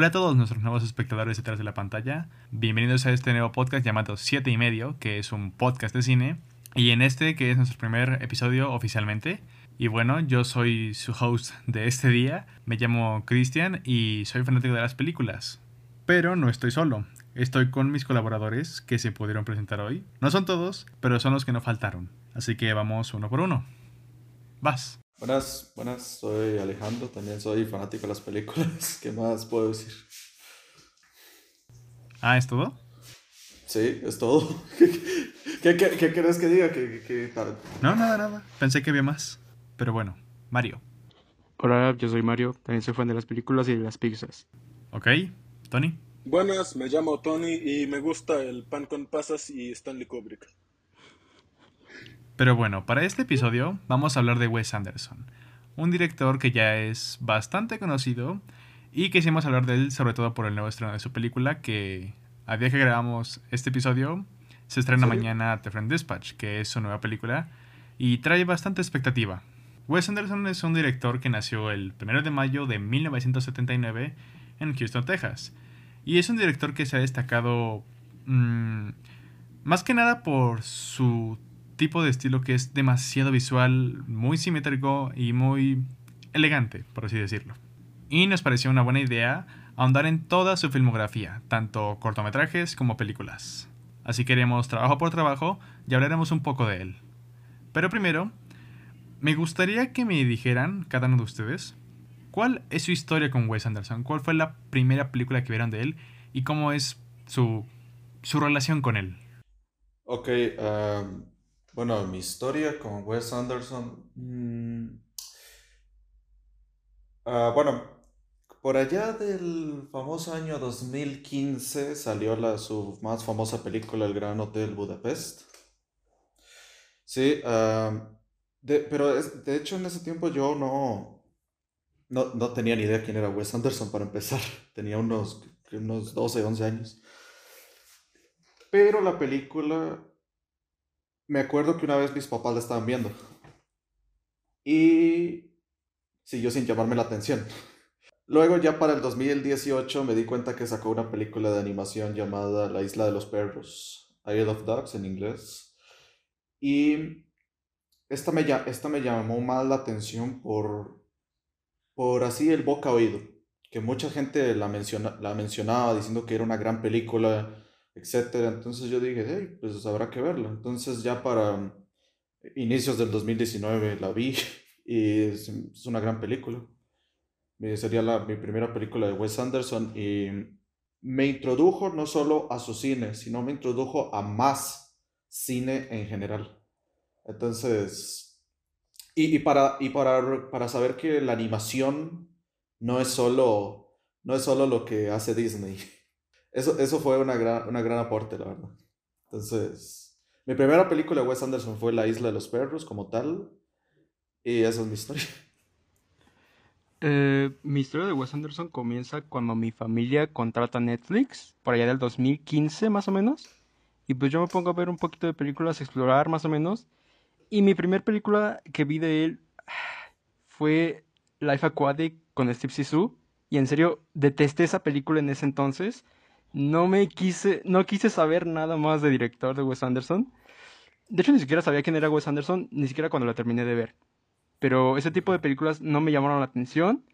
Hola a todos nuestros nuevos espectadores detrás de la pantalla. Bienvenidos a este nuevo podcast llamado 7 y medio, que es un podcast de cine. Y en este, que es nuestro primer episodio oficialmente. Y bueno, yo soy su host de este día. Me llamo Cristian y soy fanático de las películas. Pero no estoy solo. Estoy con mis colaboradores que se pudieron presentar hoy. No son todos, pero son los que no faltaron. Así que vamos uno por uno. Vas. Buenas, buenas, soy Alejandro, también soy fanático de las películas. ¿Qué más puedo decir? Ah, ¿es todo? Sí, es todo. ¿Qué, qué, qué, querés que diga? ¿Qué, qué, No, nada, nada. Pensé que había más. Pero bueno, Mario. Hola, yo soy Mario, también soy fan de las películas y de las pizzas. Ok, Tony. Buenas, me llamo Tony y me gusta el pan con pasas y Stanley Kubrick. Pero bueno, para este episodio vamos a hablar de Wes Anderson, un director que ya es bastante conocido y quisimos hablar de él sobre todo por el nuevo estreno de su película que a día que grabamos este episodio se estrena mañana The Friend Dispatch, que es su nueva película y trae bastante expectativa. Wes Anderson es un director que nació el 1 de mayo de 1979 en Houston, Texas. Y es un director que se ha destacado mmm, más que nada por su tipo de estilo que es demasiado visual, muy simétrico y muy elegante, por así decirlo. Y nos pareció una buena idea ahondar en toda su filmografía, tanto cortometrajes como películas. Así que haremos trabajo por trabajo y hablaremos un poco de él. Pero primero, me gustaría que me dijeran, cada uno de ustedes, cuál es su historia con Wes Anderson, cuál fue la primera película que vieron de él y cómo es su, su relación con él. Ok, um, bueno, mi historia con Wes Anderson. Mm, ah, bueno, por allá del famoso año 2015 salió la, su más famosa película, El Gran Hotel Budapest. Sí, ah, pero de hecho en ese tiempo yo no, no, no, tenía ni idea quién era Wes Anderson para empezar. Tenía unos, unos 12, 11 años. Pero la película me acuerdo que una vez mis papás la estaban viendo. Y siguió sin llamarme la atención. Luego ya para el 2018 me di cuenta que sacó una película de animación llamada La Isla de los Perros, Isle of Dogs en inglés. Y esta me, esta me llamó más la atención por, por así el boca oído, que mucha gente la, menciona, la mencionaba diciendo que era una gran película etcétera. Entonces yo dije, hey, pues habrá que verla. Entonces ya para inicios del 2019 la vi y es, una gran película. Sería la, mi primera película de Wes Anderson y me introdujo no solo a su cine, sino me introdujo a más cine en general. Entonces, y, y, para, y para, para saber que la animación no es solo, no es solo lo que hace Disney. Eso, eso fue una gran, una gran aporte, la verdad. Entonces, mi primera película de Wes Anderson fue La Isla de los Perros, como tal. Y esa es mi historia. Eh, mi historia de Wes Anderson comienza cuando mi familia contrata Netflix, por allá del 2015 más o menos. Y pues yo me pongo a ver un poquito de películas, explorar más o menos. Y mi primera película que vi de él fue Life Aquatic con Steve Zissou. Y en serio, detesté esa película en ese entonces no me quise, no quise saber nada más de director de Wes Anderson. De hecho, ni siquiera sabía quién era Wes Anderson, ni siquiera cuando la terminé de ver. Pero ese tipo de películas no me llamaron la atención.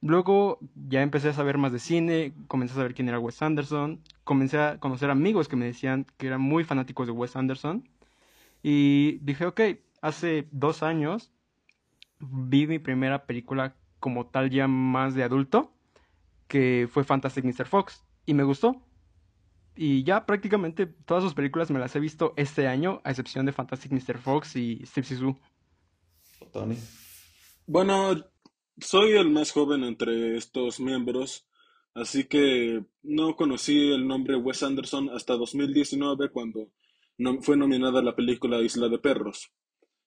Luego ya empecé a saber más de cine, comencé a saber quién era Wes Anderson, comencé a conocer amigos que me decían que eran muy fanáticos de Wes Anderson. Y dije, ok, hace dos años vi mi primera película como tal ya más de adulto, que fue Fantastic Mr. Fox y me gustó. Y ya prácticamente todas sus películas me las he visto este año, a excepción de Fantastic Mr. Fox y Steve Zissou. Tony. Bueno, soy el más joven entre estos miembros, así que no conocí el nombre Wes Anderson hasta 2019 cuando fue nominada la película Isla de Perros.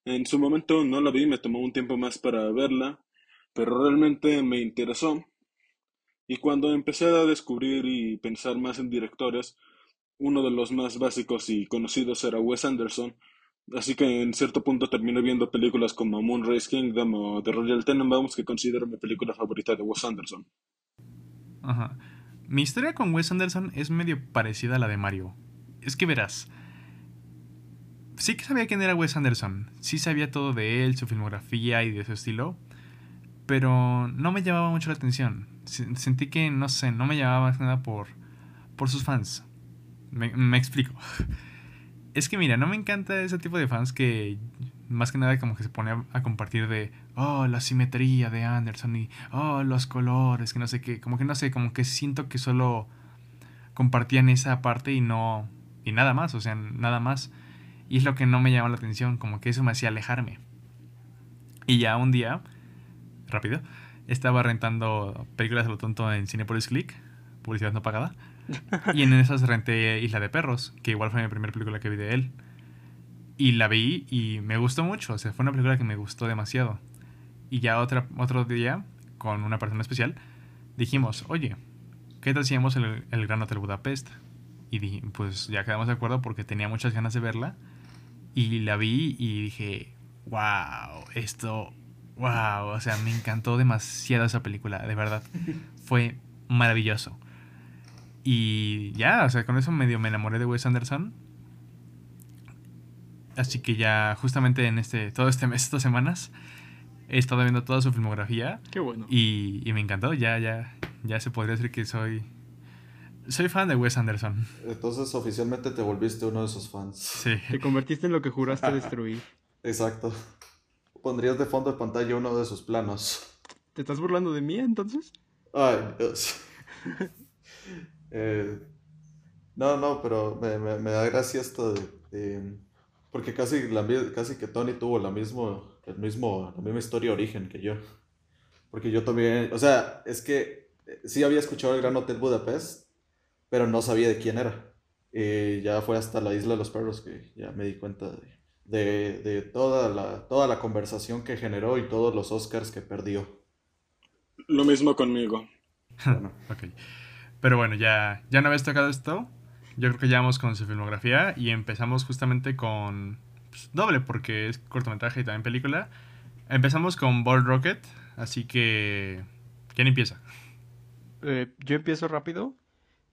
En su momento no la vi, me tomó un tiempo más para verla, pero realmente me interesó y cuando empecé a descubrir y pensar más en directores, uno de los más básicos y conocidos era Wes Anderson, así que en cierto punto terminé viendo películas como Moonrise Kingdom o The Royal Tenenbaums, que considero mi película favorita de Wes Anderson. Ajá. Mi historia con Wes Anderson es medio parecida a la de Mario. Es que verás. Sí que sabía quién era Wes Anderson. Sí sabía todo de él, su filmografía y de su estilo. Pero no me llamaba mucho la atención. Sentí que, no sé, no me llamaba más nada por, por sus fans. Me, explico. Es que mira, no me encanta ese tipo de fans que más que nada como que se pone a, compartir de, oh, la simetría de Anderson y, oh, los colores, que no sé qué, como que no sé, como que siento que solo compartían esa parte y no, y nada más, o sea, nada más. Y es lo que no me llama la atención, como que eso me hacía alejarme. Y ya un día, rápido, estaba rentando películas a lo tonto en Cinepolis Click, publicidad no pagada. y en esas renté Isla de Perros, que igual fue mi primera película que vi de él. Y la vi y me gustó mucho. O sea, fue una película que me gustó demasiado. Y ya otra, otro día, con una persona especial, dijimos, oye, ¿qué tal si vemos el, el Gran Hotel Budapest? Y pues ya quedamos de acuerdo porque tenía muchas ganas de verla. Y la vi y dije, wow, esto, wow. O sea, me encantó demasiado esa película, de verdad. Fue maravilloso. Y ya, o sea, con eso medio me enamoré de Wes Anderson. Así que ya justamente en este todo este mes, estas semanas, he estado viendo toda su filmografía. Qué bueno. Y, y me encantó, ya, ya, ya se podría decir que soy soy fan de Wes Anderson. Entonces oficialmente te volviste uno de sus fans. Sí. Te convertiste en lo que juraste destruir. Exacto. Pondrías de fondo de pantalla uno de sus planos. ¿Te estás burlando de mí entonces? Ay, Dios. Eh, no, no, pero me, me, da gracia esto de porque casi, la, casi que Tony tuvo la, mismo, el mismo, la misma historia de origen que yo. Porque yo también, o sea, es que eh, sí había escuchado el Gran Hotel Budapest, pero no sabía de quién era. Y ya fue hasta la Isla de los Perros que ya me di cuenta de, de, toda, la, toda la conversación que generó y todos los Oscars que perdió. Lo mismo conmigo. Bueno. ok. Pero bueno, ya, ya no habéis tocado esto, yo creo que ya vamos con su filmografía y empezamos justamente con pues, doble porque es cortometraje y también película. Empezamos con Ball Rocket, así que ¿quién empieza? Eh, yo empiezo rápido.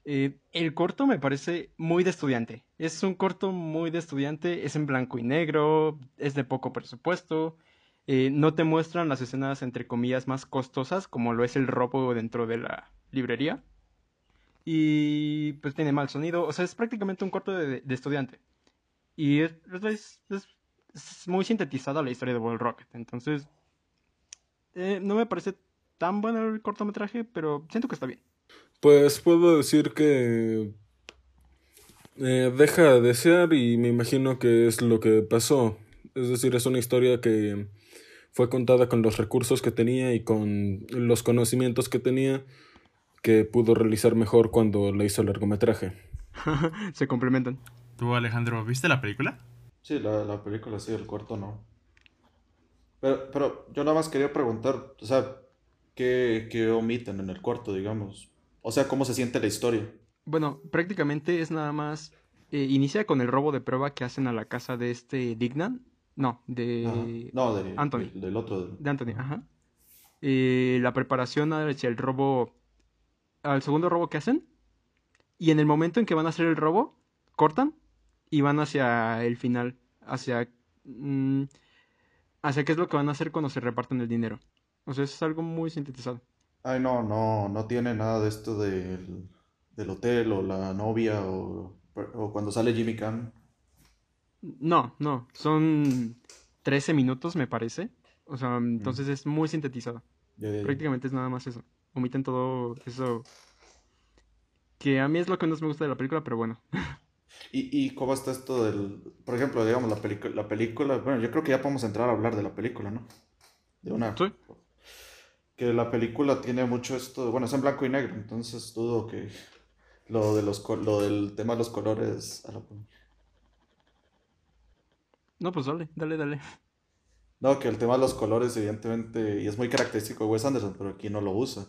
Eh, el corto me parece muy de estudiante. Es un corto muy de estudiante, es en blanco y negro, es de poco presupuesto. Eh, no te muestran las escenas entre comillas más costosas, como lo es el robo dentro de la librería y pues tiene mal sonido, o sea, es prácticamente un corto de, estudiante. Y es, muy sintetizada la historia de World Rocket, entonces eh, no me parece tan bueno el cortometraje, pero siento que está bien. Pues puedo decir que eh, deja de desear y me imagino que es lo que pasó. Es decir, es una historia que fue contada con los recursos que tenía y con los conocimientos que tenía que pudo realizar mejor cuando le hizo el largometraje. Se complementan. ¿Tú, Alejandro, viste la película? Sí, la, película sí, el corto no. Pero, pero yo nada más quería preguntar, o sea, ¿qué, ¿qué, omiten en el corto, digamos? O sea, ¿cómo se siente la historia? Bueno, prácticamente es nada más... Eh, inicia con el robo de prueba que hacen a la casa de este Dignan. No, de... No, de Anthony. del otro. De Anthony, ajá. Eh, la preparación hacia el robo al segundo robo que hacen. Y en el momento en que van a hacer el robo, cortan y van hacia el final. Hacia. Mm, hacia qué es lo que van a hacer cuando se reparten el dinero. O sea, es algo muy sintetizado. Ay, no, no, no tiene nada de esto del, del hotel o la novia o, o cuando sale Jimmy Cam. No, no, son 13 minutos me parece. O sea, mm. entonces es muy sintetizado. Prácticamente es nada más eso omiten todo eso que a mí es lo que más me gusta de la película, pero bueno. ¿Y, y cómo está esto del, por ejemplo, digamos, la, la película, bueno, yo creo que ya podemos entrar a hablar de la película, ¿no? De una... Sí. Que la película tiene mucho esto, bueno, es en blanco y negro, entonces dudo que lo, de los, lo del tema de los colores... No, pues dale, dale, dale. No, que el tema de los colores, evidentemente, y es muy característico de Wes Anderson, pero aquí no lo usa.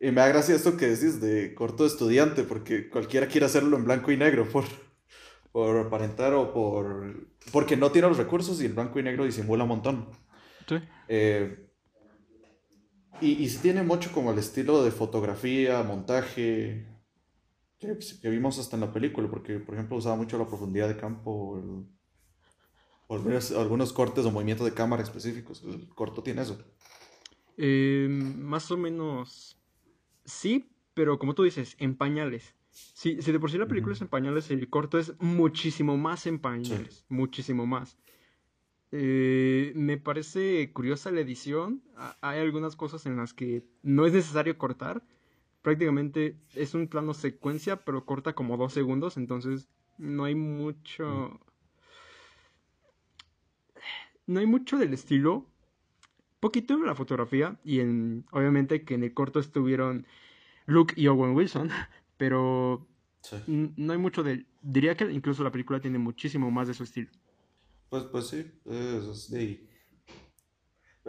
Y me da gracia esto que decís de corto estudiante, porque cualquiera quiere hacerlo en blanco y negro por, por aparentar o por... porque no tiene los recursos y el blanco y negro disimula un montón. Sí. Eh, y, y tiene mucho como el estilo de fotografía, montaje, que, que vimos hasta en la película, porque por ejemplo usaba mucho la profundidad de campo o, el- o algunos, algunos cortes o movimientos de cámara específicos. El corto tiene eso. Eh, más o menos sí, pero como tú dices, en pañales. Si, si de por sí la película es en pañales, el corto es muchísimo más en pañales, muchísimo más. Eh, me parece curiosa la edición. Ha- Hay algunas cosas en las que no es necesario cortar. Prácticamente es un plano secuencia, pero corta como dos segundos, entonces no hay mucho... No hay mucho del estilo. Poquito en la fotografía y en... Obviamente que en el corto estuvieron Luke y Owen Wilson, pero Sí. no hay mucho del... Diría que incluso la película tiene muchísimo más de su estilo. Pues, pues sí, es, es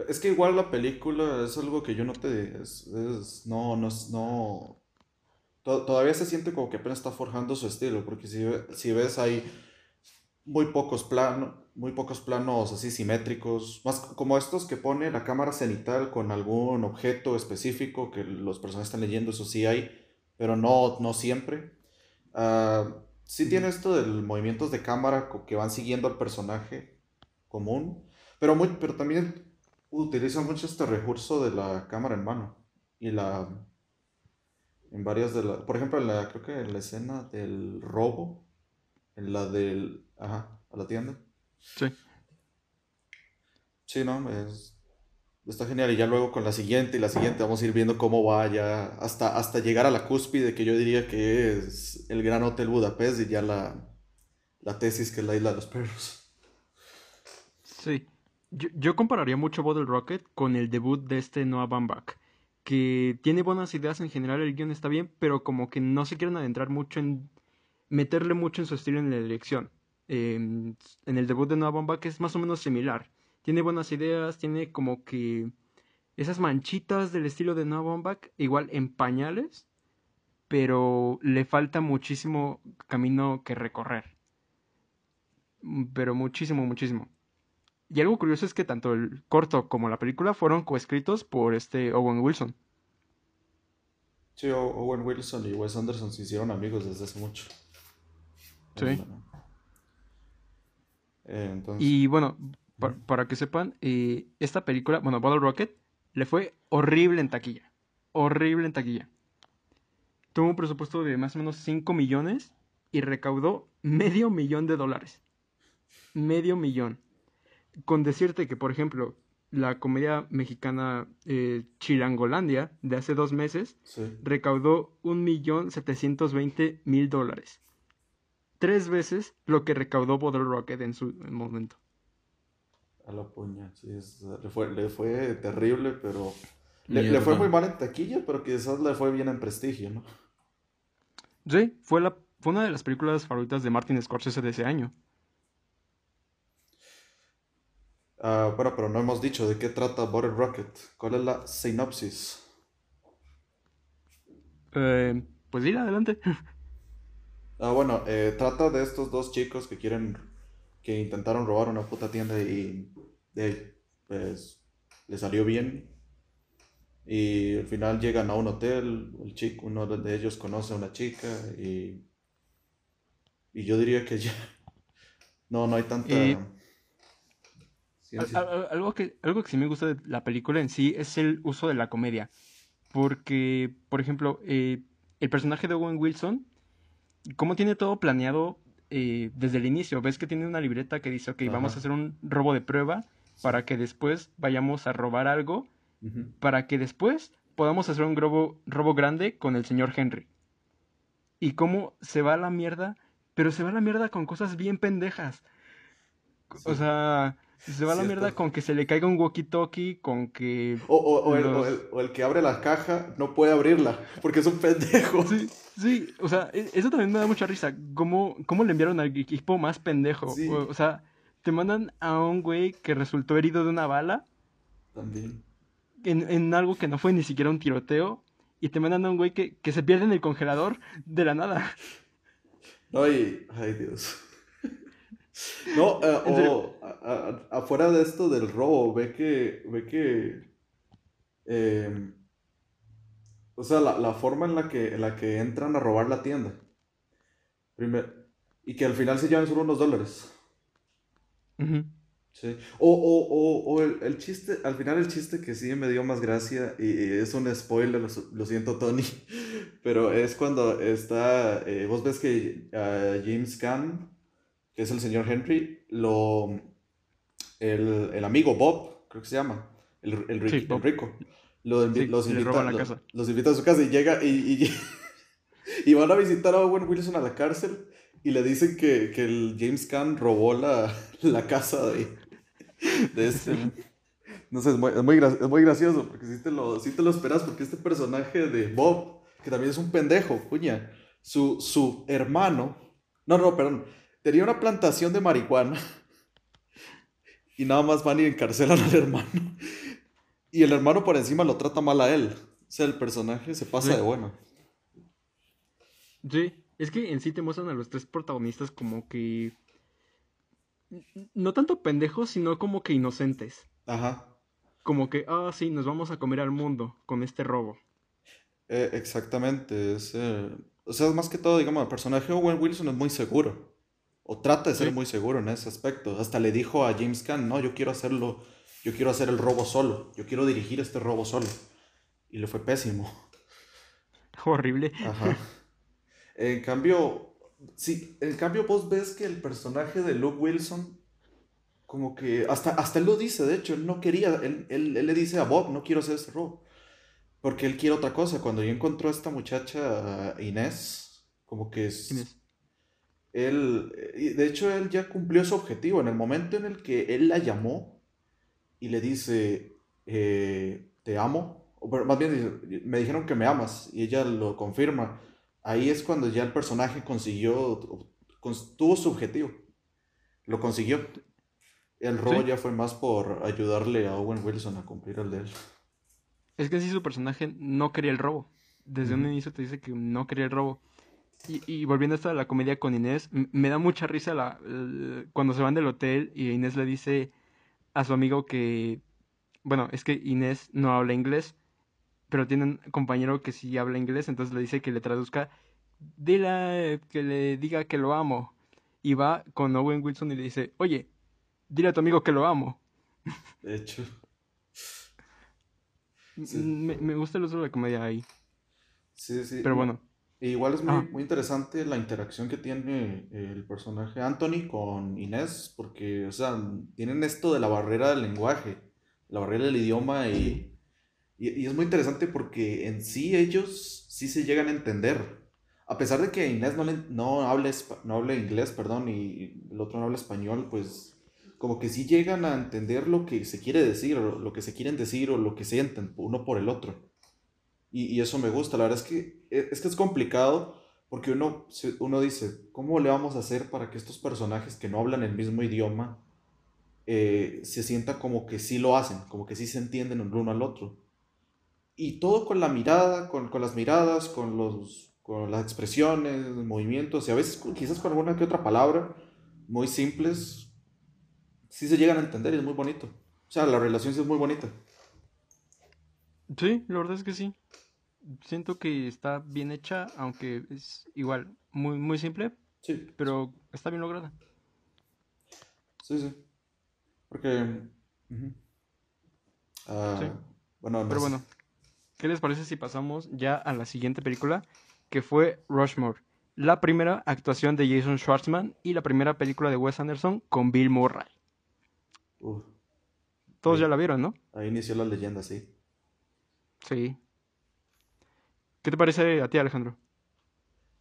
Es que igual la película es algo que yo no te... es- es- no, no, no... to- Todavía se siente como que apenas está forjando su estilo, porque si, si ves hay muy pocos planos, muy pocos planos así simétricos, más como estos que pone la cámara cenital con algún objeto específico que los personajes están leyendo, eso sí hay, pero no, no siempre. Ah, sí tiene esto del movimientos de cámara que van siguiendo al personaje común, pero, muy, pero también utiliza mucho este recurso de la cámara en mano y la en varias de las, por ejemplo, en la, creo que en la escena del robo, en la del, ajá, a la tienda. Sí. Sí, no, es, está genial. Y ya luego con la siguiente y la siguiente vamos a ir viendo cómo va ya hasta, hasta llegar a la cúspide que yo diría que es el Gran Hotel Budapest y ya la, la tesis que es la isla de los perros. Sí. Yo, compararía mucho Bottle Rocket con el debut de este Noah que tiene buenas ideas en general, el guion está bien, pero como que no se quieren adentrar mucho en meterle mucho en su estilo en la dirección. Eh, en el debut de Noah es más o menos similar. Tiene buenas ideas, tiene como que esas manchitas del estilo de Noah Baumbach, igual en pañales, pero le falta muchísimo camino que recorrer. Pero muchísimo, muchísimo. Y algo curioso es que tanto el corto como la película fueron coescritos por este Owen Wilson. Sí, Owen Wilson y Wes Anderson se hicieron amigos desde hace mucho. Sí. Eh, entonces, Y bueno, pa- para que sepan, eh, esta película, bueno, Bottle Rocket, le fue horrible en taquilla. Horrible en taquilla. Tuvo un presupuesto de más o menos 5 millones y recaudó medio millón de dólares. Medio millón. Con decirte que, por ejemplo, la comedia mexicana eh, Chilangolandia de hace dos meses sí. recaudó un millón setecientos veinte mil dólares. Tres veces lo que recaudó Bottle Rocket en su momento. A la puña, sí, es- le fue, le fue terrible, pero le, le fue muy mal en taquilla, pero quizás le fue bien en prestigio, ¿no? Sí, fue, la, fue una de las películas favoritas de Martin Scorsese de ese año. Ah, bueno, pero no hemos dicho de qué trata Bottle Rocket. ¿Cuál es la sinopsis? Eh, pues sí, adelante. Ah, bueno, eh, trata de estos dos chicos que quieren, que intentaron robar una puta tienda y de, pues le salió bien. Y al final llegan a un hotel, el chico, uno de ellos conoce a una chica y, y yo diría que ya no, no hay tanta Y- Algo que, algo que sí me gusta de la película en sí es el uso de la comedia. Porque, por ejemplo, eh, el personaje de Owen Wilson, como tiene todo planeado eh, desde el inicio, ves que tiene una libreta que dice, ok, vamos a hacer un robo de prueba para que después vayamos a robar algo, para que después podamos hacer un robo, robo grande con el señor Henry. Y cómo se va a la mierda, pero se va a la mierda con cosas bien pendejas. O Sí. Sea, se va a la mierda con que se le caiga un walkie-talkie, con que... O, o- o el, o Los- el- o el que abre la caja no puede abrirla porque es un pendejo. Sí, sí, o sea, e- eso también me da mucha risa. ¿Cómo, cómo le enviaron al equipo más pendejo? Sí. O, o sea, te mandan a un güey que resultó herido de una bala También. en, en algo que no fue ni siquiera un tiroteo. Y te mandan a un güey que, que se pierde en el congelador de la nada. No, y. Ay, Dios. No, eh, o a- a- afuera de esto del robo, ve que. Ve que. eh, O sea, la, la forma en la que, en la que entran a robar la tienda. Primer- y que al final se llevan solo unos dólares. Sí. O, o, o, o el, el chiste, al final el chiste que sí me dio más gracia, y, y es un spoiler, lo, lo siento Tony, pero es cuando está, eh, vos ves que ah, James Caan, que es el señor Henry, lo, el, el amigo Bob, creo que se llama, el, el, ri- Sí, el rico, lo invi- Sí, los, invita, lo- los invita a su casa y llega y, y, y van a visitar a Owen Wilson a la cárcel y le dicen que, que el James Caan robó la, la casa de, de este. No sé, es muy, es muy, es muy gracioso porque sí te, lo, sí te lo esperas porque este personaje de Bob, que también es un pendejo, cuña, su, su hermano, no, no, perdón, tenía una plantación de marihuana y nada más van y encarcelan al hermano. Y el hermano por encima lo trata mal a él. O sea, el personaje se pasa Sí. de bueno. Sí, es que en sí te muestran a los tres protagonistas como que... No tanto pendejos, sino como que inocentes. Ajá. Como que, ah, sí, nos vamos a comer al mundo con este robo. Eh, exactamente. Es, eh, o sea, más que todo, digamos, el personaje de Owen Wilson es muy seguro. O trata de ser Sí. muy seguro en ese aspecto. Hasta le dijo a James Caan, no, yo quiero hacerlo, yo quiero hacer el robo solo. Yo quiero dirigir este robo solo. Y le fue pésimo. Horrible. Ajá. En cambio, sí, en cambio vos ves que el personaje de Luke Wilson, como que, hasta, hasta él lo dice, de hecho, él no quería, él, él- él le dice a Bob, no quiero hacer este robo, porque él quiere otra cosa. Cuando yo encontró a esta muchacha, a Inés, como que es, ¿Quién es? Él, y de hecho, él ya cumplió su objetivo. En el momento en el que él la llamó y le dice, eh, te amo, o pero más bien dice, me dijeron que me amas, y ella lo confirma. Ahí es cuando ya el personaje consiguió, cons- tuvo su objetivo. Lo consiguió. El robo Sí. ya fue más por ayudarle a Owen Wilson a cumplir el de él. Es que sí su personaje no quería el robo. Desde un inicio te dice que no quería el robo. Y, y volviendo a esta la comedia con Inés, me da mucha risa la, cuando se van del hotel y Inés le dice a su amigo que, bueno, es que Inés no habla inglés, pero tiene un compañero que sí habla inglés, entonces le dice que le traduzca, dile que le diga que lo amo. Y va con Owen Wilson y le dice, oye, dile a tu amigo que lo amo. De hecho, Sí. Me, me gusta el uso de la comedia ahí. sí, sí. Pero bueno, E igual es muy, Ah. muy interesante la interacción que tiene el personaje Anthony con Inés, porque, o sea, tienen esto de la barrera del lenguaje, la barrera del idioma, y, y, y es muy interesante porque en sí ellos sí se llegan a entender. A pesar de que Inés no, le- no habla, espa- no habla inglés, perdón, y el otro no habla español, pues como que sí llegan a entender lo que se quiere decir, o lo que se quieren decir, o lo que sienten uno por el otro. Y, y eso me gusta, la verdad es que e, es que es complicado porque uno, uno dice, ¿cómo le vamos a hacer para que estos personajes que no hablan el mismo idioma eh, se sientan como que sí lo hacen, como que sí se entienden el uno al otro? Y todo con la mirada, con, con las miradas, con los, con las expresiones, movimientos, y a veces quizás con alguna que otra palabra, muy simples, sí se llegan a entender y es muy bonito. O sea, la relación sí es muy bonita. Sí, la verdad es que sí. Siento que está bien hecha, aunque es igual muy, muy simple, Sí, pero está bien lograda. Sí, sí. Porque. Ah, Sí. Bueno, no Pero bueno, ¿qué les parece si pasamos ya a la siguiente película, que fue Rushmore? La primera actuación de Jason Schwartzman y la primera película de Wes Anderson con Bill Murray. Todos ya la vieron, ¿no? ahí inició la leyenda, sí. Sí. ¿Qué te parece a ti, Alejandro?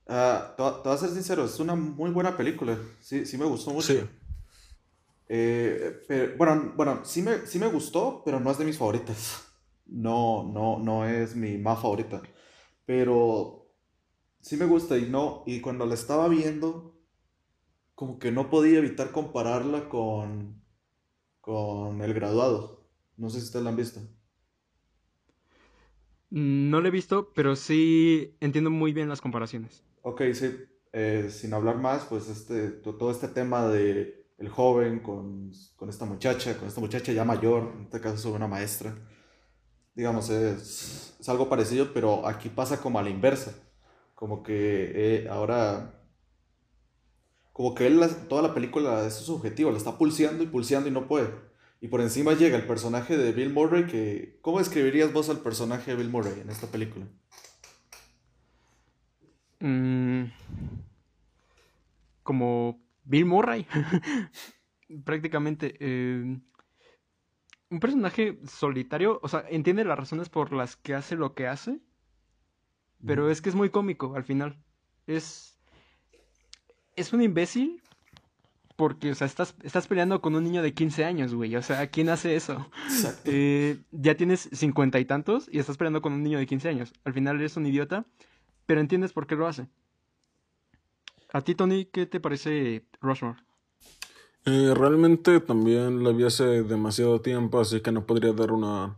Ah, te, va- te voy a ser sincero, es una muy buena película. Sí, sí me gustó mucho. Sí. Eh, pero, bueno, bueno sí, me, sí me gustó, pero no es de mis favoritas. No, no, no es mi más favorita. Pero sí me gusta y no, y cuando la estaba viendo, como que no podía evitar compararla con, con El Graduado. No sé si ustedes la han visto. No la he visto, pero sí entiendo muy bien las comparaciones. Ok, sí, eh, sin hablar más, pues este, to- todo este tema de el joven con, con esta muchacha, con esta muchacha ya mayor, en este caso es una maestra. digamos, es, es algo parecido, pero aquí pasa como a la inversa. Como que eh, ahora, como que él, toda la película, es su objetivo, la está pulseando y pulseando y no puede. Y por encima llega el personaje de Bill Murray, que, ¿cómo describirías vos al personaje de Bill Murray en esta película? Mm, como Bill Murray, prácticamente. eh, un personaje solitario, o sea, entiende las razones por las que hace lo que hace, pero es que es muy cómico al final. Es, es un imbécil porque, o sea, estás, estás peleando con un niño de 15 años, güey. O sea, ¿quién hace eso? Exacto. Eh, ya tienes cincuenta y tantos y estás peleando con un niño de 15 años. Al final eres un idiota, pero entiendes por qué lo hace. A ti, Tony, ¿qué te parece Rushmore? Eh, realmente también la vi hace demasiado tiempo, así que no podría dar una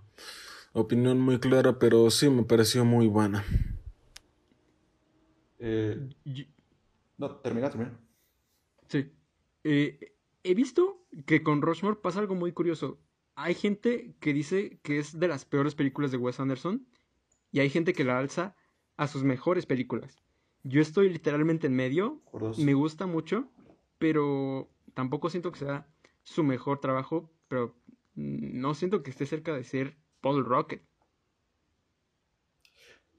opinión muy clara, pero sí me pareció muy buena. Eh, no, termina, termina. Sí. Eh, he visto que con Rushmore pasa algo muy curioso. Hay gente que dice que es de las peores películas de Wes Anderson y hay gente que la alza a sus mejores películas. Yo estoy literalmente en medio, me gusta mucho, pero tampoco siento que sea su mejor trabajo, pero no siento que esté cerca de ser Paul Rocket.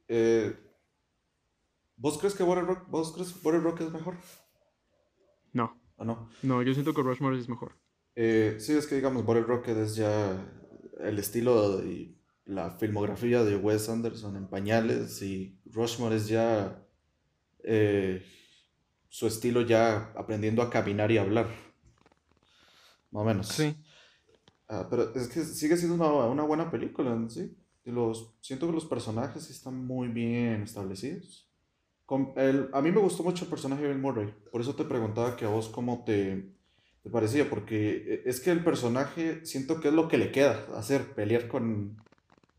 Eh, ¿vos crees que Bottle Rock, vos crees que Bottle Rock es mejor? No, ¿O no? no, yo siento que Rushmore es mejor. Eh, sí, es que digamos, Bottle Rocket es ya el estilo y la filmografía de Wes Anderson en pañales y Rushmore es ya eh, su estilo ya aprendiendo a caminar y hablar, más o menos. Sí. Ah, pero es que sigue siendo una, una buena película, ¿sí? Y los, siento que los personajes están muy bien establecidos. Con el- a mí me gustó mucho el personaje de Bill Murray, por eso te preguntaba que a vos cómo te, te parecía, porque eh, es que el personaje siento que es lo que le queda hacer, pelear con,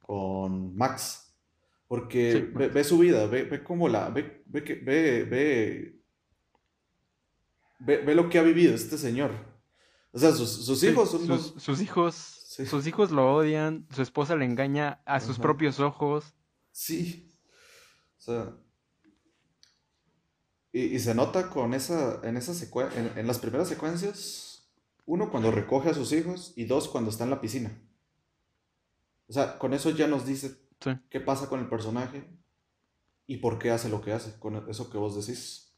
con Max, porque Sí, ve, ve su vida, ve, ve cómo la, ve, ve, que- ve, ve, ve, ve lo que ha vivido este señor. O sea, sus, sus Sí, hijos son sus, unos- sus hijos, Sí. sus hijos lo odian, su esposa le engaña a sus propios ojos. Sí. O sea. Y, y se nota con esa, en esa en, en las primeras secuencias, uno cuando recoge a sus hijos y dos cuando está en la piscina. O sea, con eso ya nos dice Sí. qué pasa con el personaje y por qué hace lo que hace, con eso que vos decís.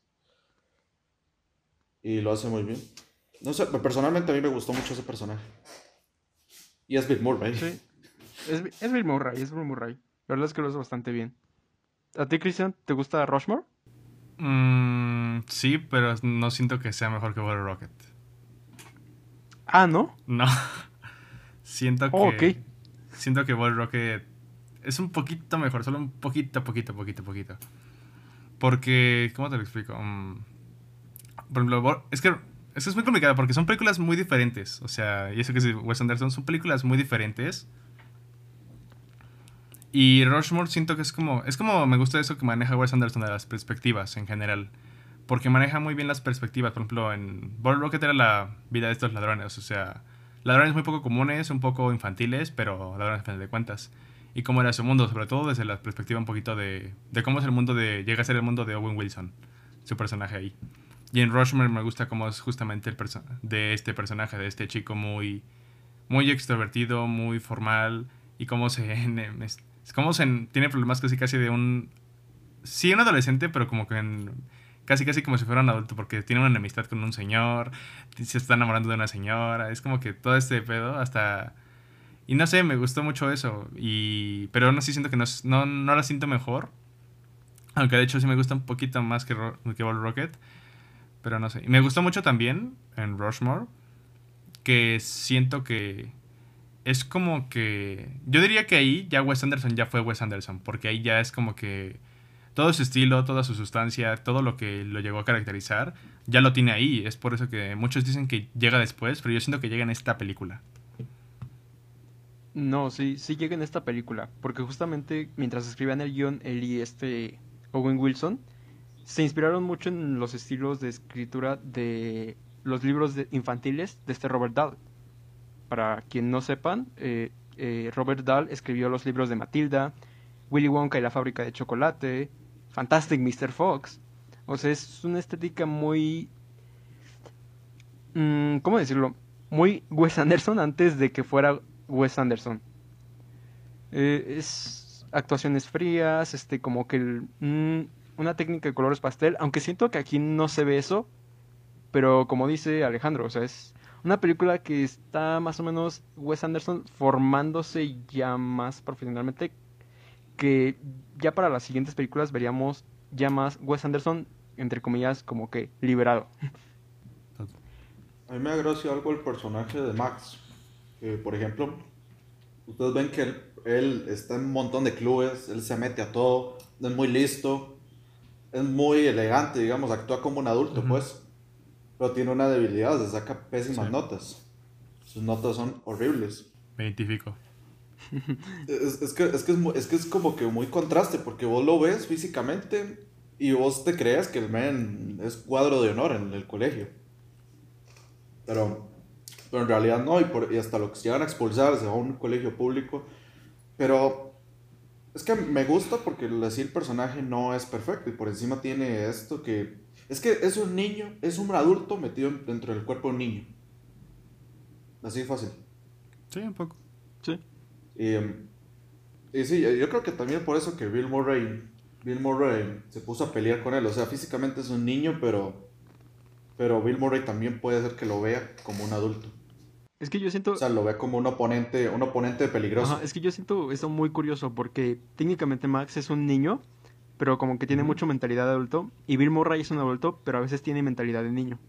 Y lo hace muy bien. No sé, personalmente a mí me gustó mucho ese personaje. Y es Bill Murray. Sí. Es, es Bill Murray, es Bill Murray. La verdad es que lo hace bastante bien. ¿A ti, Cristian, te gusta Rushmore? Mm, sí, pero no siento que sea mejor que Bottle Rocket. Ah, ¿no? No. siento que. Oh, ok. Siento que Rocket es un poquito mejor, solo un poquito, poquito, poquito, poquito. Porque. ¿Cómo te lo explico? Mm, por ejemplo, es que. Es que es muy complicado porque son películas muy diferentes. O sea, y eso que es Wes Anderson, son películas muy diferentes. Y Rushmore siento que es como. Es como me gusta eso que maneja Wes Anderson de las perspectivas en general. Porque maneja muy bien las perspectivas. Por ejemplo, en Bottle Rocket era la vida de estos ladrones. O sea, ladrones muy poco comunes, un poco infantiles, pero ladrones a final de cuentas. Y cómo era su mundo, sobre todo desde la perspectiva un poquito de, de cómo es el mundo de. llega a ser el mundo de Owen Wilson, su personaje ahí. Y en Rushmore me gusta cómo es justamente el de este personaje, de este chico muy. muy extrovertido, muy formal. Y cómo se. es cómo se tiene problemas casi casi de un. Sí, un adolescente, pero como que en- casi casi como si fuera un adulto, porque tiene una enemistad con un señor, se está enamorando de una señora, es como que todo este pedo hasta... Y no sé, me gustó mucho eso, y pero aún así siento que no, no, no la siento mejor, aunque de hecho sí me gusta un poquito más que, Ro- que Ball Rocket, pero no sé. Y me gustó mucho también en Rushmore, que siento que es como que... Yo diría que ahí ya Wes Anderson ya fue Wes Anderson, porque ahí ya es como que todo su estilo, toda su sustancia, todo lo que lo llegó a caracterizar, ya lo tiene ahí. Es por eso que muchos dicen que llega después, pero yo siento que llega en esta película. No, sí, sí llega en esta película. Porque justamente mientras escribían el guion, él y este Owen Wilson se inspiraron mucho en los estilos de escritura de los libros infantiles de este Robert Dahl. Para quien no sepan, eh, eh, Robert Dahl escribió los libros de Matilda, Willy Wonka y la fábrica de chocolate, Fantastic Mr. Fox. O sea, es una estética muy... mm, ¿Cómo decirlo? Muy Wes Anderson antes de que fuera Wes Anderson. Eh, es actuaciones frías, este, como que mm, una técnica de colores pastel, aunque siento que aquí no se ve eso, pero como dice Alejandro, o sea, es una película que está más o menos Wes Anderson formándose ya más profesionalmente, que ya para las siguientes películas veríamos ya más Wes Anderson, entre comillas, como que liberado. A mí me agració algo el personaje de Max. Que, por ejemplo, ustedes ven que él, él está en un montón de clubes, él se mete a todo, es muy listo, es muy elegante, digamos, actúa como un adulto, Ujú. pues. Pero tiene una debilidad, se saca pésimas Sí. notas. Sus notas son horribles. Me identifico. Es, es que, es, que es, es que es como que muy contraste, porque vos lo ves físicamente y vos te crees que el men es cuadro de honor en el colegio. Pero, pero en realidad no, y, por- y hasta lo que se llegan a expulsar, se va a un colegio público. Pero es que me gusta porque así el personaje no es perfecto y por encima tiene esto que... Es que es un niño, es un adulto metido dentro del cuerpo de un niño. Así de fácil. Sí, un poco. Sí. Y, em, y sí, yo creo que también por eso que Bill Murray, Bill Murray se puso a pelear con él. O sea, físicamente es un niño, pero, pero Bill Murray también puede ser que lo vea como un adulto. Es que yo siento... O sea, lo ve como un oponente, un oponente peligroso. Ajá, es que yo siento eso muy curioso porque técnicamente Max es un niño, pero como que tiene Ujú. mucha mentalidad de adulto, y Bill Murray es un adulto, pero a veces tiene mentalidad de niño.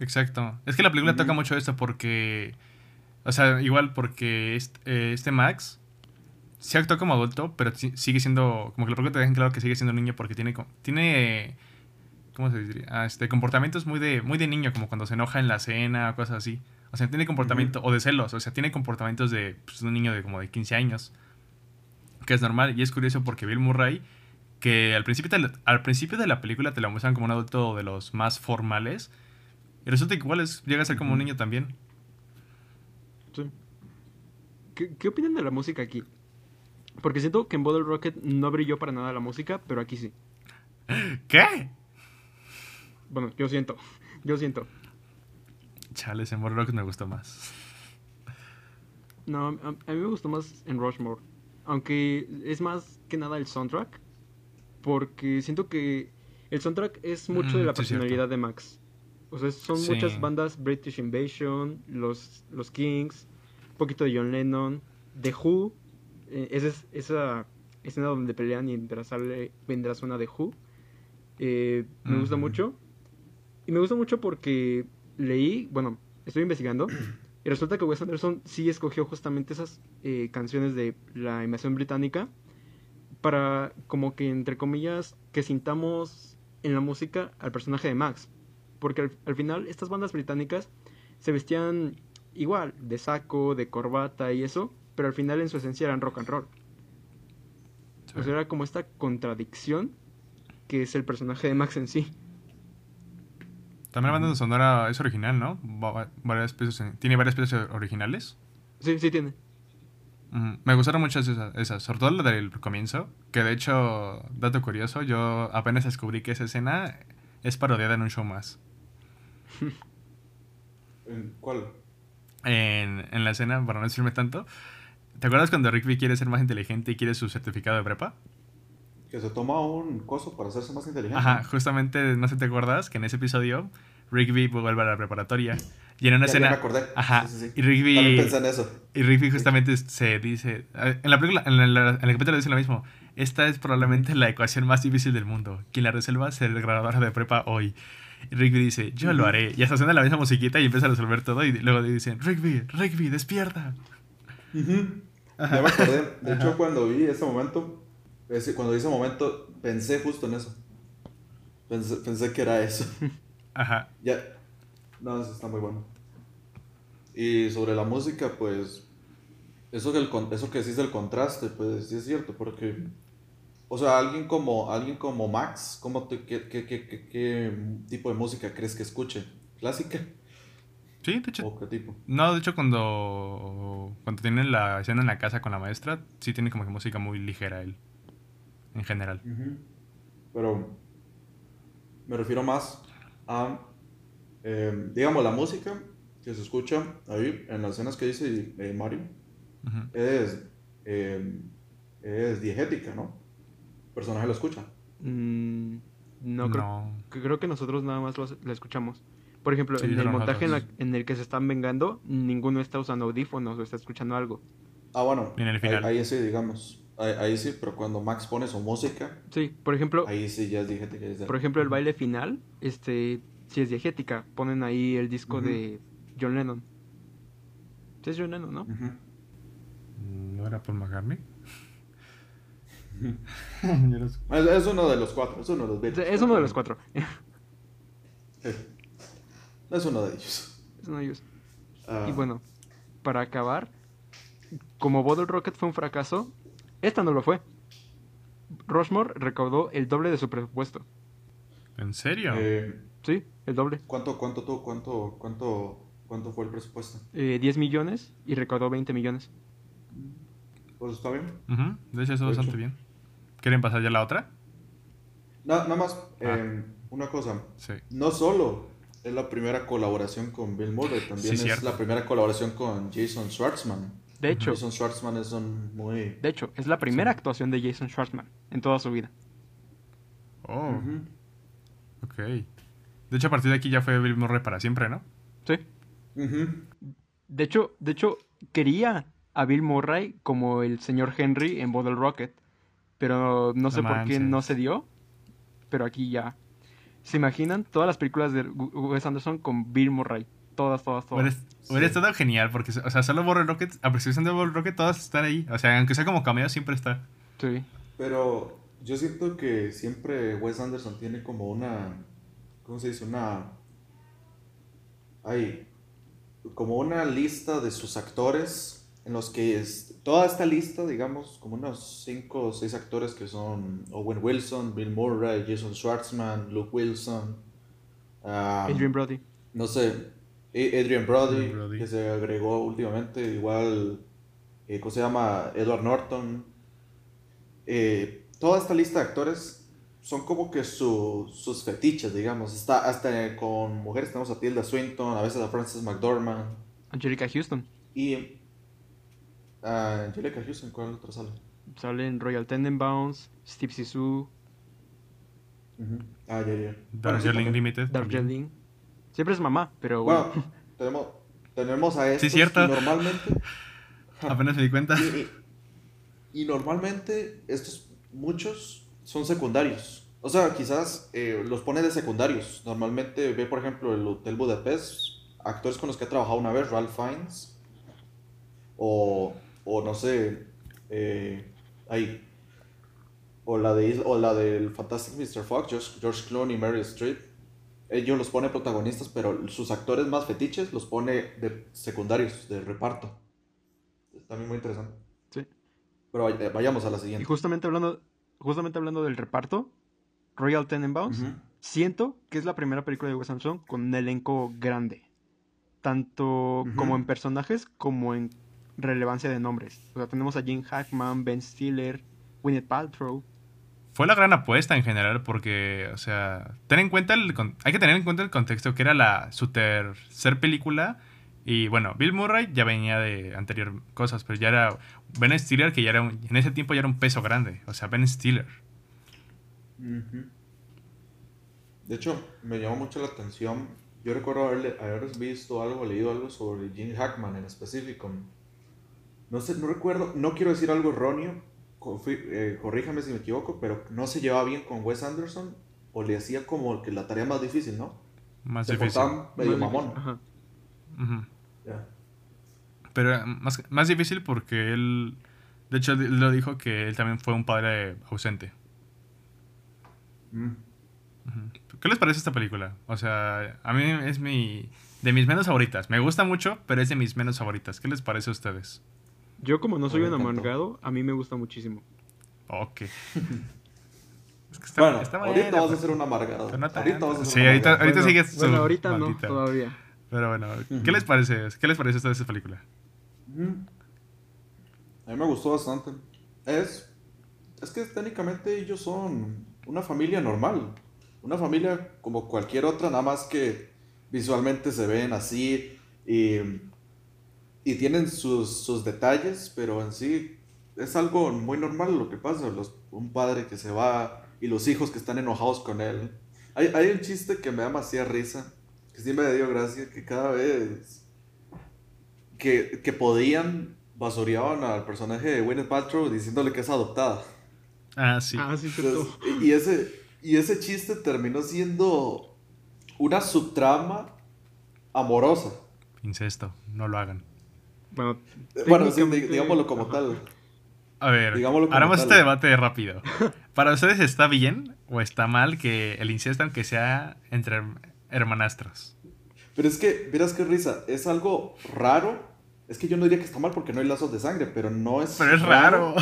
Exacto. Es que la película toca mucho esto porque. O sea, igual porque este, eh, este Max se actúa como adulto, pero si- sigue siendo. Como que la película te dejan claro que sigue siendo niño porque tiene. Tiene. ¿Cómo se diría? Ah, este, comportamientos muy de, muy de niño, como cuando se enoja en la cena o cosas así. O sea, tiene comportamiento. O de celos. O sea, tiene comportamientos de pues, un niño de como de 15 años. Que es normal. Y es curioso porque Bill Murray. Que al principio, te la- al principio de la película te lo muestran como un adulto de los más formales. Y resulta que igual es, llega a ser como un niño también. Sí. ¿Qué, qué opinan de la música aquí? Porque siento que en Bottle Rocket no brilló para nada la música, pero aquí sí. ¿Qué? Bueno, yo siento, yo siento. Chales, en Border Rocket me gustó más. No, a, a mí me gustó más en Rushmore. Aunque es más que nada el soundtrack. Porque siento que el soundtrack es mucho de Mm, la personalidad de Max. O sea, son Sí. muchas bandas British Invasion, los, los Kings, un poquito de John Lennon, The Who. eh, esa, es- esa escena donde pelean y mientras sale, mientras suena The Who. eh, me gusta mucho. Y me gusta mucho porque leí, bueno, estoy investigando. Y resulta que Wes Anderson sí escogió justamente esas eh, canciones de la invasión británica para como que entre comillas que sintamos en la música al personaje de Max. Porque al, al final estas bandas británicas se vestían igual, de saco, de corbata y eso, pero al final en su esencia eran rock and roll. O sea, era como esta contradicción que es el personaje de Max en sí. También la banda sonora es original, ¿no? Va- varias piezas tiene varias piezas originales. Sí, sí tiene. Me gustaron muchas esas, esas, sobre todo la del comienzo, que de hecho, dato curioso, yo apenas descubrí que esa escena es parodiada en un show más. ¿En ¿Cuál? En, en la escena, para no decirme tanto, ¿te acuerdas cuando Rigby quiere ser más inteligente y quiere su certificado de prepa? Que se toma un coso para hacerse más inteligente. Ajá, justamente, no sé si te acuerdas que en ese episodio Rigby vuelve a la preparatoria y en una Ya- ya escena... me acordé. Ajá, Sí, sí, sí. y Rigby... En eso. Y Rigby justamente se dice, en la película, en, la- en el capítulo dice lo mismo, esta es probablemente la ecuación más difícil del mundo, quien la resuelva será el graduador de prepa hoy. Y Rigby dice, yo lo haré, y hasta suena la misma musiquita y empieza a resolver todo y luego dicen, Rigby, Rigby, despierta. Ujú. Ya me acordé. De hecho, Ajá. cuando vi ese momento, ese- cuando vi ese momento, pensé justo en eso. Pensé, pensé que era eso. Ajá, Ya. No, eso está muy bueno. Y sobre la música, pues. Eso que, el, eso que decís del contraste, pues sí es cierto, porque. O sea, alguien como, alguien como Max, ¿cómo te- qué, qué- qué- qué- tipo de música crees que escuche? ¿Clásica? Sí, de hecho. ¿O qué tipo? No, de hecho, cuando, cuando tienen la escena en la casa con la maestra, sí tiene como que música muy ligera él. En general. Ujú. Pero me refiero más a, eh, digamos, la música que se escucha ahí en las escenas que dice eh, Mario es, eh, es diegética, ¿no? El personaje lo escucha. Mm, no, creo, No. creo que nosotros nada más lo, lo escuchamos. Por ejemplo, Sí, en el montaje en, la- en el que se están vengando, ninguno está usando audífonos o está escuchando algo. Ah, bueno, En el ahí, final. ahí sí, digamos. Ahí, ahí sí, pero cuando Max pone su música, Sí, por ejemplo, ahí sí ya es diegética. es de- por ejemplo, el baile final, este, si es diegética, ponen ahí el disco de John Lennon. Sí es John Lennon, ¿no? Ujú. ¿No era Paul McCartney? Es, es uno de los cuatro, es uno de los Beatles. Es uno de los cuatro. Sí. Es uno de ellos. es uno de ellos. Ah, Y bueno, para acabar, como Bottle Rocket fue un fracaso, esta no lo fue. Rushmore recaudó el doble de su presupuesto. ¿En serio? eh, Sí, el doble. ¿Cuánto, cuánto, tú, cuánto, cuánto, cuánto fue el presupuesto? Eh, 10 millones y recaudó 20 millones. Pues está bien. De hecho, está De bastante hecho. bien. ¿Quieren pasar ya a la otra? Na- nada más, Ah. eh, una cosa. Sí. No solo es la primera colaboración con Bill Murray, también Sí, es cierto. la primera colaboración con Jason Schwartzman. De hecho, Jason Schwartzman es un muy... de hecho, es la primera actuación de Jason Schwartzman en toda su vida. Oh, Ujú. ok. De hecho, a partir de aquí ya fue Bill Murray para siempre, ¿no? Sí. De hecho, de hecho, quería a Bill Murray como el señor Henry en Bottle Rocket, pero no sé No por qué no se dio. Pero aquí ya. ¿Se imaginan todas las películas de Wes Anderson con Bill Murray? Todas, todas, todas. Hubiera, hubiera Sí. estado genial porque, o sea, solo Bottle Rocket, a prescripción de Bottle Rocket, todas están ahí. O sea, aunque sea como cameo, siempre está. Sí. Pero yo siento que siempre Wes Anderson tiene como una... ¿Cómo se dice? Una... Hay como una lista de sus actores en los que es toda esta lista, digamos, como unos 5 o 6 actores que son Owen Wilson, Bill Murray, Jason Schwartzman, Luke Wilson, ah, Adrian Brody. no sé, Adrian Brody, Adrian Brody. que se agregó últimamente, igual, eh, ¿cómo se llama? Edward Norton. Eh, toda esta lista de actores son como que su- sus fetiches, digamos. Está hasta con mujeres tenemos a Tilda Swinton, a veces a Frances McDormand Angelica Houston. y a Angelica Houston, ¿cuál otro sale? Salen Royal Tenenbaums, Steve Sisu. Ah, ya, ya. Bueno, sí, Darjeeling también. Limited. Darjeeling. Siempre es mamá, pero Bueno, bueno. tenemos, tenemos a estos cierto. y normalmente Apenas me di cuenta. Y, normalmente estos muchos son secundarios. O sea, quizás eh, los pone de secundarios. Normalmente ve, por ejemplo, el Hotel Budapest, actores con los que ha trabajado una vez, Ralph Fiennes. O, o no sé, eh, ahí. O la, de, o la del Fantastic Mr. Fox, George, George Clooney, Meryl Streep. Ellos los pone protagonistas, pero sus actores más fetiches los pone de secundarios, de reparto. También muy interesante. Sí. Pero vay- vayamos a la Y siguiente. justamente hablando, justamente hablando del reparto, Royal Tenenbaums, Ujú. siento que es la primera película de Wes Anderson con un elenco grande. Tanto como en personajes como en relevancia de nombres. O sea, tenemos a Jim Hackman, Ben Stiller, Gwyneth Paltrow. Fue la gran apuesta en general porque, o sea, ten en cuenta el, hay que tener en cuenta el contexto que era la su tercer película y bueno, Bill Murray ya venía de anterior cosas, pero ya era Ben Stiller que ya era un- en ese tiempo ya era un peso grande, o sea, Ben Stiller. De hecho, me llamó mucho la atención. Yo recuerdo haberle- haber visto algo, leído algo sobre Gene Hackman en específico. No sé, no recuerdo, no quiero decir algo erróneo, eh, corríjame si me equivoco, pero no se llevaba bien con Wes Anderson o le hacía como que la tarea más difícil, ¿no? Más Se difícil. medio Más mamón. difícil. Ajá. Pero eh, más, más difícil porque él, de hecho, lo dijo que él también fue un padre ausente. Mm. ¿Qué les parece esta película? O sea, a mí es mi de mis menos favoritas. Me gusta mucho, pero es de mis menos favoritas. ¿Qué les parece a ustedes? Yo como no soy un amargado, a mí me gusta muchísimo. Ok. es que Bueno, está ahorita vas a ser un amargado. Ahorita vas a ser Sí, un ahorita, amargado. ahorita Bueno, sigues bueno, ahorita maldita. no, todavía. Pero bueno, ¿qué les parece? ¿Qué les parece esta, esta película? A mí me gustó bastante. Es, es que técnicamente ellos son una familia normal. Una familia como cualquier otra, nada más que visualmente se ven así y, y tienen sus, sus detalles, pero en sí es algo muy normal lo que pasa. Los, un padre que se va y los hijos que están enojados con él. Hay, hay un chiste que me da demasiada risa, que sí me dio gracia, que cada vez que, que podían basureaban al personaje de Gwyneth Paltrow diciéndole que es adoptada. Ah, sí. Ah, sí. Entonces, y, ese, y ese chiste terminó siendo una subtrama amorosa. Incesto, no lo hagan. Bueno, sí, digámoslo como Ajá. tal. A ver, haremos este debate rápido. ¿Para ustedes está bien o está mal que el incesto, aunque sea entre herm- hermanastros? Pero es que, verás qué risa, es algo raro. Es que yo no diría que está mal porque no hay lazos de sangre, pero no es. Pero es raro.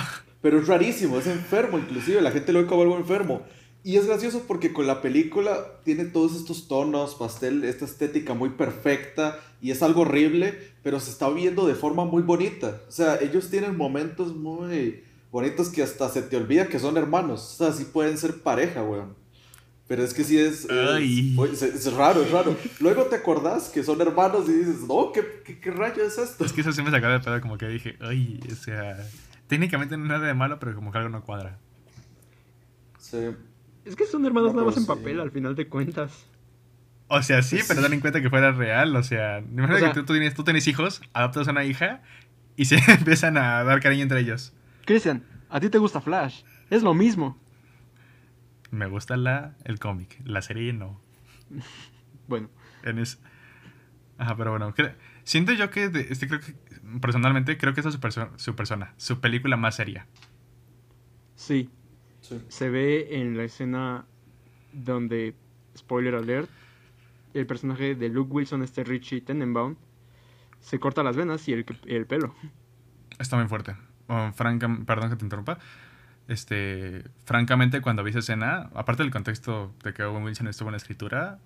Pero es rarísimo, es enfermo inclusive, la gente lo ve como algo enfermo. Y es gracioso porque con la película tiene todos estos tonos, pastel, esta estética muy perfecta y es algo horrible, pero se está viendo de forma muy bonita. O sea, ellos tienen momentos muy bonitos que hasta se te olvida que son hermanos. O sea, sí pueden ser pareja, weón. Pero es que sí es, es, es- es raro, es raro. Luego te acordás que son hermanos y dices, no, ¿qué, qué, qué rayo es esto? Es que eso sí me sacó de pedo, como que dije, ay, o sea, técnicamente no es nada de malo, pero como que algo no cuadra. Sí. Es que son hermanos No, nada más en papel, al final de cuentas. O sea, sí, Sí. pero ten en cuenta que fuera real, o sea, imagínate O sea- que tú, tú tienes, tú tienes hijos, adoptas a una hija y se empiezan a dar cariño entre ellos. Cristian, a ti te gusta Flash. Es lo mismo. Me gusta la, el cómic, la serie no. Bueno, En es... Ajá, pero bueno, cre- siento yo que, de- este, creo que, personalmente, creo que esa es su, perso- su persona, su película más seria. sí. Sí. Se ve en la escena donde, spoiler alert, el personaje de Luke Wilson, este Richie Tenenbaum, se corta las venas y el, el pelo. Está muy fuerte. Oh, franca, perdón que te interrumpa. Este, francamente, cuando vi esa escena, aparte del contexto de que Owen Wilson estuvo en la escritura,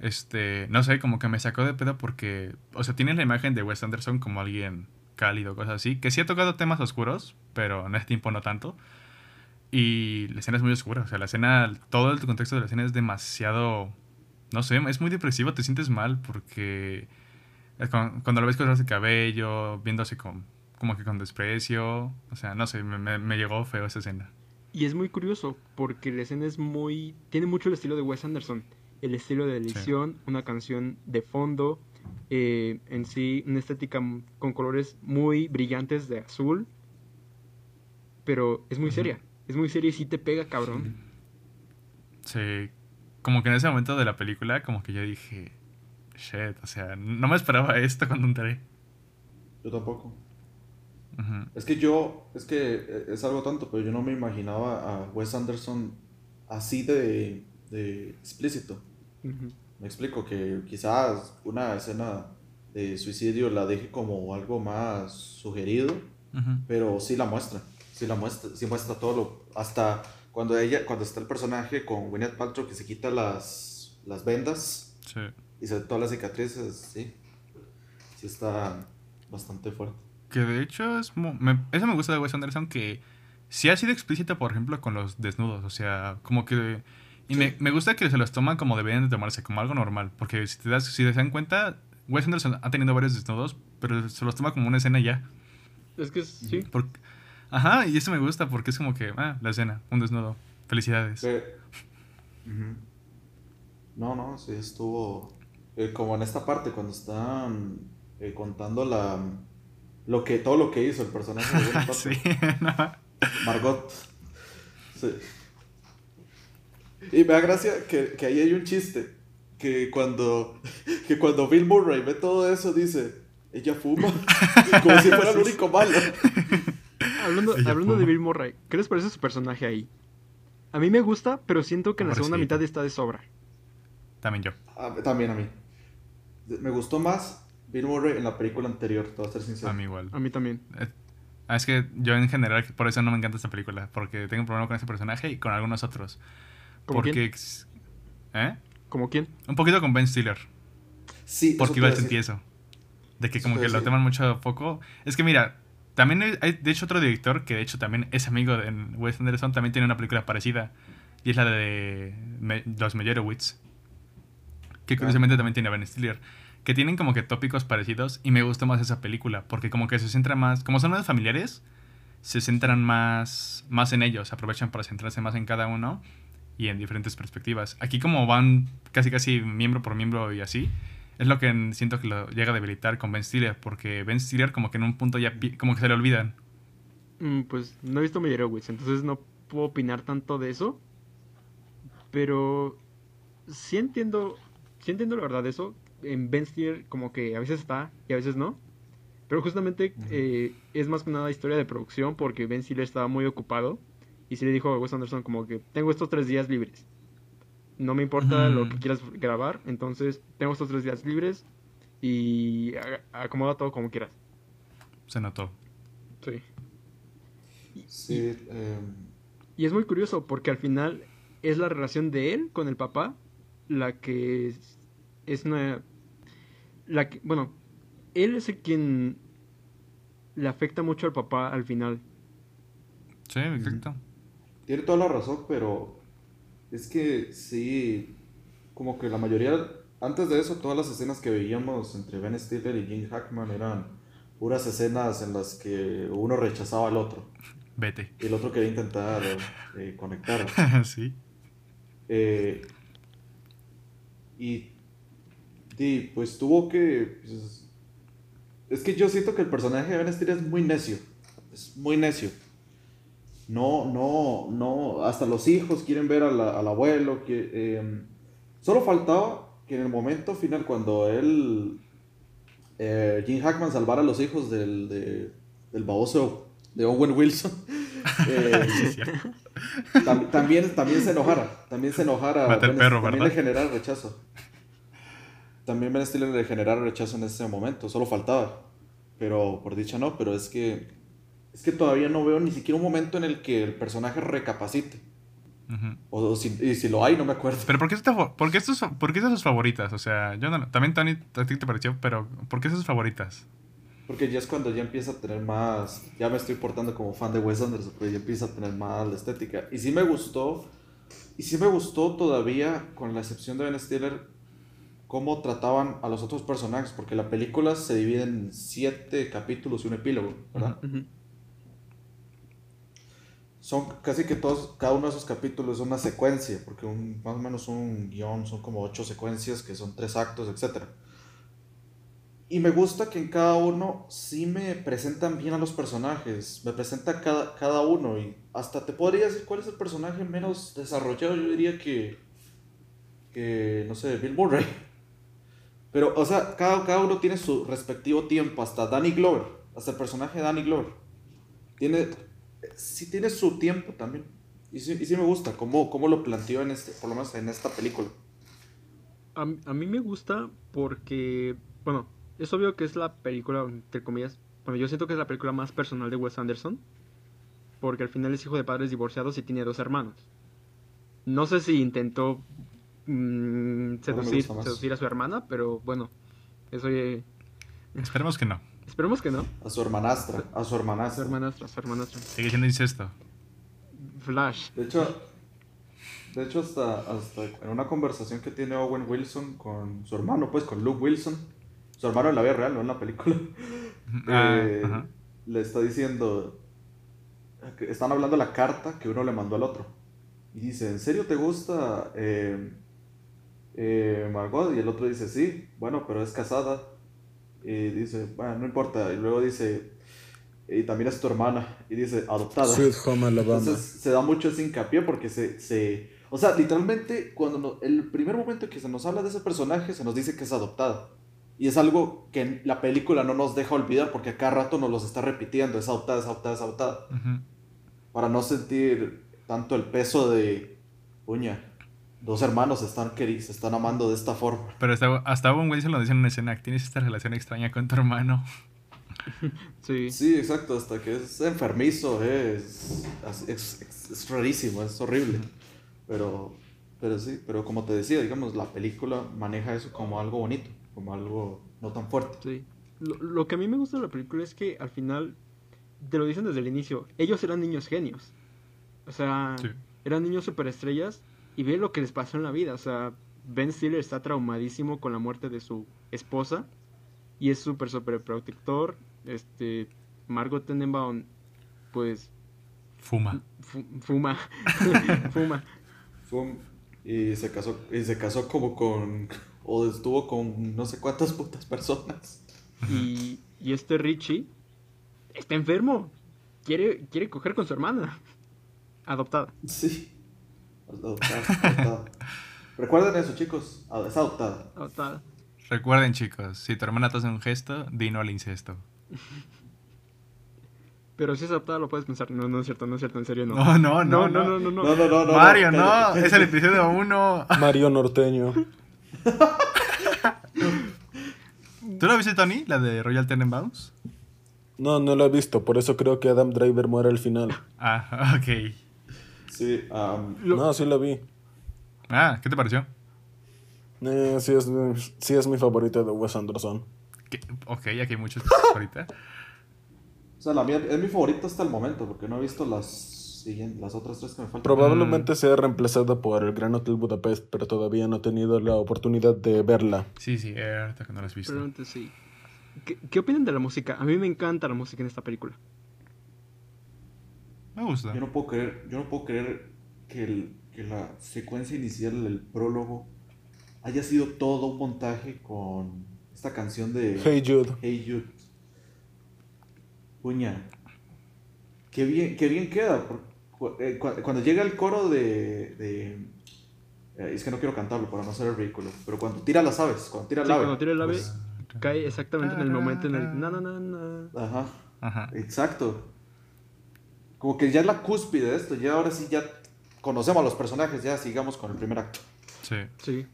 este, no sé, como que me sacó de pedo porque, o sea, tienes la imagen de Wes Anderson como alguien cálido, cosas así, que sí ha tocado temas oscuros, pero en este tiempo no tanto. Y la escena es muy oscura, o sea, la escena, todo el contexto de la escena es demasiado, no sé, es muy depresivo, te sientes mal porque es cuando, lo ves con de cabello, viéndose con, como que con desprecio, o sea, no sé, me, me- me llegó feo esa escena. Y es muy curioso porque la escena es muy... Tiene mucho el estilo de Wes Anderson. El estilo de edición, una canción de fondo, eh, en sí una estética con colores muy brillantes de azul. Pero es muy seria. Es muy seria y sí te pega, cabrón. Sí, como que en ese momento de la película, como que yo dije, shit, o sea, no me esperaba esto cuando entré. Yo tampoco. Es que yo, es que eh, es algo tonto, pero yo no me imaginaba a Wes Anderson así de, de explícito. Me explico que quizás una escena de suicidio la deje como algo más sugerido, pero sí la muestra, sí la muestra, sí muestra todo lo, hasta cuando ella, cuando está el personaje con Gwyneth Paltrow que se quita las, las vendas Sí. y se todas las cicatrices, sí, sí está bastante fuerte. Que de hecho es me- eso me gusta de Wes Anderson que sí ha sido explícito, por ejemplo, con los desnudos. O sea, como que. Y me, Sí. me gusta que se los toman como deberían de tomarse, como algo normal. Porque si te das, si te dan cuenta, Wes Anderson ha tenido varios desnudos, pero se los toma como una escena ya. Es que sí. Porque- ajá, y eso me gusta porque es como que, ah, la escena, un desnudo. Felicidades. No, no, sí estuvo eh, como en esta parte cuando están eh, contando la lo que todo lo que hizo el personaje de sí, no. Margot. Sí. Y me da gracia que, que ahí hay un chiste que cuando que cuando Bill Murray ve todo eso dice ella fuma como si fuera el único malo. Hablando, hablando de. Bill Murray, ¿qué les parece su personaje ahí? A mí me gusta, pero siento que en la segunda mitad está de sobra. También yo. A- también a mí. Me gustó más Bill Murray en la película anterior, te voy a ser sincero. A mí igual. A mí también. Eh, ah, Es que yo en general, por eso no me encanta esta película. Porque tengo un problema con ese personaje y con algunos otros. ¿Como porque. quién? ex- ¿Eh? ¿Como quién? Un poquito con Ben Stiller. Sí, Porque igual iba a sentí eso. De que Eso como que lo toman mucho a poco. Es que mira, también hay, de hecho otro director que de hecho también es amigo de Wes Anderson, también tiene una película parecida. Y es la de Me- Los Meyerowitz. Que curiosamente también tiene a Ben Stiller. Que tienen como que tópicos parecidos y me gustó más esa película. Porque como que se centra más, como son más familiares, se centran más, más en ellos. Aprovechan para centrarse más en cada uno y en diferentes perspectivas. Aquí como van casi casi miembro por miembro y así, es lo que en- siento que lo llega a debilitar con Ben Stiller, porque Ben Stiller como que en un punto ya como que se le olvidan. Mm, pues no he visto Meyerowitz, entonces no puedo opinar tanto de eso. Pero sí entiendo, sí entiendo la verdad de eso. En Ben Stiller como que a veces está y a veces no. Pero justamente eh, es más que nada historia de producción porque Ben Stiller estaba muy ocupado y sí le dijo a Wes Anderson como que tengo estos tres días libres. No me importa lo que Ujú. quieras grabar, entonces tengo estos tres días libres y a- acomoda todo como quieras. Se notó. Sí. Sí, eh, Y es muy curioso porque al final es la relación de él con el papá la que es, es una... La que, bueno, él es el quien le afecta mucho al papá al final. Sí, exacto. tiene toda la razón, pero es que sí, como que la mayoría, antes de eso, todas las escenas que veíamos entre Ben Stiller y Jim Hackman eran puras escenas en las que uno rechazaba al otro Vete. y el otro quería intentar eh, conectar. sí. Eh, y, y, pues tuvo que... pues, es que yo siento que el personaje de Ben Stiller es muy necio. Es muy necio. No, no, no. Hasta los hijos quieren ver a la- al abuelo. Que, eh, solo faltaba que en el momento final, cuando él... eh, Jim Hackman salvara a los hijos del, de- del baboso de Owen Wilson. eh, Sí. Tam- también, también se enojara. También se enojara. Mata perro, también ¿verdad? le generara rechazo. También Ben Stiller le generara rechazo en ese momento. Solo faltaba. Pero por dicha no. Pero es que. Es que todavía no veo ni siquiera un momento en el que el personaje recapacite. O, o si, y si lo hay, no me acuerdo. Pero ¿por qué, por, estos, ¿por qué son sus favoritas? O sea, yo no, también Tony, a ti te pareció, pero ¿por qué son sus favoritas? Porque ya es cuando ya empieza a tener más. Ya me estoy portando como fan de Wes Anderson, pero ya empieza a tener más la estética. Y sí me gustó. Y sí me gustó todavía, con la excepción de Ben Stiller, cómo trataban a los otros personajes. Porque la película se divide en siete capítulos y un epílogo, ¿verdad? Ujú. Son casi que todos, cada uno de esos capítulos es una secuencia. Porque un, más o menos un guion son como ocho secuencias, que son tres actos, etcétera. Y me gusta que en cada uno sí me presentan bien a los personajes. Me presenta cada, cada uno. Y hasta te podría decir cuál es el personaje menos desarrollado. Yo diría que. que no sé, Bill Murray. Pero, o sea, cada, cada uno tiene su respectivo tiempo. Hasta Danny Glover. Hasta el personaje de Danny Glover. Tiene. Sí tiene su tiempo también. Y sí, y sí me gusta cómo, cómo lo planteó en este, por lo menos en esta película. A, a mí me gusta porque, bueno, es obvio que es la película, entre comillas, bueno, yo siento que es la película más personal de Wes Anderson, porque al final es hijo de padres divorciados y tiene dos hermanos. No sé si intentó mm, seducir, seducir a su hermana, pero bueno, eso eh, Esperemos que no. Esperemos que no. A su hermanastra. A su A su hermanastra. hermanastra, a su hermanastra. Sigue siendo incesto. Flash. De hecho, de hecho hasta, hasta en una conversación que tiene Owen Wilson con su hermano, pues con Luke Wilson, su hermano en la vida real, no en la película, Ah, eh, ajá. le está diciendo, que están hablando de la carta que uno le mandó al otro. Y dice, ¿en serio te gusta eh, eh, Margot? Y el otro dice, sí, bueno, pero es casada. Y dice, bueno, no importa. Y luego dice, y también es tu hermana. Y dice, adoptada. Sweet Home Alabama. Entonces se da mucho ese hincapié porque se, se... O sea, literalmente, cuando no- el primer momento que se nos habla de ese personaje, se nos dice que es adoptada. Y es algo que la película no nos deja olvidar porque a cada rato nos los está repitiendo, es adoptada, es adoptada, es adoptada. Para no sentir tanto el peso de, puña, dos hermanos se están, queri- se están amando de esta forma. Pero hasta, hasta Owen Wilson lo dice en una escena, tienes esta relación extraña con tu hermano. Sí. Sí, exacto, hasta que es enfermizo, es, es, es- es rarísimo, es horrible. Pero, pero sí, pero como te decía, digamos, la película maneja eso como algo bonito. como algo no tan fuerte. Sí. Lo, lo que a mí me gusta de la película es que al final, te lo dicen desde el inicio, ellos eran niños genios. O sea, Sí. eran niños superestrellas y ve lo que les pasó en la vida. O sea, Ben Stiller está traumadísimo con la muerte de su esposa y es súper, súper protector. Este, Margot Tenenbaum, pues, Fuma. fu- fuma, fuma. Un- y se casó y se casó como con o estuvo con no sé cuántas putas personas. Y, y este Richie está enfermo. Quiere, quiere coger con su hermana. Adoptada. Sí. Adoptada, adoptada. Recuerden eso, chicos. Es adoptada. Adoptada. Recuerden, chicos, si tu hermana te hace un gesto, dino al incesto. Pero si es adoptada lo puedes pensar. No, no es cierto, no es cierto, en serio no. No, no, no, no, no, no. no, no. No, no, no, no. Mario, no, no, es el episodio 1. Mario Norteño. ¿Tú lo viste, Tony? La de Royal Tenenbaums. No, no lo he visto, por eso creo que Adam Driver muere al final. Ah, ok. Sí, Lo- No, sí lo vi. Ah, ¿qué te pareció? Eh, sí, es, sí es mi favorita de Wes Anderson. ¿Qué? Ok, aquí hay muchos ahorita. o sea, la mía es mi favorita hasta el momento porque no he visto las siguientes, las otras tres que me faltan. Probablemente sea reemplazada por el Gran Hotel Budapest, pero todavía no he tenido la oportunidad de verla. Sí, sí, eh, ahorita que no lo has visto. Sí. ¿Qué, qué opinan de la música? A mí me encanta la música en esta película. Me gusta. Yo no puedo creer, yo no puedo creer que, el- que la secuencia inicial, el prólogo, haya sido todo un montaje con esta canción de Hey Jude. Hey Jude. Puña. Qué bien, qué bien queda. eh, cu- Cuando llega el coro de, de- eh, es que no quiero cantarlo para no hacer el ridículo. Pero cuando tira las aves, cuando tira Sí, el ave. cuando tira el ave, pues, cae exactamente en el momento en el... Na, na, na. ajá. Ajá. Exacto. Como que ya es la cúspide de esto. Ya ahora sí ya conocemos a los personajes. Ya sigamos con el primer acto. Sí. Sí.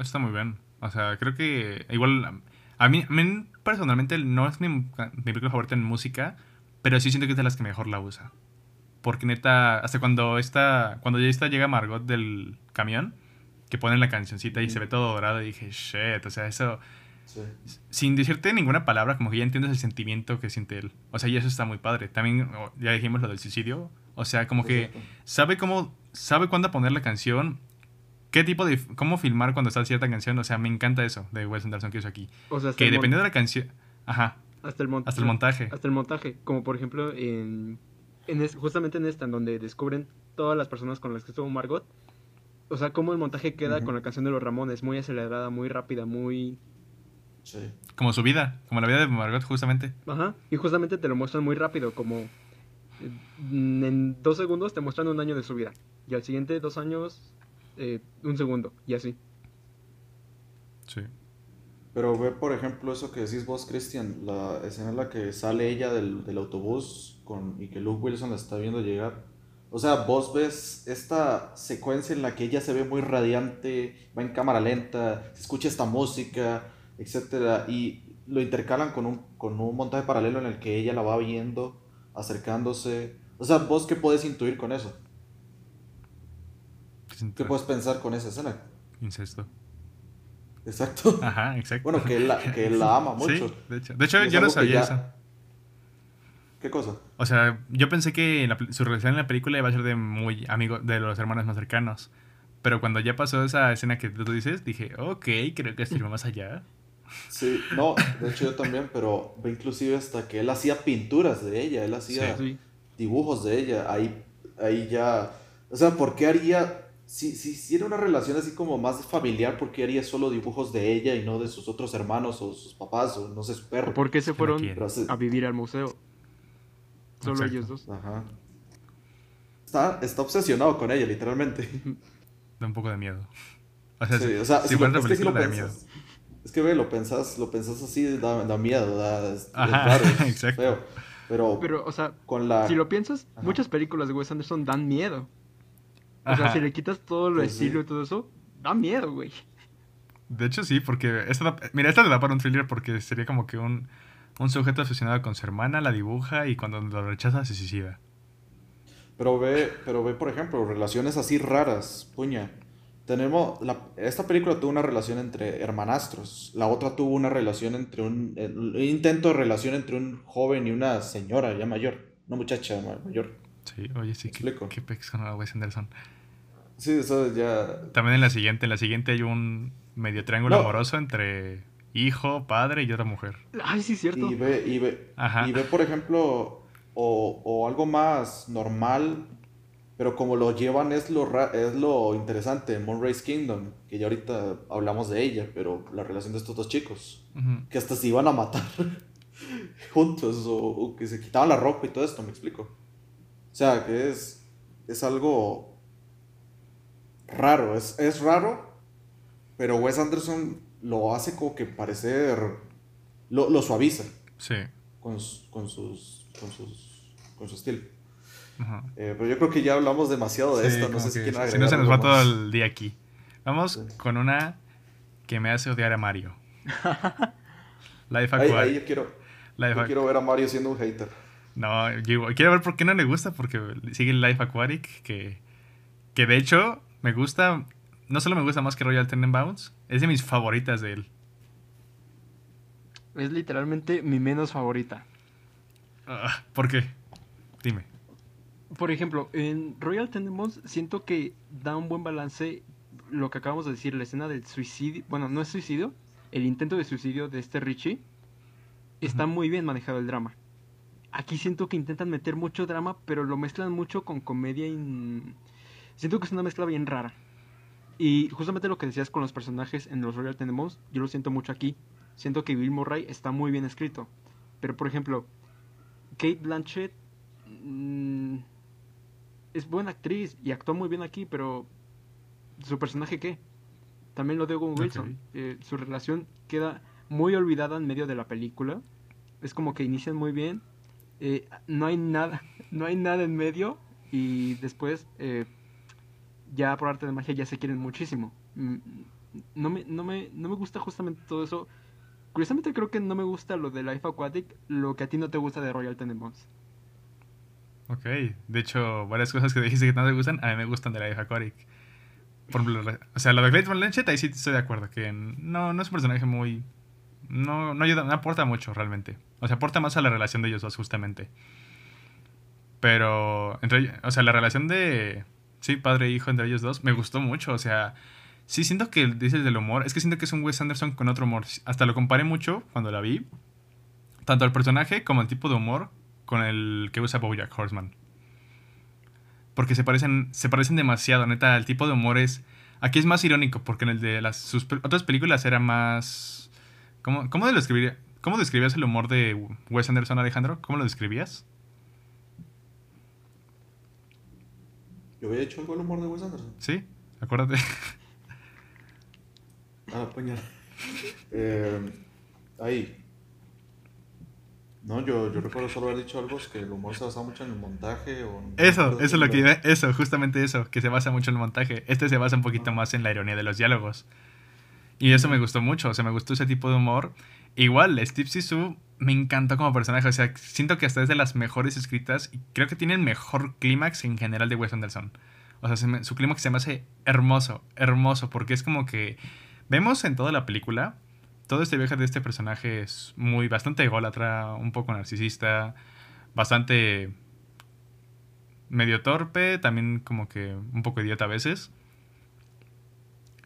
Está muy bien. O sea, creo que igual a mí, a mí personalmente no es mi, mi película favorita en música, pero sí siento que es de las que mejor la usa. Porque neta, hasta cuando esta, cuando ya está llega Margot del camión, que ponen la cancioncita y se ve todo dorado y dije, shit, o sea, eso, Sí. sin decirte ninguna palabra, como que ya entiendes el sentimiento que siente él. O sea, y eso está muy padre. También, ya dijimos lo del suicidio, o sea, como que sabe cómo, sabe cuándo poner la canción, qué tipo de, cómo filmar cuando está cierta canción, o sea, me encanta eso de Wes Anderson que hizo aquí. O sea, Que dependiendo de la canción, ajá, hasta el, hasta el montaje. Hasta el montaje. Como por ejemplo en... en es- justamente en esta, en donde descubren todas las personas con las que estuvo Margot. O sea, cómo el montaje queda con la canción de los Ramones. Muy acelerada, muy rápida, muy... Sí. Como su vida, como la vida de Margot justamente. Ajá. Y justamente te lo muestran muy rápido, como... eh, En dos segundos te muestran un año de su vida. Y al siguiente dos años, eh, un segundo. Y así. Sí. Pero ve, por ejemplo, eso que decís vos, Christian, la escena en la que sale ella del, del autobús con, y que Luke Wilson la está viendo llegar. O sea, vos ves esta secuencia en la que ella se ve muy radiante, va en cámara lenta, se escucha esta música, etcétera, y lo intercalan con un, con un montaje paralelo en el que ella la va viendo, acercándose. O sea, vos qué puedes intuir con eso? ¿Qué puedes pensar con esa escena? Incesto. Exacto. Ajá, exacto. Bueno, que él la, que él la ama mucho. Sí, de hecho. De hecho, yo no sabía ya- eso. ¿Qué cosa? O sea, yo pensé que la su relación en la película iba a ser de muy amigo, de los hermanos más cercanos. Pero cuando ya pasó esa escena que tú dices, dije, ok, creo que esto iba más allá. Sí, no, de hecho yo también, pero ve inclusive hasta que él hacía pinturas de ella, él hacía Sí. dibujos de ella, ahí, ahí ya, o sea, ¿por qué haría, si, si, si era una relación así como más familiar, ¿por qué haría solo dibujos de ella y no de sus otros hermanos o sus papás o no sé, su perro? ¿Por qué se fueron a vivir al museo? Solo Exacto. ellos dos. Ajá. Está, está obsesionado con ella, literalmente. Da un poco de miedo. O sea, Sí, si, o sea, si si lo- es otra que si lo da miedo. Es que ve, lo pensás, lo pensás así, da, da miedo, da, es, es Ajá, raro, es exacto. feo. Pero, Pero, o sea, con la... si lo piensas, Ajá. muchas películas de Wes Anderson dan miedo. O sea, si le quitas todo lo Pues sí. estilo y todo eso, da miedo, güey. De hecho, sí, porque esta da- mira, esta le da para un thriller porque sería como que un, un sujeto obsesionado con su hermana, la dibuja y cuando lo rechaza se suicida. Pero ve, pero ve, por ejemplo, relaciones así raras, puña. Tenemos, la- esta película tuvo una relación entre hermanastros, la otra tuvo una relación entre un, un intento de relación entre un joven y una señora ya mayor, una muchacha ma- mayor. Sí, oye, sí, ¿Me qué, qué pex con la Wes Anderson. Sí, eso ya... También en la siguiente, en la siguiente hay un medio triángulo No. amoroso entre hijo, padre y otra mujer. Ay, sí, cierto. Y ve, y ve, Ajá. y ve, por ejemplo, o, o algo más normal, pero como lo llevan es lo, ra- es lo interesante, Moonrise Kingdom, que ya ahorita hablamos de ella, pero la relación de estos dos chicos, que hasta se iban a matar juntos, o, o que se quitaban la ropa y todo esto, me explico. O sea, que es, es algo raro, es, es raro, pero Wes Anderson lo hace como que parecer, lo, lo suaviza Sí. con, con sus con sus con su estilo. Ajá. Eh, pero yo creo que ya hablamos demasiado de Sí, esto, no sé si si no se nos va todo el día aquí. Vamos Sí. con una que me hace odiar a Mario. Life Ahí, Aquatic. ahí yo quiero Life yo Aqu- quiero ver a Mario siendo un hater. No, yo quiero ver por qué no le gusta, porque sigue el Life Aquatic, que, que de hecho me gusta, no solo me gusta más que Royal Tenenbaums, es de mis favoritas de él. Es literalmente mi menos favorita. Ah, ¿Por qué? Dime. Por ejemplo, en Royal Tenenbaums siento que da un buen balance lo que acabamos de decir, la escena del suicidio, bueno, no es suicidio, el intento de suicidio de este Richie, está muy bien manejado el drama. Aquí siento que intentan meter mucho drama, pero lo mezclan mucho con comedia y... Siento que es una mezcla bien rara. Y justamente lo que decías con los personajes en los Royal Tenenbaums, yo lo siento mucho aquí. Siento que Bill Murray está muy bien escrito. Pero, por ejemplo, Kate Blanchett mm, es buena actriz y actúa muy bien aquí, pero su personaje qué? También lo de Ok. Wilson. Eh, su relación queda muy olvidada en medio de la película. Es como que inician muy bien. eh, no hay nada, no hay nada en medio y después eh, ya por arte de magia ya se quieren muchísimo. Mm, No me, no me, no me gusta justamente todo eso. Curiosamente creo que no me gusta lo de Life Aquatic, lo que a ti no te gusta de Royal Tenenbaums. Ok, de hecho, varias cosas que dijiste que no te gustan, a mí me gustan de Life Aquatic. Por ejemplo, la- o sea, lo de Kate Blanchett, ahí sí estoy de acuerdo, que no, no es un personaje muy... No, no ayuda, no aporta mucho realmente. O sea, aporta más a la relación de ellos dos, justamente. Pero, entre, o sea, la relación de, sí, padre e hijo entre ellos dos, me gustó mucho. O sea, sí siento que dices del humor, es que siento que es un Wes Anderson con otro humor. Hasta lo comparé mucho cuando la vi. Tanto el personaje como el tipo de humor con el que usa Bojack Horseman. Porque se parecen, se parecen demasiado, neta, el tipo de humor es... Aquí es más irónico, porque en el de las sus otras películas era más... ¿Cómo, cómo, lo describiría- ¿Cómo describías el humor de Wes Anderson, Alejandro? ¿Cómo lo describías? Yo había hecho algo del humor de Wes Anderson. ¿Sí? Acuérdate. Ah, puñal. Eh, ahí. No, yo, yo recuerdo solo haber dicho algo, es que el humor se basaba mucho en el montaje o en- Eso, eso es lo que Eso, justamente eso, que se basa mucho en el montaje. Este se basa un poquito más en la ironía de los diálogos. Y eso me gustó mucho, o sea, me gustó ese tipo de humor. Igual, Steve Sisu me encantó como personaje, o sea, siento que hasta es de las mejores escritas y creo que tiene el mejor clímax en general de Wes Anderson. O sea, se me- su clímax se me hace hermoso, hermoso, porque es como que vemos en toda la película todo este viaje de este personaje es muy bastante ególatra, un poco narcisista, bastante medio torpe, también como que un poco idiota a veces.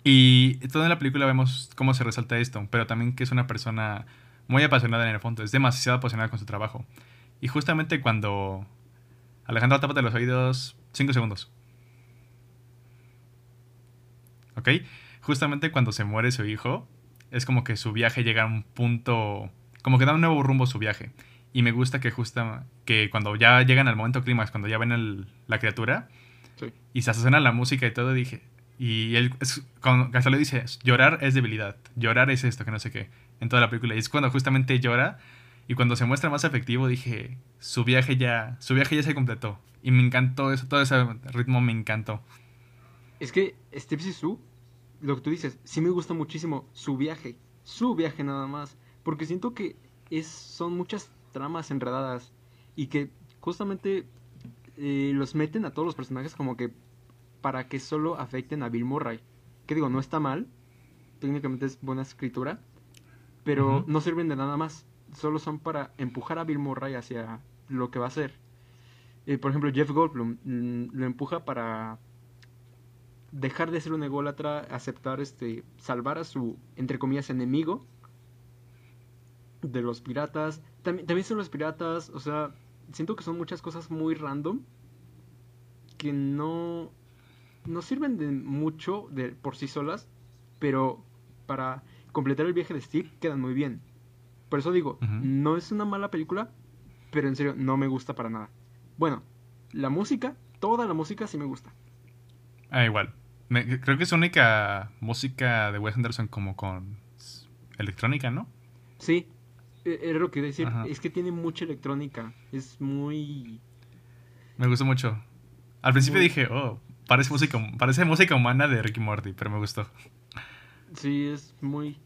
Y toda la película vemos cómo se resalta esto, pero también que es una persona muy apasionada en el fondo, es demasiado apasionada con su trabajo. Y justamente cuando... Alejandro, tápate los oídos 5 segundos. ¿Ok? Justamente cuando se muere su hijo, es como que su viaje llega a un punto... Como que da un nuevo rumbo a su viaje. Y me gusta que justa que cuando ya llegan al momento clímax, cuando ya ven el- la criatura, Sí. y se asesina la música y todo, dije... Y él, es, cuando hasta le dice, llorar es debilidad, llorar es esto, que no sé qué, en toda la película. Y es cuando justamente llora, y cuando se muestra más afectivo, dije, su viaje ya, su viaje ya se completó. Y me encantó eso, todo ese ritmo me encantó. Es que Steve Sisu, lo que tú dices, sí me gusta muchísimo su viaje, su viaje nada más, porque siento que es, son muchas tramas enredadas y que justamente eh, los meten a todos los personajes como que para que solo afecten a Bill Murray. que digo, no está mal, técnicamente es buena escritura, pero no sirven de nada más, solo son para empujar a Bill Murray hacia lo que va a ser. Eh, por ejemplo, Jeff Goldblum mm, lo empuja para dejar de ser un ególatra, aceptar este, salvar a su, entre comillas, enemigo de los piratas. También, también son los piratas, o sea, siento que son muchas cosas muy random que no, no sirven de mucho de, por sí solas, pero para completar el viaje de Steve quedan muy bien. Por eso digo, no es una mala película, pero en serio, no me gusta para nada. Bueno, la música, toda la música sí me gusta. Ah, igual. Me- creo que es única música de Wes Anderson como con electrónica, ¿no? Sí, e- era lo que iba a decir. Ajá. Es que tiene mucha electrónica. Es muy. Me gustó mucho. Al principio Muy- dije, oh, parece música, parece música humana de Ricky Morty, pero me gustó. Sí, es muy.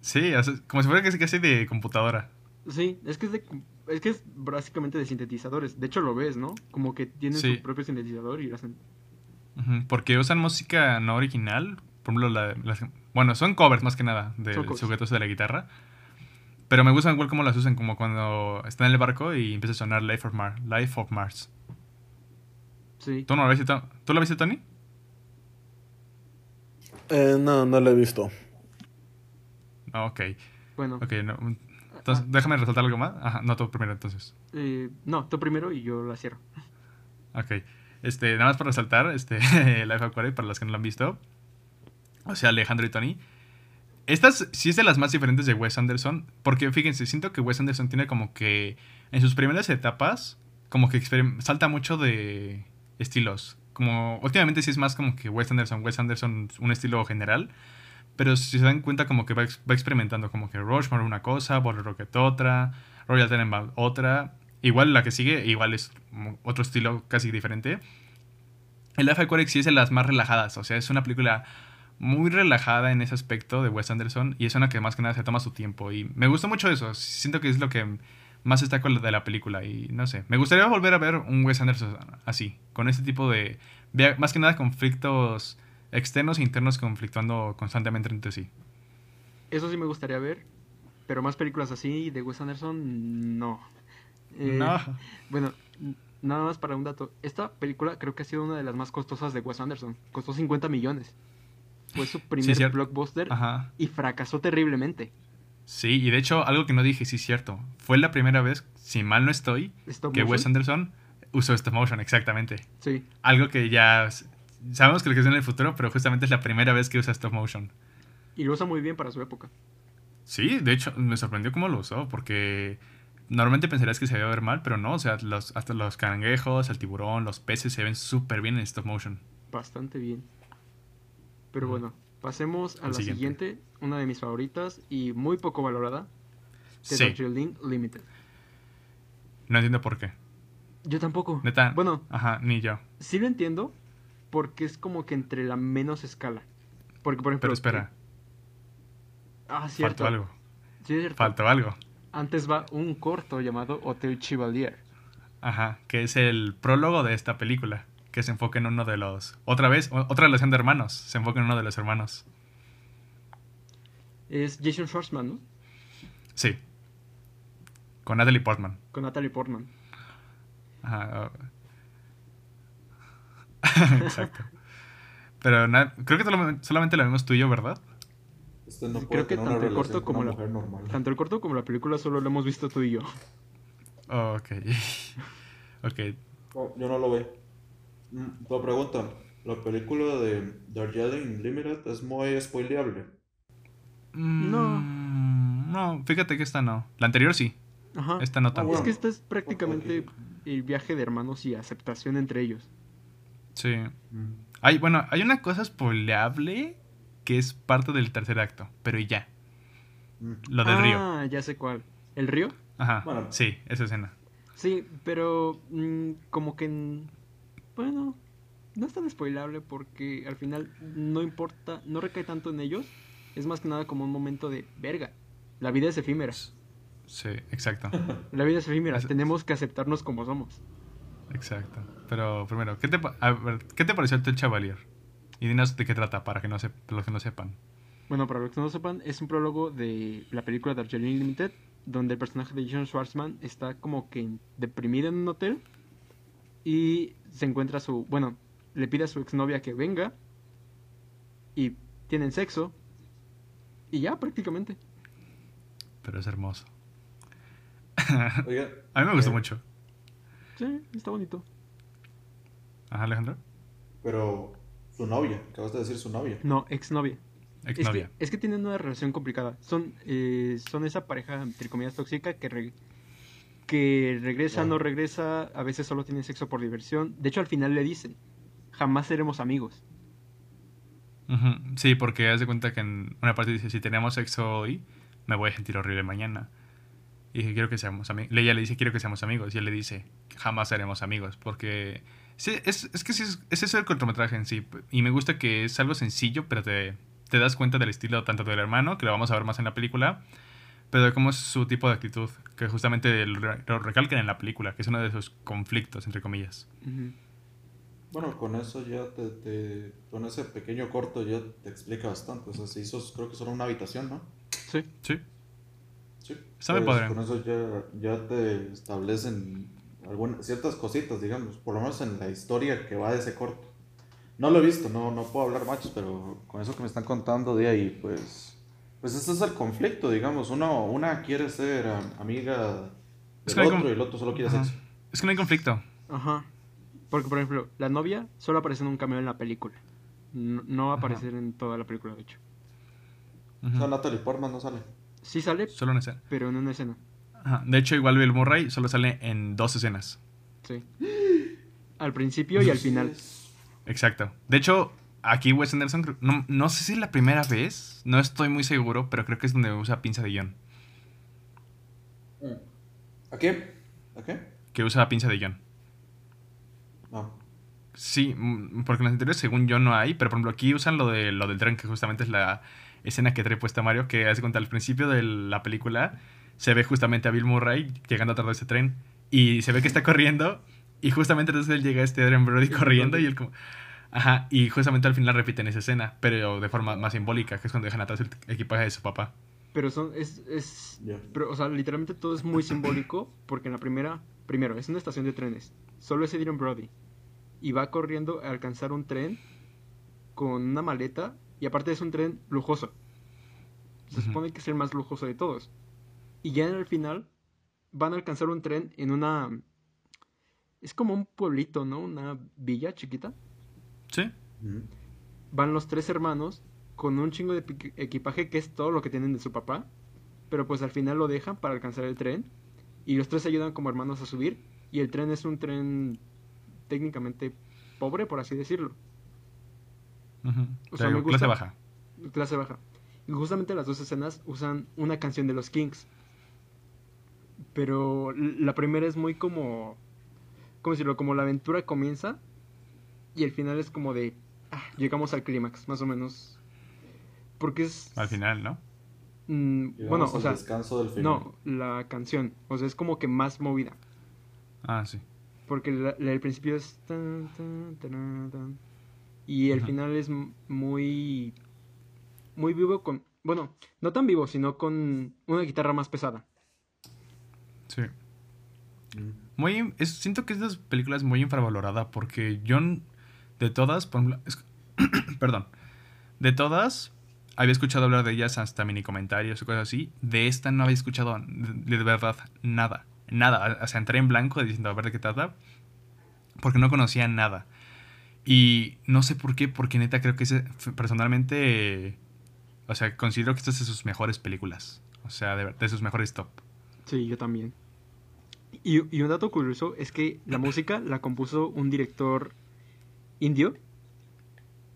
Sí, como si fuera casi de computadora. Sí, es que es de. Es que es básicamente de sintetizadores. De hecho, lo ves, ¿no? Como que tienen Sí. su propio sintetizador y lo hacen. Porque usan música no original. Por ejemplo, la- las- bueno, son covers más que nada covers. sujetos de la guitarra. Pero me gustan igual como las usan, como cuando están en el barco y empieza a sonar Life of, Mars Life of Mars. Sí. ¿Tú no lo viste, ¿Tú lo viste, Tony? Eh, no, no lo he visto. Ah, ok, Bueno, ok. no, Entonces, déjame resaltar algo más. Ajá, no, tú primero entonces. eh, no, tú primero y yo la cierro. Ok. Este, nada más para resaltar, este, Life Aquatic, para los que no lo han visto. O sea, Alejandro y Tony. Estas sí es de las más diferentes de Wes Anderson. Porque fíjense, siento que Wes Anderson tiene como que. En sus primeras etapas. Como que salta mucho de estilos. Como. Últimamente sí es más como que Wes Anderson. Wes Anderson, un estilo general. Pero si se dan cuenta, como que va, va experimentando. Como que Rushmore una cosa, Bottle Rocket otra. Royal Tenenbaum otra. Igual la que sigue, igual es otro estilo casi diferente. El Life Aquatic sí es de las más relajadas, o sea, es una película muy relajada en ese aspecto de Wes Anderson y es una que más que nada se toma su tiempo y me gustó mucho eso, siento que es lo que más destaco de la película y no sé, me gustaría volver a ver un Wes Anderson así, con este tipo de, más que nada conflictos externos e internos conflictuando constantemente entre sí. Eso sí me gustaría ver, pero más películas así de Wes Anderson, no. Eh, no, Bueno, nada más para un dato. Esta película creo que ha sido una de las más costosas de Wes Anderson. Costó 50 millones. Fue su primer blockbuster ajá. y fracasó terriblemente. Sí, y de hecho, algo que no dije, sí es cierto. Fue la primera vez, si mal no estoy, Stop que motion. Wes Anderson usó stop motion, exactamente. Sí, Algo que ya sabemos que lo que es en el futuro, pero justamente es la primera vez que usa stop motion. y lo usa muy bien para su época. Sí, de hecho, me sorprendió cómo lo usó, porque normalmente pensarías que se iba a ver mal, pero no, o sea, los, hasta los cangrejos, el tiburón, los peces se ven súper bien en stop motion. Bastante bien. Pero bueno, pasemos a El la siguiente. siguiente, una de mis favoritas y muy poco valorada, The Sí, Darjeeling Limited. no entiendo por qué. Yo tampoco. Neta, Bueno, ajá, ni yo. sí lo entiendo porque es como que entre la menos escala. Porque, por ejemplo... Pero espera, Ah, cierto. faltó algo, Sí, cierto. faltó algo. Antes va un corto llamado Hotel Chevalier. Ajá, que es el prólogo de esta película, que se enfoca en uno de los... Otra vez, otra relación de hermanos, se enfoca en uno de los hermanos. Es Jason Schwartzman, ¿no? Sí. Con Natalie Portman. Con Natalie Portman. Ajá. Exacto. Pero creo que solamente lo vimos tú y yo, ¿verdad? Usted no Creo puede que tanto el corto como la- mujer normal. Tanto el corto como la película solo lo hemos visto tú y yo. Oh, ok. ok. No, yo no lo veo. Mm, Te pregunto, ¿la película de Darjeeling Limited es muy spoileable? No. Mm, No, fíjate que esta no. La anterior sí. Ajá. Esta no Ah, tanto. Es que esta es prácticamente el viaje de hermanos y aceptación entre ellos. Sí. Hay, bueno, hay una cosa spoileable que es parte del tercer acto, pero y ya. Mm. Lo del río. Ah, ya sé cuál. ¿El río? Ajá. Bueno. Sí, esa escena. Sí, pero mm, como que... en- Bueno, no es tan spoilable porque al final no importa, no recae tanto en ellos. Es más que nada como un momento de verga. La vida es efímera. Sí, exacto. La vida es efímera. Es- Tenemos que aceptarnos como somos. Exacto. Pero primero, ¿qué te, pa- a ver, ¿qué te pareció el Chevalier? Y dinos de qué trata, para que no, se, los que no sepan. Bueno, para los que no sepan, es un prólogo de la película Darjeeling Limited, donde el personaje de John Schwartzman está como que deprimido en un hotel y se encuentra a su, bueno, le pide a su exnovia que venga y tienen sexo y ya prácticamente. Pero es hermoso. Oiga, A mí me gustó eh, mucho. Sí, está bonito. Ajá, Alejandro. Pero su novia, acabas de decir su novia. No, exnovia. Es que, Exnovia. es que tienen una relación complicada. Son, eh, son esa pareja, entre comillas, tóxica que, re- que regresa, Ah. no regresa, a veces solo tiene sexo por diversión. De hecho, al final le dicen, jamás seremos amigos. Sí, porque haz de cuenta que en una parte dice, si tenemos sexo hoy, me voy a sentir horrible mañana. Y dije, quiero que seamos amigos. Ella le dice, quiero que seamos amigos. Y él le dice, jamás seremos amigos. Porque sí, es, es que sí, es, es eso el cortometraje en sí. Y me gusta que es algo sencillo, pero te, te das cuenta del estilo tanto del hermano, que lo vamos a ver más en la película, pero de cómo es su tipo de actitud, que justamente lo, re- lo recalcan en la película, que es uno de sus conflictos, entre comillas. Ujú. Bueno, con eso ya te, te- con ese pequeño corto ya te explica bastante. O sea, se hizo creo que solo una habitación, ¿no? Sí. Sí, Sí. Está muy Pues, padre. Con eso ya, ya te establecen algunas, ciertas cositas, digamos, por lo menos en la historia que va de ese corto. No lo he visto, no, no puedo hablar machos, pero con eso que me están contando de ahí, pues, pues ese es el conflicto, digamos. Uno, una quiere ser am- amiga Es del no otro y el otro solo quiere Ajá. sexo. Es que no hay conflicto. Ajá. Porque, por ejemplo, la novia solo aparece en un cameo en la película. No, no va a Ajá. aparecer en toda la película, de hecho. Ujú. O sea, Natalie Portman no sale. Sí sale, Solo una escena. pero en una escena. Ajá. De hecho, igual Bill Murray solo sale en dos escenas. Sí. Al principio y al final. Exacto. De hecho, aquí Wes Anderson, no, no sé si es la primera vez, no estoy muy seguro, pero creo que es donde usa pinza de guion. ¿A qué? ¿A qué? Que usa pinza de guion. No. Sí, mm, porque en los anteriores, según yo, no hay, pero por ejemplo, aquí usan lo, de, lo del tren, que justamente es la escena que trae puesta Mario, que hace cuenta al principio de la película, se ve justamente a Bill Murray llegando atrás de ese tren, y se ve que está corriendo, y justamente entonces él llega este Adrian Brody corriendo, y él como... Ajá, y justamente al final repiten esa escena, pero de forma más simbólica, que es cuando dejan atrás el equipaje de su papá. Pero son, es, es. Pero, o sea, literalmente todo es muy simbólico porque en la primera, primero, es una estación de trenes. Solo es Adrian Brody. Y va corriendo a alcanzar un tren con una maleta. Y aparte es un tren lujoso. Se supone que es el más lujoso de todos. Y ya en el final van a alcanzar un tren en una... Es como un pueblito, ¿no? Una villa chiquita. ¿Sí? Van los tres hermanos con un chingo de equipaje que es todo lo que tienen de su papá. Pero pues al final lo dejan para alcanzar el tren. Y los tres se ayudan como hermanos a subir. Y el tren es un tren técnicamente pobre, por así decirlo. Ujú. O sea, Pero me clase baja. Clase baja. Y justamente las dos escenas usan una canción de los Kings. Pero la primera es muy como... ¿Cómo decirlo? Como la aventura comienza. Y el final es como de... ah, llegamos al clímax, más o menos. Porque es... Al final, ¿no? Mm, bueno, o sea, descanso del final. no, la canción, o sea, es como que más movida, Ah, sí. porque la- la del principio es tan, tan, tan, y el Ajá. final es muy muy vivo con, bueno, no tan vivo, sino con una guitarra más pesada. Sí. Muy, es- siento que esta película es muy infravalorada porque yo, de todas, por ejemplo, es- perdón, de todas, había escuchado hablar de ellas hasta mini comentarios o cosas así. De esta no había escuchado de, de verdad nada, nada. O sea, entré en blanco diciendo a ver de qué trata porque no conocía nada. Y no sé por qué, porque neta creo que es, personalmente, o sea, considero que esta es de sus mejores películas. O sea, de, de sus mejores top. Sí, yo también. Y, y un dato curioso es que la música la compuso un director indio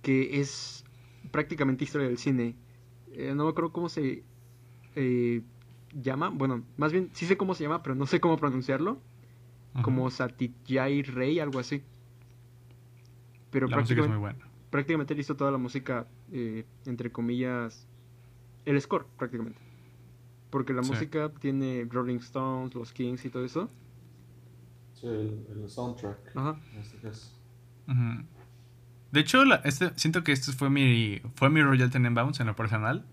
que es prácticamente historia del cine. Eh, no me acuerdo cómo se eh, llama. Bueno, más bien sí sé cómo se llama, pero no sé cómo pronunciarlo. Como Satyajay Ray, algo así. Pero La música es muy prácticamente, buena. prácticamente él hizo toda la música, eh, entre comillas, el score prácticamente. Porque la Sí. música tiene Rolling Stones, los Kings y todo eso. Sí, el, el soundtrack. Ajá. en este caso. De hecho, la- este, siento que este fue mi, fue mi Royal Tenenbaums en lo personal.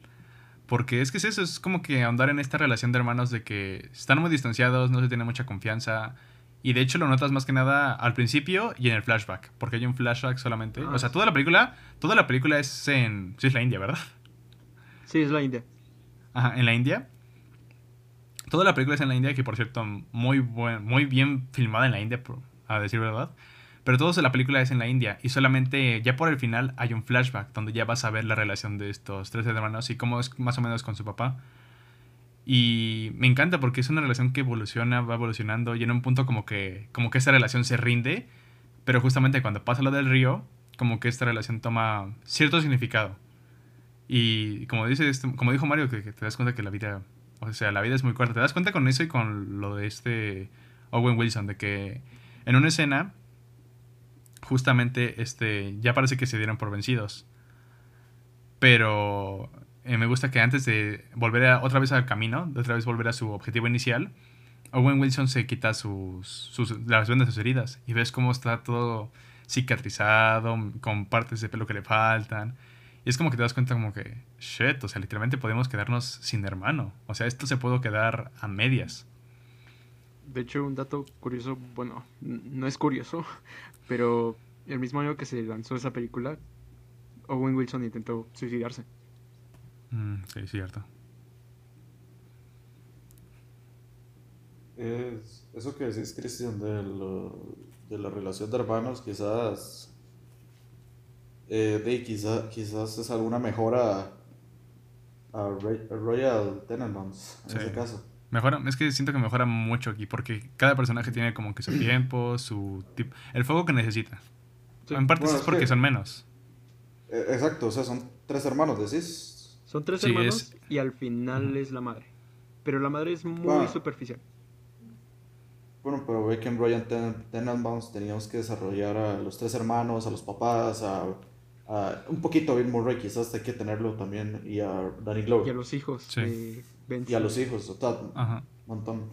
Porque es que es eso, es como que ahondar en esta relación de hermanos de que están muy distanciados, no se tiene mucha confianza. Y de hecho lo notas más que nada al principio y en el flashback. Porque hay un flashback solamente. Ah, o sea, toda la película, toda la película es en... Sí, es la India, ¿verdad? Sí, es la India. Ajá, en la India. Toda la película es en la India, que por cierto, muy, buen, muy bien filmada en la India, por- a decir verdad. Pero toda la película es en la India y solamente ya por el final hay un flashback donde ya vas a ver la relación de estos tres hermanos y cómo es más o menos con su papá. Y me encanta porque es una relación que evoluciona, va evolucionando y en un punto como que, como que esta relación se rinde, pero justamente cuando pasa lo del río, como que esta relación toma cierto significado. Y como, dice este- como dijo Mario, que, que te das cuenta que la vida, o sea, la vida es muy corta. Te das cuenta con eso y con lo de este Owen Wilson, de que en una escena, justamente, este, ya parece que se dieron por vencidos. Pero eh, me gusta que antes de volver a- otra vez al camino, de otra vez volver a su objetivo inicial, Owen Wilson se quita sus, sus, las vendas de sus heridas y ves cómo está todo cicatrizado, con partes de pelo que le faltan. Y es como que te das cuenta como que, shit, o sea, literalmente podemos quedarnos sin hermano. O sea, esto se puede quedar a medias. De hecho, un dato curioso, bueno, no es curioso, pero el mismo año que se lanzó esa película, Owen Wilson intentó suicidarse. Mm, sí, cierto. Es, eso que decís, Cristian, de, lo- de la relación de hermanos, quizás, eh, de, quizá- quizás es alguna mejora a, Ray- a Royal Tenenbaums, en Sí. ese caso. Mejora, es que siento que mejora mucho aquí porque cada personaje tiene como que su tiempo, su tipo, el fuego que necesita. Sí. En parte Bueno, es es porque que- son menos. Eh, exacto, o sea, son tres hermanos, decís. Son tres Sí, hermanos es- y al final es la madre. Pero la madre es muy superficial. Bueno, pero ve que en Royal Ten- Tenenbaums teníamos que desarrollar a los tres hermanos, a los papás, a, a- un poquito a Bill Murray, quizás hay que tenerlo también, y a Danny Glover. Y a los hijos Sí. Y a los hijos, o sea, Ajá. montón.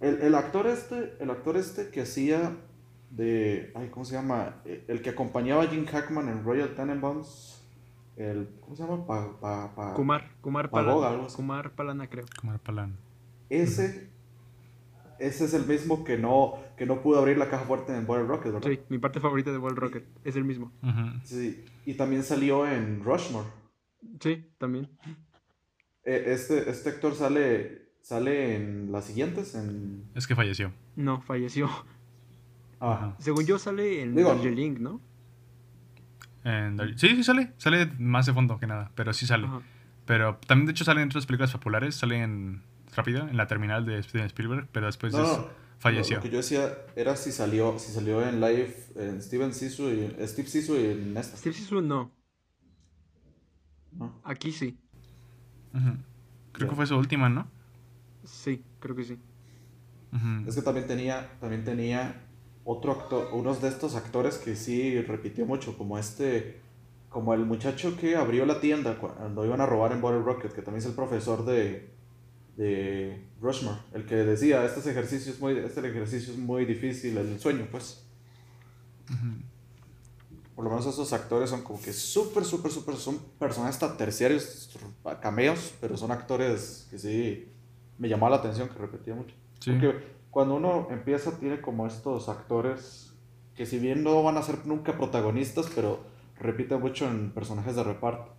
El, el actor este, el actor este que hacía de, ay, ¿cómo se llama? Eh, El que acompañaba a Jim Hackman en Royal Tenenbaums, el, ¿cómo se llama? Pa, pa- pa- Kumar, Kumar Palana. algo así. Kumar Palana, creo. El palán. Ese, ese es el mismo que no, que no pudo abrir la caja fuerte en Bottle Rocket, ¿verdad? Sí, mi parte favorita de Ball Rocket es el mismo. Sí, y también salió en Rushmore. Sí, también. Eh, Este, este actor sale, sale en las siguientes, en... Es que falleció. No, falleció. Ajá. Según yo sale en Digo- Darjeeling, ¿no? Sí, sí sale. Sale más de fondo que nada, pero sí sale. Pero también de hecho sale en otras películas populares. Sale en rápido, en la terminal de Steven Spielberg, pero después No, es- no, falleció. Lo, lo que yo decía era si salió, si salió en live en Steven Sisu y Steve Sisu y en esta. Steve Zissou no. ¿no? Aquí sí. Creo que fue su última, ¿no? Sí, creo que sí. Es que también tenía, también tenía otro actor, unos de estos actores que sí repitió mucho, como este, como el muchacho que abrió la tienda cuando iban a robar en Bottle Rocket, que también es el profesor de, de Rushmore, el que decía, este ejercicio es muy, este ejercicio es muy difícil, el sueño, pues. Por lo menos esos actores son como que súper, súper, súper, son personajes hasta terciarios, cameos, pero son actores que sí me llamaba la atención, que repetía mucho. Sí. Porque cuando uno empieza tiene como estos actores que si bien no van a ser nunca protagonistas, pero repiten mucho en personajes de reparto.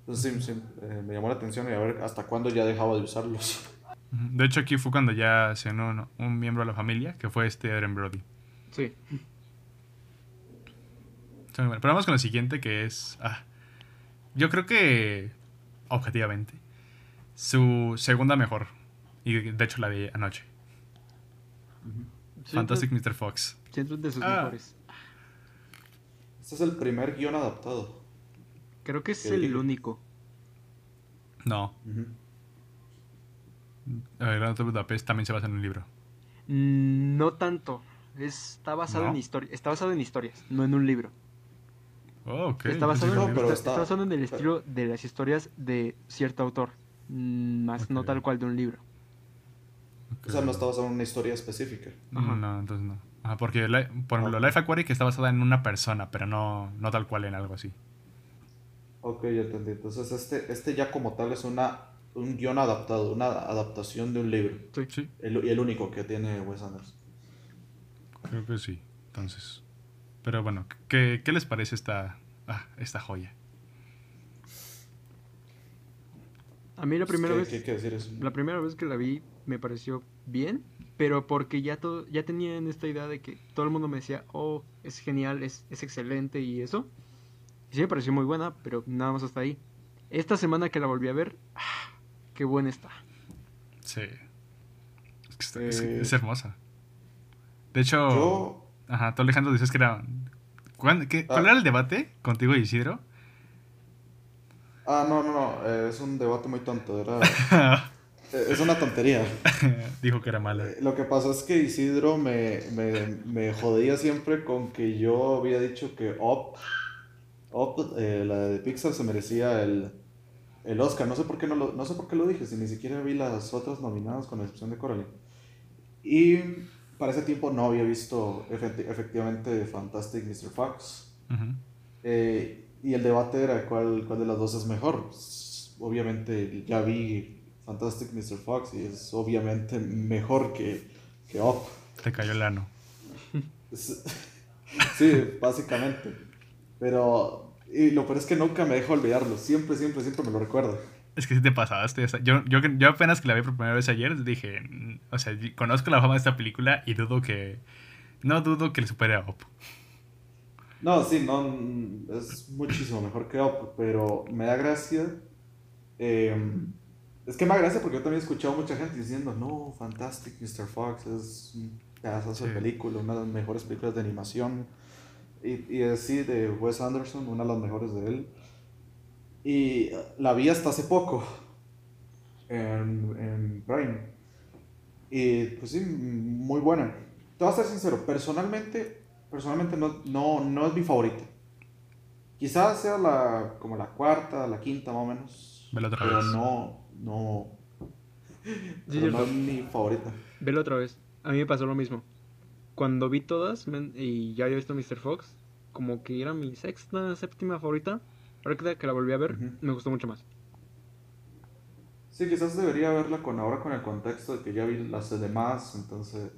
Entonces sí, sí, eh, me llamó la atención y a ver hasta cuándo ya dejaba de usarlos. De hecho, aquí fue cuando ya se unió un, un miembro de la familia, que fue este Adrian Brody. Sí. Bueno. Pero vamos con el siguiente, que es. ah, yo creo que. Objetivamente. Su segunda mejor. Y de hecho la vi anoche. Fantastic Mr. Fox. Siento de sus Ah. mejores. Este es el primer guion adaptado. Creo que es ¿Qué el único. No. El Gran Hotel Budapest también se basa en un libro. Mm, No tanto. Está basado ¿No? en historia, está basado en historias, no en un libro. Oh, está, basado No, en, pero está- está- está basado en el estilo de las historias de cierto autor, mm, más no tal cual de un libro. O sea, no está basado en una historia específica. Ajá. No, entonces no. Ajá, porque, por ejemplo, Life Aquatic está basada en una persona, pero no, no tal cual en algo así. Ok, ya entendí. Entonces, este, este ya como tal es una, un guion adaptado, una adaptación de un libro. Sí. Sí, El, y el único que tiene Wes Anderson. creo que sí. Entonces. Pero bueno, ¿qué, qué les parece esta, ah, esta joya? A mí la primera ¿Qué, vez... qué quiere decir eso? La primera vez que la vi me pareció bien, pero porque ya todo, ya tenían esta idea de que todo el mundo me decía, oh, es genial, es, es excelente y eso. Y sí me pareció muy buena, pero nada más hasta ahí. Esta semana que la volví a ver, ah, qué buena está. Sí. Es, que está- Eh, es hermosa. De hecho, Yo, ajá, tú Alejandro dices que era... ¿cuán- qué- ¿Cuál Ah. era el debate contigo y Isidro? ah, no, no, no, eh, es un debate muy tonto, era, es una tontería. Dijo que era mala. Eh, Lo que pasó es que Isidro me, me, me jodía siempre con que yo había dicho que Up, Up eh, la de Pixar, se merecía el, el Oscar. No sé por qué no lo, no sé por qué lo dije, si ni siquiera vi las otras nominadas con la excepción de Coraline. Y para ese tiempo no había visto efecti- efectivamente Fantastic Mr. Fox. Eh, y el debate era cuál, cuál de las dos es mejor. Pues, obviamente ya vi Fantastic Mr. Fox y es obviamente mejor que, que Up. Te cayó el ano. Sí, básicamente. Pero y lo peor es que nunca me dejo olvidarlo. Siempre, siempre, siempre me lo recuerdo. Es que sí te pasaste. yo, yo, yo apenas que la vi por primera vez ayer dije, o sea, conozco la fama de esta película y dudo que, no dudo que le supere a Up. No, sí, no, es muchísimo mejor que Up, pero me da gracia. eh, es que me gracia porque yo también he escuchado mucha gente diciendo, no, Fantastic Mr. Fox es un pedazo de Sí. película, una de las mejores películas de animación. Y, y es, sí, de Wes Anderson, una de las mejores de él. Y la vi hasta hace poco en, en Prime. Y pues sí, muy buena. Te voy a ser sincero, personalmente, personalmente no, no, no es mi favorita. Quizás sea la, como la cuarta, la quinta más o menos. Pero no, no, no es mi favorita. Velo otra vez. A mí me pasó lo mismo. Cuando vi todas y ya había visto Mr. Fox, como que era mi sexta, séptima favorita. Ahora que la volví a ver, me gustó mucho más. Sí, quizás debería verla con ahora con el contexto de que ya vi las demás, entonces...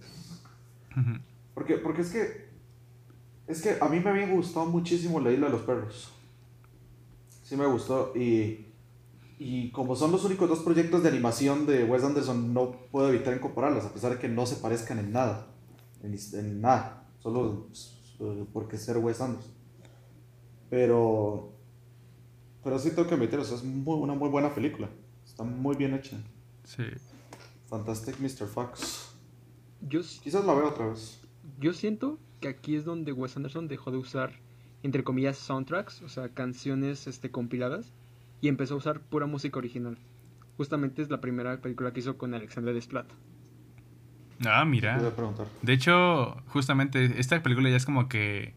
Porque, porque es que. Es que a mí me había gustado muchísimo La Isla de los Perros. Sí me gustó. Y. Y como son los únicos dos proyectos de animación de Wes Anderson, no puedo evitar compararlas, a pesar de que no se parezcan en nada. En, nada. Solo eh, porque ser Wes Anderson. Pero. Pero sí tengo que admitir, o sea, es muy, una muy buena película. Está muy bien hecha. Sí. Fantastic Mr. Fox. Yo, Quizás la vea otra vez. yo siento que aquí es donde Wes Anderson dejó de usar, entre comillas, soundtracks, o sea, canciones este, compiladas, y empezó a usar pura música original. Justamente es la primera película que hizo con Alexandre Desplat. Ah, Te mira. voy a preguntar. De hecho, justamente esta película ya es como que.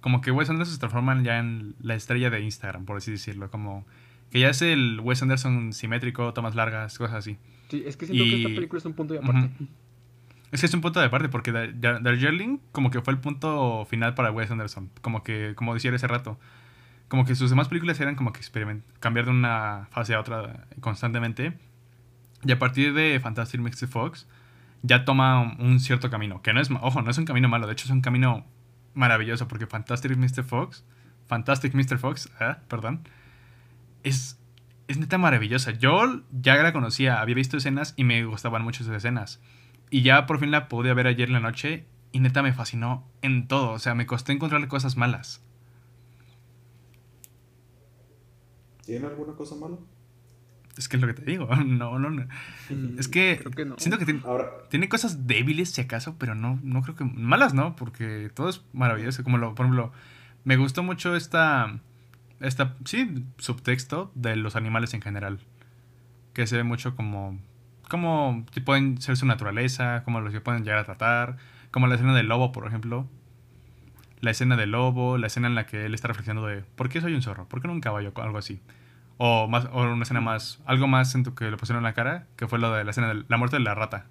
Como que Wes Anderson se transforma ya en la estrella de Instagram, por así decirlo. Como que ya es el Wes Anderson simétrico, tomas largas, cosas así. Sí, es que siento que esta película es un punto de aparte. Es que es un punto de aparte, porque Dar- Dar- Darjeeling como que fue el punto final para Wes Anderson. Como que, como decía hace rato. Como que sus demás películas eran como que cambiar de una fase a otra constantemente. Y a partir de Fantastic Mr. Fox, ya toma un cierto camino. Que no es, ojo, no es un camino malo, de hecho es un camino maravilloso, porque Fantastic Mr. Fox, Fantastic Mr. Fox, ah, perdón, es, es neta maravillosa. Yo ya la conocía, había visto escenas y me gustaban mucho esas escenas. Y ya por fin la pude ver ayer en la noche y neta me fascinó en todo. O sea, me costó encontrarle cosas malas. ¿Tiene alguna cosa mala? Es que es lo que te digo. No, no, no. Mm, Es que, creo que no. siento que tiene, Ahora, tiene cosas débiles si acaso, pero no, no creo que... Malas no, porque todo es maravilloso. Como lo, por ejemplo, me gustó mucho esta... Esta, sí, subtexto de los animales en general. Que se ve mucho como... Como que pueden ser su naturaleza, como los que pueden llegar a tratar. Como la escena del lobo, por ejemplo. La escena del lobo, la escena en la que él está reflexionando de ¿por qué soy un zorro? ¿Por qué no un caballo? Algo así. O, más, o una escena más, algo más en tu que le pusieron en la cara, que fue lo de la escena de la muerte de la rata.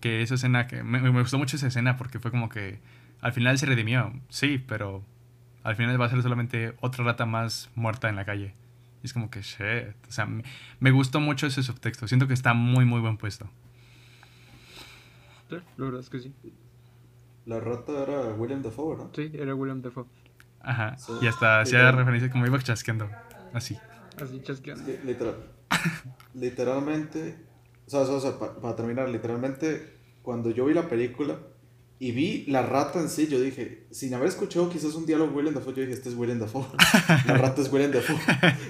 Que esa escena, que me, me gustó mucho esa escena porque fue como que al final se redimió, sí, pero al final va a ser solamente otra rata más muerta en la calle. Y es como que, shit. O sea, me, me gustó mucho ese subtexto. Siento que está muy, muy buen puesto. Sí, la verdad es que sí. La rata era William Dafoe, ¿no? Sí, era William Dafoe. Ajá. Sí. Y hasta hacía referencia como iba chasqueando. Así. Así chasqueando. Sí, literal. literalmente, o sea, o sea, pa- para terminar, literalmente, cuando yo vi la película y vi la rata en sí, yo dije, sin haber escuchado quizás un diálogo de William Dafoe, yo dije, este es William Dafoe. La rata es William Dafoe.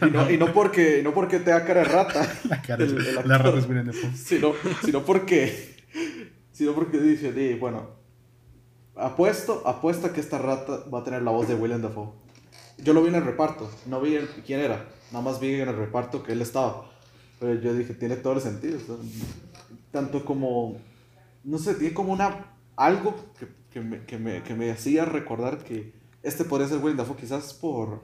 Y no, y no porque, no porque te da cara de rata, La cara El- el la rata es William Dafoe. sino, sino porque, sino porque dije, di, bueno, apuesto, apuesto a que esta rata va a tener la voz de William Dafoe. Yo lo vi en el reparto, no vi el- quién era, nada más vi en el reparto que él estaba. Pero yo dije, tiene todo el sentido. o sea, tanto como, no sé, tiene como una, algo que, que, me, que, me, que me hacía recordar que este podría ser William Dafoe, quizás por,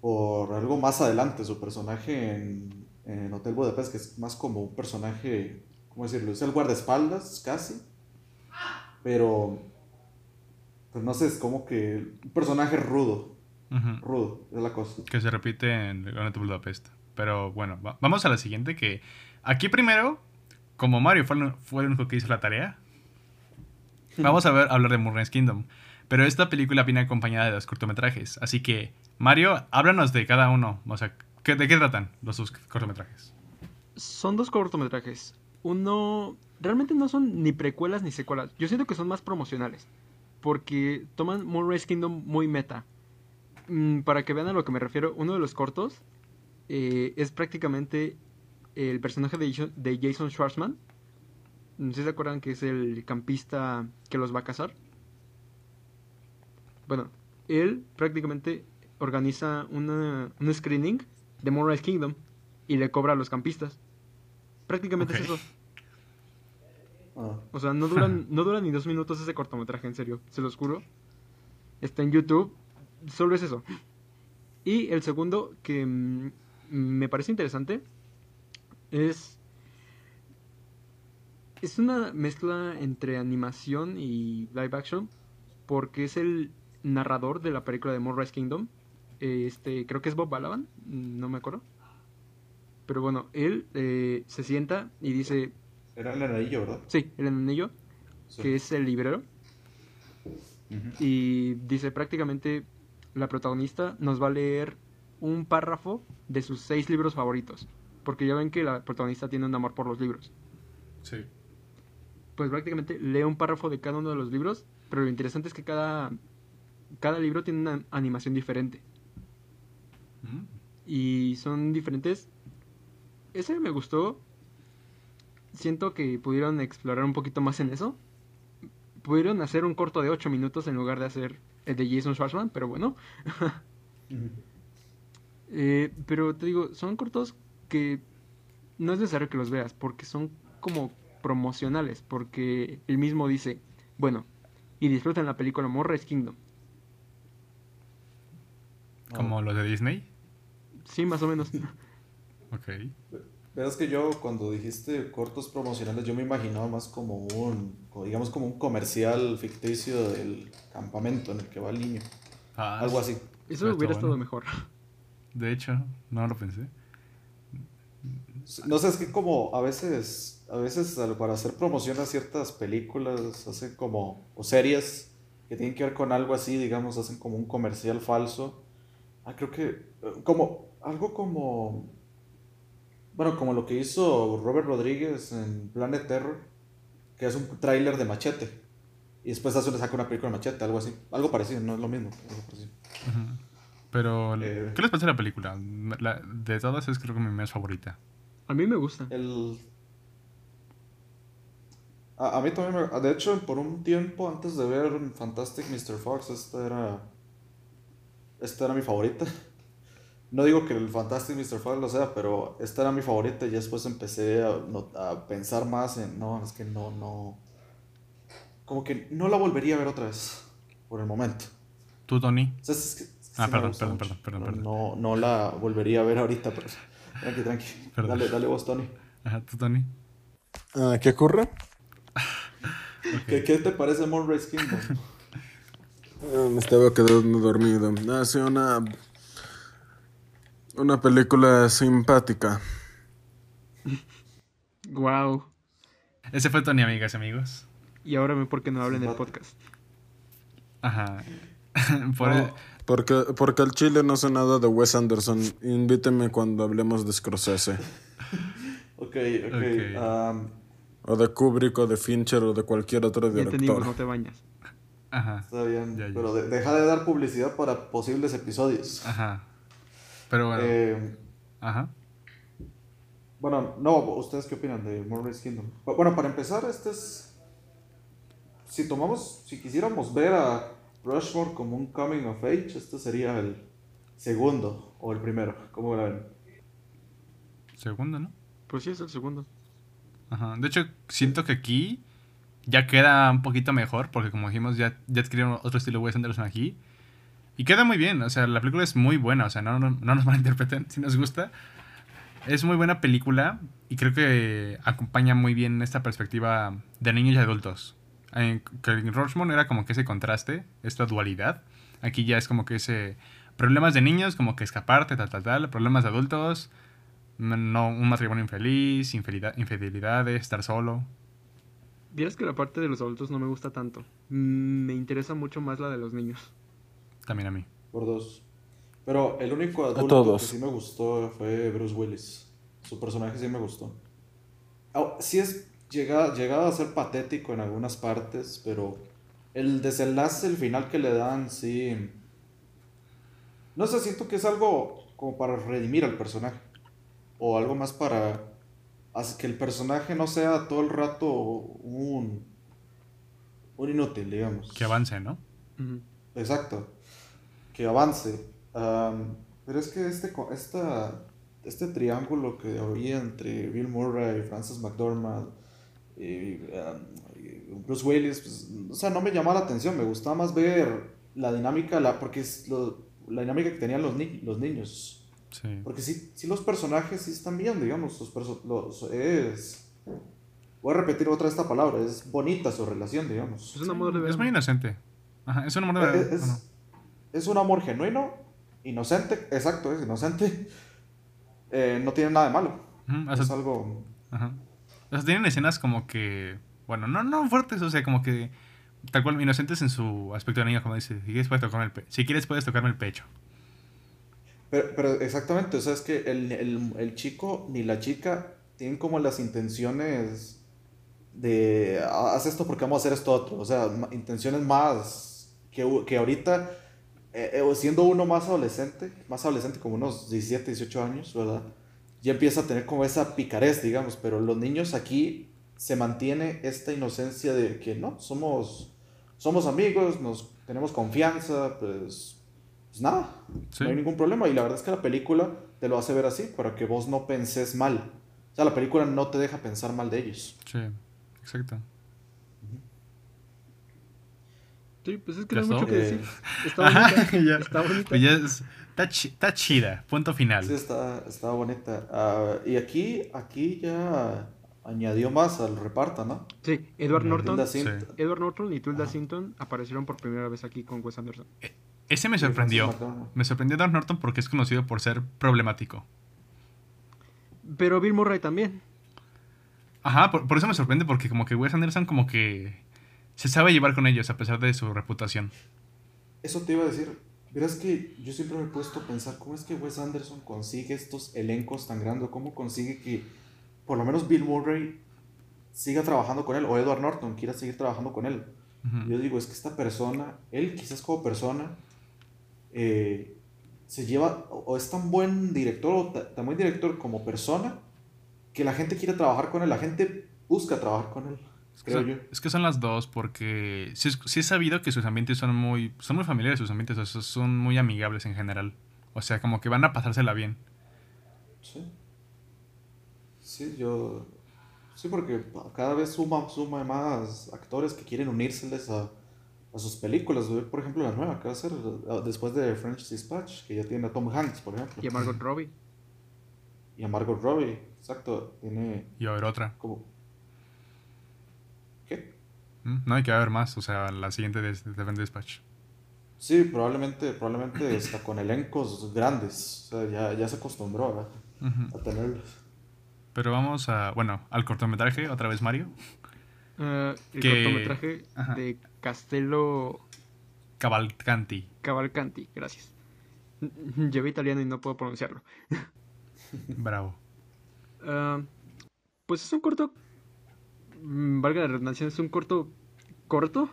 por algo más adelante, su personaje en, en Hotel Budapest, que es más como un personaje, ¿cómo decirlo? Es el guardaespaldas, casi. Pero, pues no sé, es como que un personaje rudo, rudo, es la cosa. Que se repite en to Budapest. Pero bueno, va- vamos a la siguiente que... Aquí primero, como Mario fue el, fue el único que hizo la tarea, vamos a ver, hablar de Moonrise Kingdom. Pero esta película viene acompañada de dos cortometrajes. Así que, Mario, háblanos de cada uno. O sea, ¿qué- ¿de qué tratan los dos cortometrajes? Son dos cortometrajes. Uno, realmente no son ni precuelas ni secuelas. Yo siento que son más promocionales. Porque toman Moonrise Kingdom muy meta. Mm, para que vean a lo que me refiero, uno de los cortos eh, es prácticamente el personaje de Jason, de Jason Schwartzman. No sé si se acuerdan que es el campista que los va a cazar. Bueno, él prácticamente organiza una, un screening de Moonrise Kingdom y le cobra a los campistas. Prácticamente es eso. Ah, O sea, no duran, no dura ni dos minutos ese cortometraje, en serio, se los juro. Está en YouTube, solo es eso. Y el segundo, que mm, me parece interesante, es. Es una mezcla entre animación y live action, porque es el narrador de la película de Moonrise Kingdom. Este, creo que es Bob Balaban, no me acuerdo. Pero bueno, él eh, se sienta y dice: era el anillo, ¿verdad? Sí, el anillo, Sí. que es el librero. Y dice prácticamente la protagonista nos va a leer un párrafo de sus seis libros favoritos. Porque ya ven que la protagonista tiene un amor por los libros. Sí. Pues prácticamente lee un párrafo de cada uno de los libros. Pero lo interesante es que cada, cada libro tiene una animación diferente. Y son diferentes. Ese me gustó. Siento que pudieron explorar un poquito más en eso. Pudieron hacer un corto de 8 minutos en lugar de hacer el de Jason Schwartzman, pero bueno. Eh, pero te digo, son cortos que no es necesario que los veas, porque son como promocionales, porque él mismo dice, bueno, y disfruten la película Moonrise Kingdom. Como los de Disney. Sí, más o menos. Ok. Verás que yo cuando dijiste cortos promocionales yo me imaginaba más como un, digamos como un comercial ficticio del campamento en el que va el niño. Ah, Algo así. Eso Está hubiera estado bueno. mejor. De hecho, no lo pensé. No sé, es que como a veces, a veces para hacer promoción a ciertas películas, hacen como, o series que tienen que ver con algo así, digamos, hacen como un comercial falso. Ah, creo que, eh, como, algo como, bueno, como lo que hizo Robert Rodríguez en Planet Terror, que es un tráiler de Machete. Y después hace, saca una película de Machete, algo así. Algo parecido, no es lo mismo. algo parecido. Ujú. Pero, Eh. ¿qué les parece la película? La- de todas es creo que mi más favorita. A mí me gusta. El... A, a mí también me... De hecho, por un tiempo antes de ver Fantastic Mr. Fox, esta era... Esta era mi favorita. No digo que el Fantastic Mr. Fox lo sea, pero esta era mi favorita y después empecé a, pensar más en... No, es que no, no... Como que no la volvería a ver otra vez, por el momento. ¿Tú, Tony? O sea, es que, Ah, perdón, perdón, perdón, perdón, perdón. No, no la volvería a ver ahorita, pero tranqui, tranqui. Perdón. Dale, dale vos, Tony. Ajá, tú, Tony. Ah, ¿Qué ocurre? ¿Qué, qué te parece Moonrise Kingdom? Ah, Me estaba quedando dormido. Ah, sí, una. Una película simpática. Wow. Ese fue Tony, amigas y amigos. Y ahora me por qué no hablan del podcast. Ajá. Por No, el- Porque, porque al chile no sé nada de Wes Anderson. Invíteme cuando hablemos de Scorsese. ok, ok. Ok. am, O de Kubrick, o de Fincher, o de cualquier otro Ya entendimos, no director. te bañas. Ajá. está bien. Ya, ya. Pero de- deja de dar publicidad para posibles episodios. Ajá. Pero bueno. Eh, Ajá. bueno, no, ¿ustedes qué opinan de Moonrise Kingdom? Bu- Bueno, para empezar, este es. Si tomamos, si quisiéramos ver a Rushmore como un coming of age, este sería el segundo o el primero. ¿Cómo la ven? Segundo, ¿no? Pues sí, es el segundo. Ajá. De hecho, siento que aquí ya queda un poquito mejor, porque como dijimos, ya, ya adquirieron otro estilo Wes Anderson aquí. Y queda muy bien, o sea, la película es muy buena, o sea, no, no, no nos malinterpreten si nos gusta. Es muy buena película y creo que acompaña muy bien esta perspectiva de niños y adultos. En, que en Rushmore era como que ese contraste, esta dualidad. Aquí ya es como que ese problemas de niños, como que escaparte, tal, tal, tal. Problemas de adultos, no, un matrimonio infeliz, infidelidad, infidelidades, estar solo. Vieras que la parte de los adultos no me gusta tanto. Me interesa mucho más la de los niños. También a mí. Por dos. Pero el único adulto todos. que sí me gustó fue Bruce Willis. Su personaje sí me gustó. Ah, Sí es llega, llegaba a ser patético en algunas partes, pero el desenlace, el final que le dan, sí. No sé, siento que es algo como para redimir al personaje. O algo más para hacer que el personaje no sea todo el rato un, un inútil, digamos. Que avance, ¿no? Exacto. Que avance. Pero es que este, co- esta, este triángulo que había entre Bill Murray, Frances McDormand y, am, y Bruce Willis, pues, o sea, no me llamaba la atención. Me gustaba más ver la dinámica, la, porque es lo- la dinámica que tenían los, ni- los niños. Sí. Porque sí, sí los personajes sí están bien, digamos. Los los, es... Voy a repetir otra esta palabra. Es bonita su relación, digamos. Es un amor de Es verano. muy inocente. Ajá, es un amor de Es, verdad. es- es un amor genuino, inocente, exacto, es inocente. Eh, no tiene nada de malo. o Es algo. ajá. O sea, tienen escenas como que. Bueno, no, no fuertes, o sea, como que. Tal cual, inocentes en su aspecto de niño, como dice. Si quieres, puedes tocarme el, pe- si quieres, puedes tocarme el pecho. Pero, pero exactamente, o sea, es que el, el- el chico ni la chica tienen como las intenciones de "Ah, haz esto porque vamos a hacer esto otro. O sea, intenciones más que, que ahorita, eh, eh, siendo uno más adolescente, más adolescente como unos 17, 18 años, ¿verdad? Ya empieza a tener como esa picarez, digamos, pero los niños aquí se mantiene esta inocencia de que no, somos, somos amigos, nos tenemos confianza, pues, pues nada, Sí. no hay ningún problema. Y la verdad es que la película te lo hace ver así, para que vos no penses mal. O sea, la película no te deja pensar mal de ellos. Sí, exacto. Sí, pues es que ¿Ya no hay mucho está? que Eh, decir. Está Ajá, bonita. ya. Está bonita. Pues ya es- está, chi- está chida. Punto final. Sí, está, está bonita. Ah, y aquí, aquí ya añadió más al reparto, ¿no? Sí, Edward Norton. Sí. Edward Norton y Tilda Ajá. Swinton aparecieron por primera vez aquí con Wes Anderson. Ese me sorprendió. Me sorprendió Edward Norton porque es conocido por ser problemático. Pero Bill Murray también. Ajá, por, por eso me sorprende porque como que Wes Anderson como que se sabe llevar con ellos a pesar de su reputación. Eso te iba a decir. Verás que yo siempre me he puesto a pensar cómo es que Wes Anderson consigue estos elencos tan grandes, cómo consigue que por lo menos Bill Murray siga trabajando con él, o Edward Norton quiera seguir trabajando con él. Yo digo, es que esta persona, él quizás como persona, eh, se lleva, o es tan buen director, o ta- tan buen director como persona, que la gente quiere trabajar con él, la gente busca trabajar con él, Es que, creo son, yo. es que son las dos porque sí, es- sí he sabido que sus ambientes son muy, son muy familiares, sus ambientes o sea, son muy amigables en general. O sea, como que van a pasársela bien. Sí. Sí, yo... Sí, porque cada vez suma, suma más actores que quieren unírseles a, a sus películas. Por ejemplo, la nueva que va a ser ah, después de French Dispatch, que ya tiene a Tom Hanks, por ejemplo. Y a Margot Robbie. Y a Margot Robbie, exacto. Tiene Y a haber otra. como... Mm, No hay que haber más, o sea, la siguiente de de Defend Dispatch. Sí, probablemente, probablemente está con elencos grandes. O sea, ya, ya se acostumbró a, tenerlos. Pero vamos a, bueno, al cortometraje, otra vez Mario. Ah, el Que- cortometraje Ajá. de Castello Cavalcanti. Cavalcanti, gracias. Llevé italiano y no puedo pronunciarlo. Bravo. Ah, pues es un corto. Mm, Valga la redundancia, es un corto. corto.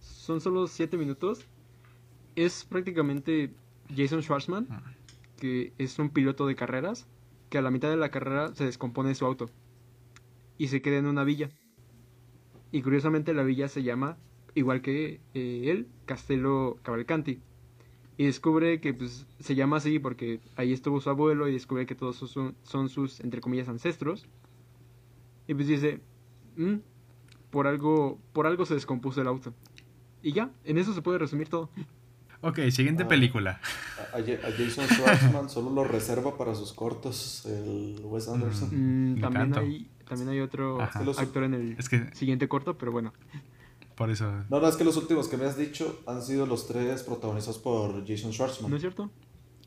Son solo 7 minutos. Es prácticamente Jason Schwartzman, que es un piloto de carreras, que a la mitad de la carrera se descompone su auto y se queda en una villa. Y curiosamente la villa se llama, igual que eh, él, Castello Cavalcanti. Y descubre que pues, se llama así porque ahí estuvo su abuelo y descubre que todos son, son sus, entre comillas, ancestros. Y pues dice, "Mm, por, algo, por algo se descompuso el auto. Y ya, en eso se puede resumir todo. Ok, siguiente Ah. película. A, a Ja- a Jason Schwartzman solo lo reserva para sus cortos, el Wes Anderson. Mm, también, hay, también hay otro Ajá. actor en el Es que siguiente corto, pero bueno. por eso. No, no, es que los últimos que me has dicho han sido los tres protagonizados por Jason Schwartzman. ¿No es cierto?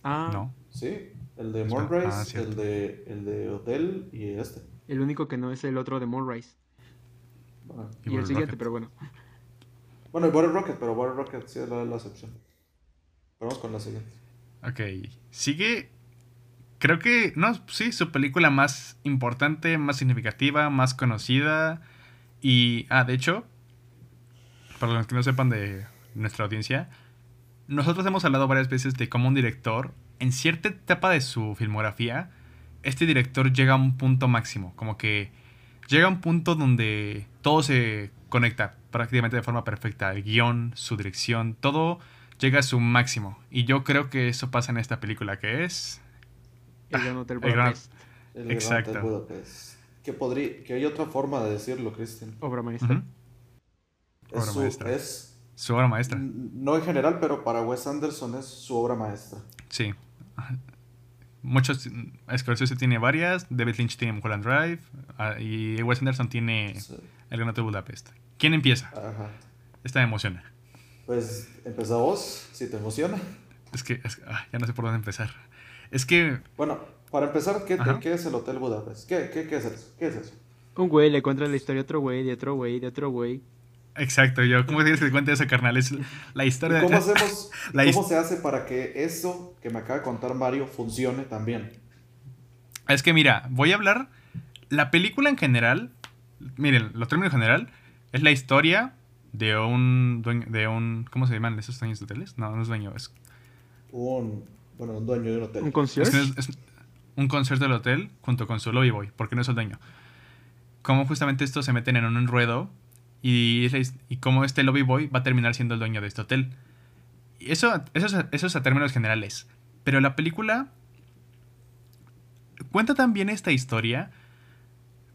Ah, No. Sí, el de Moonrise, ah, el, de, el de Hotel y este. el único que no es el otro de Moonrise. Bueno, Y el siguiente, Rocket. pero bueno. bueno y Bottle Rocket, pero Bottle Rocket sí es la, la excepción. Vamos con la siguiente. Ok. Sigue. Creo que. No, sí, su película más importante, más significativa, más conocida. Y. Ah, de hecho. Para los que no sepan de nuestra audiencia. Nosotros hemos hablado varias veces de cómo un director, en cierta etapa de su filmografía, este director llega a un punto máximo. Como que llega a un punto donde todo se conecta prácticamente de forma perfecta. El guion, su dirección, todo llega a su máximo. Y yo creo que eso pasa en esta película, que es... El Gran Hotel el Gran- Budapest, El Exacto. Gran Hotel Budapest. Que, podría, que hay otra forma de decirlo, Cristian. obra maestra. Es, Obra su- maestra. es Su obra maestra. no en general, pero para Wes Anderson es su obra maestra. Sí. Muchos... Scorsese tiene varias, David Lynch tiene Mulholland Drive, ah, y Wes Anderson tiene Sí. El Gran Hotel Budapest. ¿Quién empieza? Ajá. Esta me emociona. Pues empieza vos, si te emociona. Es que es- ah, ya no sé por dónde empezar. Es que Bueno, para empezar, ¿qué. ¿qué es el Hotel Budapest? ¿Qué, qué, qué es eso? ¿Qué es eso? Un güey le cuenta la historia a otro güey, de otro güey, de otro güey. Exacto, yo, ¿cómo quieres que te cuente eso, carnal? Es la ¿Y historia ¿Cómo, de... hacemos, La ¿Cómo se hace para que eso que me acaba de contar Mario funcione también? Es que mira, voy a hablar... La película en general, miren, lo término en general, es la historia de un dueño, de un... ¿Cómo se llaman esos dueños de hoteles? No, no es dueño, es, Un, bueno, un dueño de un hotel. ¿Un es, concierge? que es- es un concierto del hotel junto con su lobby boy, porque no es el dueño. Cómo justamente estos se meten en un ruedo y, cómo este lobby boy va a terminar siendo el dueño de este hotel. Eso, eso, es- eso es a términos generales. Pero la película cuenta también esta historia,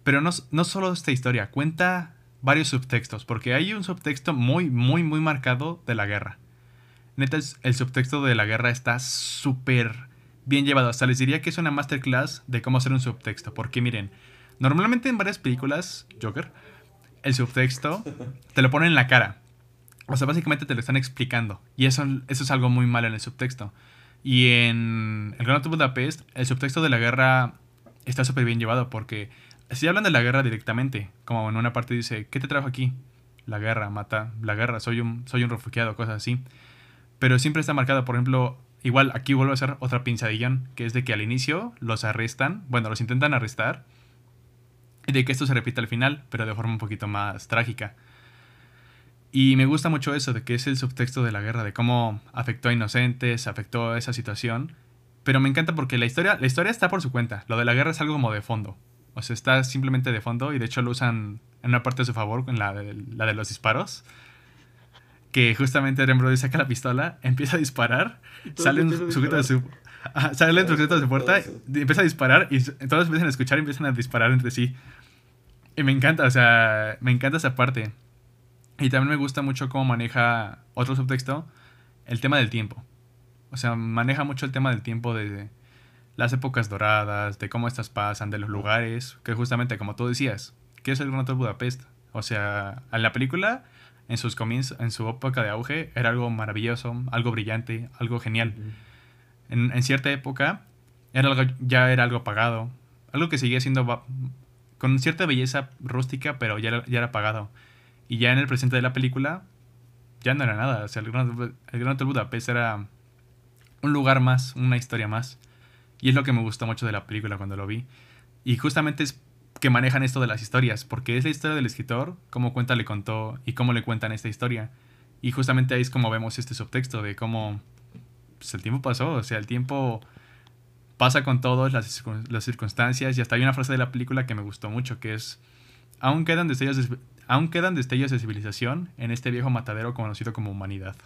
pero no, no solo esta historia, cuenta varios subtextos, porque hay un subtexto muy, muy, muy marcado de la guerra. Neta, el, el subtexto de la guerra está súper bien llevado. Hasta les diría que es una masterclass de cómo hacer un subtexto, porque miren, normalmente en varias películas, Joker, el subtexto te lo ponen en la cara. O sea, básicamente te lo están explicando. Y eso, eso es algo muy malo en el subtexto. Y en El Gran Hotel Budapest, el subtexto de la guerra está súper bien llevado porque si hablan de la guerra directamente, como en una parte dice, ¿qué te trajo aquí? La guerra, mata, la guerra, soy un, soy un refugiado, cosas así. Pero siempre está marcado, por ejemplo, igual aquí vuelvo a hacer otra pinzadillón, que es de que al inicio los arrestan, bueno, los intentan arrestar, de que esto se repite al final, pero de forma un poquito más trágica. Y me gusta mucho eso, de que es el subtexto de la guerra, de cómo afectó a inocentes, afectó esa situación. Pero me encanta porque la historia, la historia está por su cuenta. Lo de la guerra es algo como de fondo. O sea, está simplemente de fondo y de hecho lo usan en una parte de su favor, en la de, la de los disparos. Que justamente Brody saca la pistola, empieza a disparar, sale un a sujeto de su... Ajá, sale un sujeto de su puerta, empieza a disparar y todos empiezan a escuchar y empiezan a disparar entre sí. Y me encanta, o sea, me encanta esa parte. Y también me gusta mucho cómo maneja otro subtexto, el tema del tiempo. O sea, maneja mucho el tema del tiempo de las épocas doradas, de cómo estas pasan, de los lugares, que justamente como tú decías, ¿qué es el Gran Hotel Budapest? O sea, en la película, en sus comienzos, en su época de auge, era algo maravilloso, algo brillante, algo genial. En, en cierta época, era algo, ya era algo apagado, algo que seguía siendo con cierta belleza rústica, pero ya, ya era apagado. Y ya en el presente de la película, ya no era nada. O sea, el Gran, el Gran Hotel Budapest era un lugar más, una historia más. Y es lo que me gustó mucho de la película cuando lo vi. Y justamente es que manejan esto de las historias, porque es la historia del escritor, cómo cuenta le contó y cómo le cuentan esta historia. Y justamente ahí es como vemos este subtexto de cómo pues, el tiempo pasó, o sea, el tiempo pasa con todas las, las circunstancias y hasta hay una frase de la película que me gustó mucho que es aún quedan destellos de, aún quedan destellos de civilización en este viejo matadero conocido como humanidad.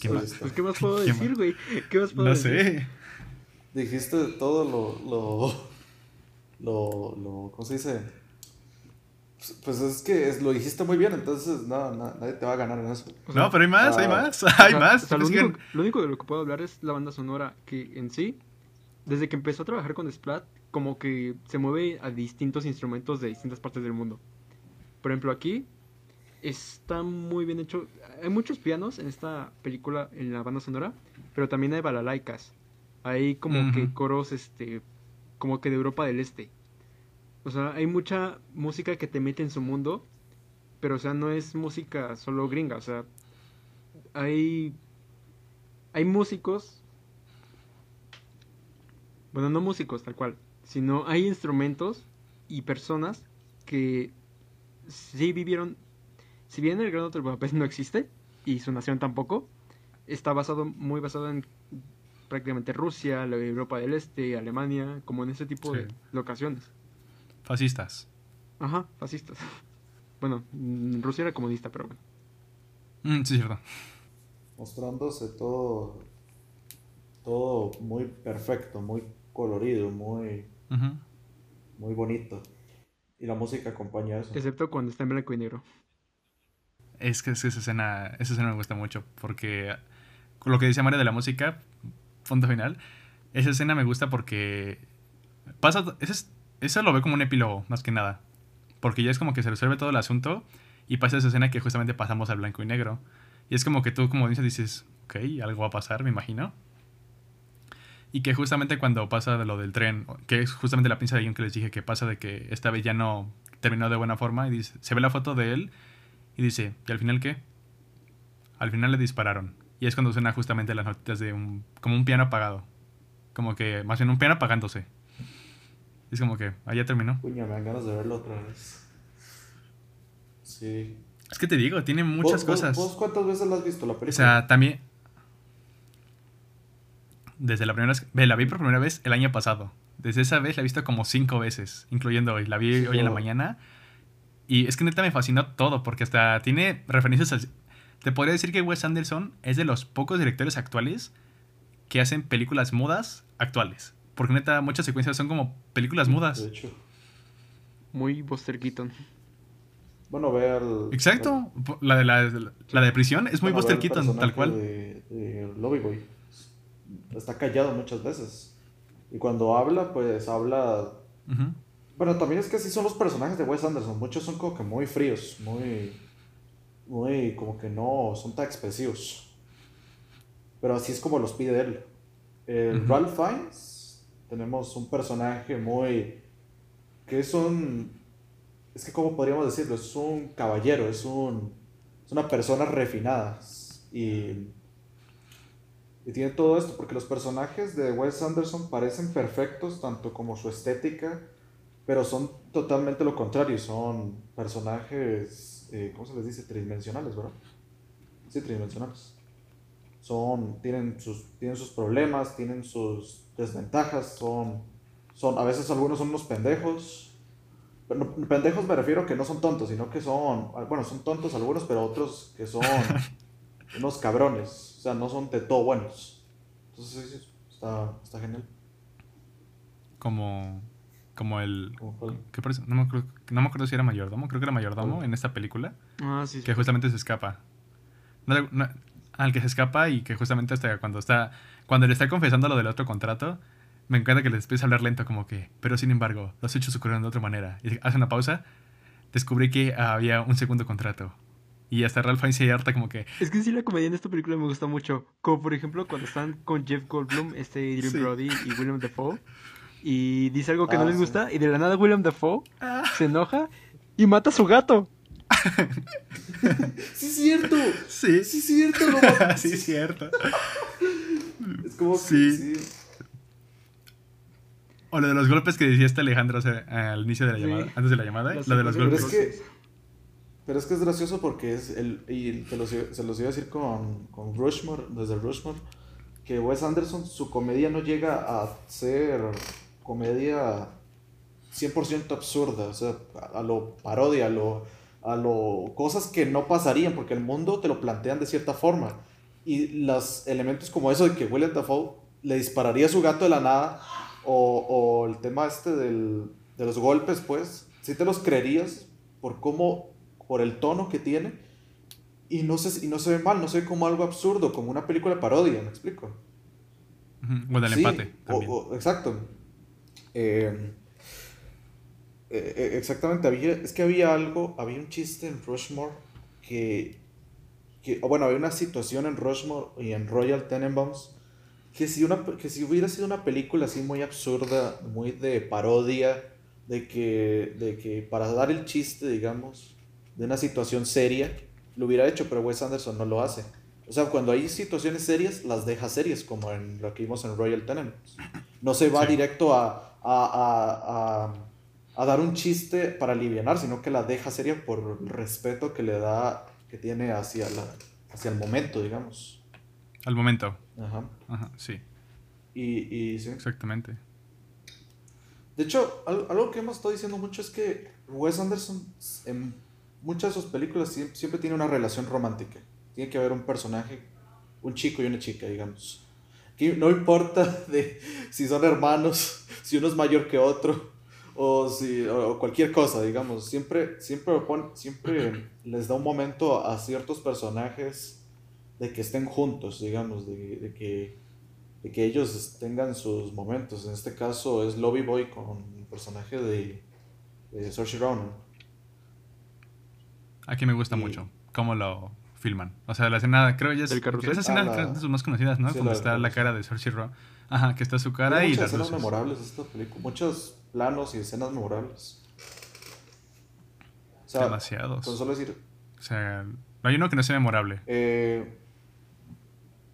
¿Qué más? Pues, ¿qué más puedo ¿Qué decir, güey? ¿Qué más puedo No decir? sé. Dijiste todo lo, lo, lo, lo, ¿cómo se dice? Pues- es que es- lo dijiste muy bien, entonces no, na- nadie te va a ganar en eso. O sea, No, pero hay más, hay ah, más, O hay sea, más. o sea, lo, que- único, lo único de lo que puedo hablar es la banda sonora, que en sí, desde que empezó a trabajar con Splat, como que se mueve a distintos instrumentos de distintas partes del mundo. Por ejemplo, aquí está muy bien hecho. Hay muchos pianos en esta película, en la banda sonora, pero también hay balalaicas. Hay como que coros, este, como que de Europa del Este. O sea, hay mucha música que te mete en su mundo, pero o sea, no es música solo gringa, o sea, hay hay músicos bueno no músicos tal cual sino hay instrumentos y personas que sí vivieron si bien el Gran Hotel Budapest no existe y su nación tampoco está basado muy basado en prácticamente Rusia la Europa del Este Alemania como en ese tipo Sí. de locaciones Fascistas. ajá fascistas bueno mm, Rusia era comunista pero bueno Mm, sí, es cierto. Mostrándose todo, todo muy perfecto, muy colorido, muy, muy bonito. Y la música acompaña eso. excepto cuando está en blanco y negro Es que es que esa escena, esa escena me gusta mucho porque con lo que decía María de la música, punto final, esa escena me gusta porque pasa, ese es- eso lo ve como un epílogo más que nada, porque ya es como que se resuelve todo el asunto y pasa esa escena que justamente pasamos al blanco y negro y es como que tú como dices dices, ok, algo va a pasar, me imagino. Y que justamente cuando pasa lo del tren, que es justamente la pinza de guion que les dije que pasa de que esta vez ya no terminó de buena forma y dice, se ve la foto de él y dice, ¿y al final qué? Al final le dispararon. Y es cuando suena justamente las notitas de un... como un piano apagado. Como que, más bien un piano apagándose. Es como que, ah, ya terminó. Me dan ganas de verlo otra vez. Sí. Es que te digo, tiene muchas ¿Vos- vos- cosas. ¿Vos cuántas veces la has visto la O película? sea, también... Desde la primera vez... Ve, la vi por primera vez el año pasado. Desde esa vez la he visto como cinco veces, incluyendo hoy. La vi Sí, hoy en la mañana. Y es que neta me fascinó todo, porque hasta tiene referencias al... Te podría decir que Wes Anderson es de los pocos directores actuales que hacen películas mudas actuales. Porque neta, muchas secuencias son como películas mudas. De hecho. muy Buster Keaton Bueno, ve al. Exacto. La de, la, la de prisión es muy bueno, Buster Keaton, tal cual. De, de Lobby Boy. Está callado muchas veces. Y cuando habla, pues habla. Bueno, también es que así son los personajes de Wes Anderson. Muchos son como que muy fríos, muy. Muy. como que no son tan expresivos. Pero así es como los pide él. El. Ralph Fiennes, tenemos un personaje muy. que es un. Es que, ¿cómo podríamos decirlo? Es un caballero, es un. Es una persona refinada. Y. Y tiene todo esto, porque los personajes de Wes Anderson parecen perfectos, tanto como su estética, pero son totalmente lo contrario. Son personajes. eh, ¿Cómo se les dice? Tridimensionales, ¿verdad? Sí, tridimensionales. Son, tienen, sus, tienen sus problemas, tienen sus desventajas, son, son. A veces algunos son unos pendejos. Pero no- pendejos me refiero que no son tontos, sino que son. Bueno, son tontos algunos, pero otros que son unos cabrones. O sea, no son de todo buenos. Entonces, sí, sí, está, está genial. Como... Como el... ¿qué no, me acuerdo, no me acuerdo si era mayordomo, creo que era mayordomo en esta película, Ah, sí, sí. que justamente se escapa. No, no, al que se escapa y que justamente hasta cuando está... Cuando le está confesando lo del otro contrato, me encanta que le empieza a hablar lento como que... Pero sin embargo, los hechos ocurrieron de otra manera. Y hace una pausa, descubrí que había un segundo contrato. Y hasta Ralph Fiennes se harta como que... Es que sí, la comedia en esta película me gusta mucho. Como por ejemplo cuando están con Jeff Goldblum, este Adrian Sí. Brody y William Dafoe. Y dice algo que no Ah, les sí. gusta. Y de la nada William Dafoe se enoja y mata a su gato. ¡Sí es cierto! Sí, ¡Sí es cierto! Lo sí, es cierto. Es como que Sí. sí. O lo de los golpes que decía este Alejandro o sea, al inicio de la Sí. llamada, antes de la llamada, lo de los Pero golpes. es que, pero es que es gracioso porque es el, y te los se los iba a decir con, con Rushmore, desde Rushmore, que Wes Anderson, su comedia no llega a ser comedia 100% absurda, o sea, a, a lo parodia, a lo, a lo cosas que no pasarían, porque el mundo te lo plantean de cierta forma. Y los elementos como eso de que William Dafoe le dispararía a su gato de la nada, o, o el tema este del, de los golpes, pues, si te los creerías por cómo, por el tono que tiene, y no se, y no se ve mal, no se ve como algo absurdo, como una película de parodia, ¿me explico? O del Sí, empate o- o- exacto. Eh, eh, eh, exactamente, había, es que había algo, había un chiste en Rushmore que, que- bueno, había una situación en Rushmore y en Royal Tenenbaums que si, una, que si hubiera sido una película así muy absurda, muy de parodia, de que, de que para dar el chiste, digamos, de una situación seria, lo hubiera hecho, pero Wes Anderson no lo hace. O sea, cuando hay situaciones serias, las deja serias, como en lo que vimos en Royal Tenenbaums. No se va Sí. directo a, a, a, a, a dar un chiste para alivianar, sino que la deja seria por el respeto que le da, que tiene hacia, la, hacia el momento, digamos. Al momento. Ajá. Ajá, sí, Y, y sí. exactamente. De hecho, al- algo que hemos estado diciendo mucho es que Wes Anderson en muchas de sus películas sie- siempre tiene una relación romántica. Tiene que haber un personaje, un chico y una chica, digamos. Que no importa de si son hermanos, si uno es mayor que otro, o, si, o cualquier cosa, digamos. Siempre, siempre, siempre les da un momento a ciertos personajes de que estén juntos, digamos, de, de que de que ellos tengan sus momentos. En este caso es Lobby Boy con el personaje de, de Saoirse Ronan. Aquí me gusta Y- mucho cómo lo filman. O sea, la escena, creo ya es. Esa escena Ah, la- es de sus más conocidas, ¿no? sí, Cuando la está la cara de Saoirse Ronan. Ajá, que está su cara y muchas las escenas luces. memorables esta película, muchos planos y escenas memorables. O sea, Demasiados. con solo decir, O sea, no hay uno que no sea memorable. eh,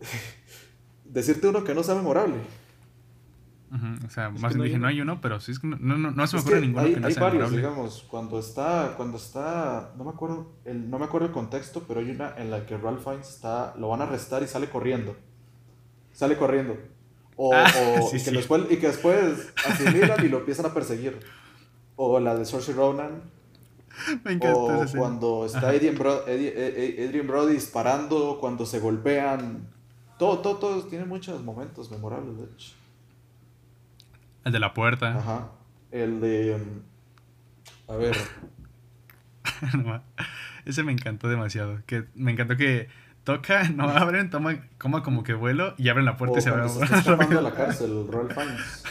decirte uno que no sea memorable. O sea, Es más bien no dije, no hay uno, pero sí es que no, no, no, se me ocurre ninguno hay, que no hay sea varios, memorable. digamos, cuando está, cuando está, no me acuerdo, el, no me acuerdo el contexto, pero hay una en la que Ralph Fiennes está, lo van a arrestar y sale corriendo, sale corriendo, o, Ah, o- sí, y, que sí. después, y que después asimilan y lo empiezan a perseguir, o la de Saoirse Ronan, Me encanta o esa cuando está Ajá. Adrien, Bro- Eddie- eh, eh, Adrien Brody disparando, cuando se golpean, todo, todo, todo, tiene muchos momentos memorables, de hecho. El de la puerta. Ajá. El de. mm, A ver. No Ese me encantó demasiado. Que me encantó que toca, no abren, toma, coma como que vuelo y abren la puerta O y se va se está escapando rápido. de la cárcel, Ralph Fiennes.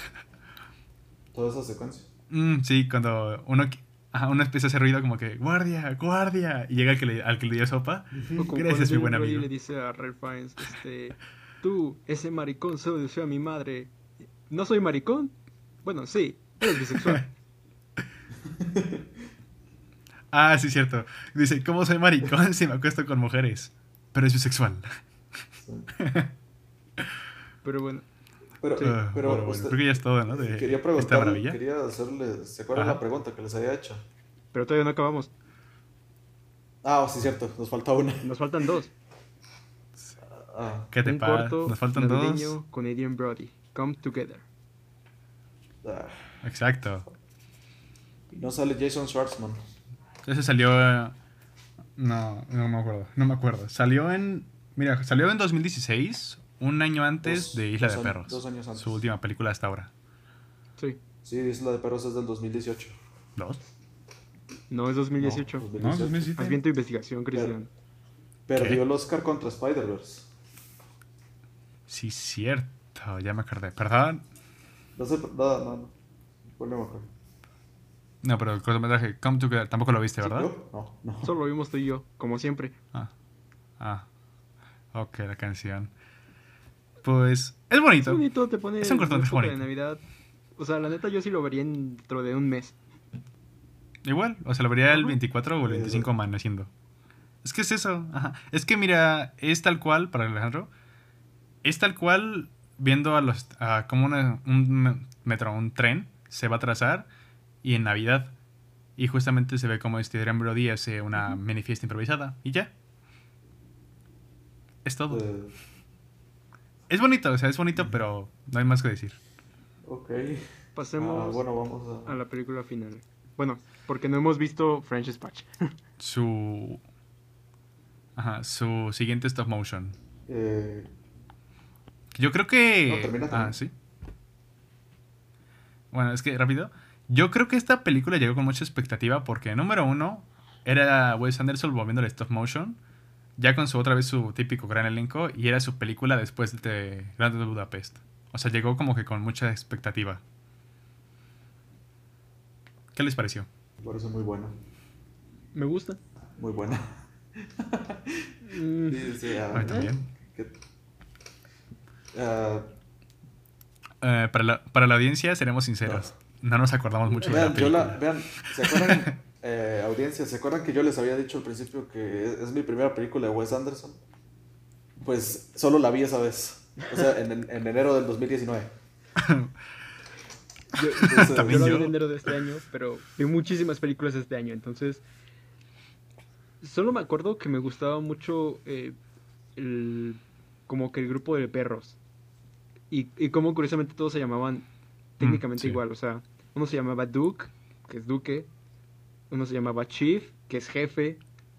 Toda esa secuencia. Mm, sí, cuando uno, ajá, uno empieza a hacer ruido como que guardia, guardia y llega al que le, al que le dio sopa. Gracias, mi buen amigo. le dice a Ralph Fiennes, este, tú, ese maricón sedució a mi madre. ¿No soy maricón? Bueno, sí, eres bisexual. Ah, sí, cierto. Dice, ¿cómo soy maricón si me acuesto con mujeres? Pero es bisexual. Sí. Pero bueno, Pero, Sí. Ah, pero bueno, bueno, usted- creo que ya es todo, ¿no? De quería esta preguntar, maravilla. quería hacerle. ¿Se acuerdan Ajá. la pregunta que les había hecho? pero todavía no acabamos. Ah, sí, cierto, nos falta una. Nos faltan dos. Ah, ¿Qué te pasa? Nos faltan dos. navideño con Adrian Brody. Come Together. ah. Exacto. Y no sale Jason Schwartzman. Ese salió. No, no me acuerdo. No me acuerdo. Salió en. Mira, salió en 2016, un año antes Dos- de Isla de años- Perros. dos años antes. Su última película hasta ahora. Sí. Sí, Isla de Perros es del 2018. ¿Dos? No, es 2018. No, No, 2018. 2007. Haz bien tu investigación, Cristian. Perdió ¿Qué? el Oscar contra Spider-Verse. Sí, cierto. Ya me acordé. Perdón. No sé, no, no, no. Ponle mejor. No, pero el cortometraje Come Together tampoco lo viste, ¿verdad? No, no. Solo lo vimos tú y yo, como siempre. Ah. Ah. Ok, la canción. Pues es Es bonito. bonito, te pone Es un cortometraje de bonito. Navidad. O sea, la neta yo sí lo vería dentro de un mes. Igual, o sea, lo vería el Ajá. 24 o el Sí, 25 amaneciendo. Es que es eso. Ajá. Es que mira, es tal cual, para Alejandro, es tal cual viendo a los a cómo una- un me- metro, un tren se va a trazar y en Navidad. Y justamente se ve como este Adrian Brody hace una mini fiesta improvisada. Y ya. Es todo. Eh, Es bonito, o sea, es bonito, pero no hay más que decir. ok. Pasemos Ah, bueno, vamos a... a la película final. Bueno, porque no hemos visto French Dispatch. Su. Ajá, su siguiente stop motion. Eh, Yo creo que. No, termina, ah, sí. Bueno, es que rápido. Yo creo que esta película llegó con mucha expectativa porque, número uno, era Wes Anderson volviendo al stop motion. Ya con su otra vez su típico gran elenco. Y era su película después de Grand Budapest. O sea, llegó como que con mucha expectativa. ¿Qué les pareció? me parece muy buena. Me gusta. Muy buena. Mm, Sí, sí, ah, A mí también. que- ah, Eh, para, la, para la audiencia, seremos sinceros. No nos acordamos mucho de la vean, yo película. la, vean, ¿se acuerdan, eh, audiencia, ¿se acuerdan que yo les había dicho al principio que es, es mi primera película de Wes Anderson? Pues solo la vi esa vez. O sea, en, en- en enero del 2019. yo, Entonces, También yo la vi yo. en enero de este año, pero vi muchísimas películas este año, entonces solo me acuerdo que me gustaba mucho eh, el como que el grupo de perros y, y como curiosamente todos se llamaban técnicamente sí. igual, o sea, uno se llamaba Duke, que es Duque, uno se llamaba Chief, que es jefe,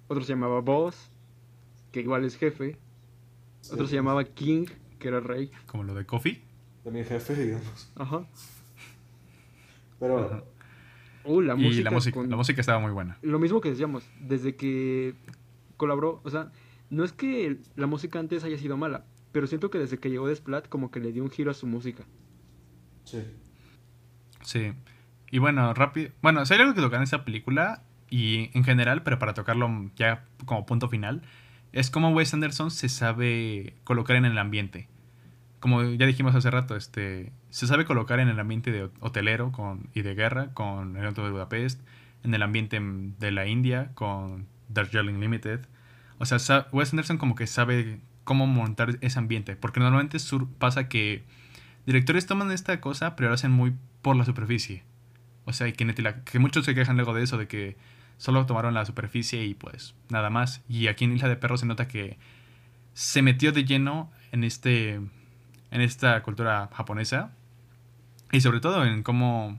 otro se llamaba Boss, que igual es jefe, otro sí, se llamaba King, que era rey, Como lo de Coffee. De mi jefe, digamos. ajá. Pero Ajá. Uh, la y música la música, con- la música estaba muy buena. lo mismo que decíamos, desde que colaboró, o sea, no es que la música antes haya sido mala, pero siento que desde que llegó Desplat como que le dio un giro a su música. sí. Sí. Y bueno, rápido. Bueno, hay algo que tocar en esta película y en general, pero para tocarlo ya como punto final, es como Wes Anderson se sabe colocar en el ambiente. Como ya dijimos hace rato, este, se sabe colocar en el ambiente de hotelero con, y de guerra con El Auto de Budapest, en el ambiente de la India con Darjeeling Limited. O sea, Wes Anderson como que sabe cómo montar ese ambiente, porque normalmente sur- pasa que directores toman esta cosa, pero lo hacen muy por la superficie. O sea, y que, neta la- que muchos se quejan luego de eso, de que solo tomaron la superficie y pues nada más. Y aquí en Isla de Perros se nota que se metió de lleno en este en esta cultura japonesa y sobre todo en cómo,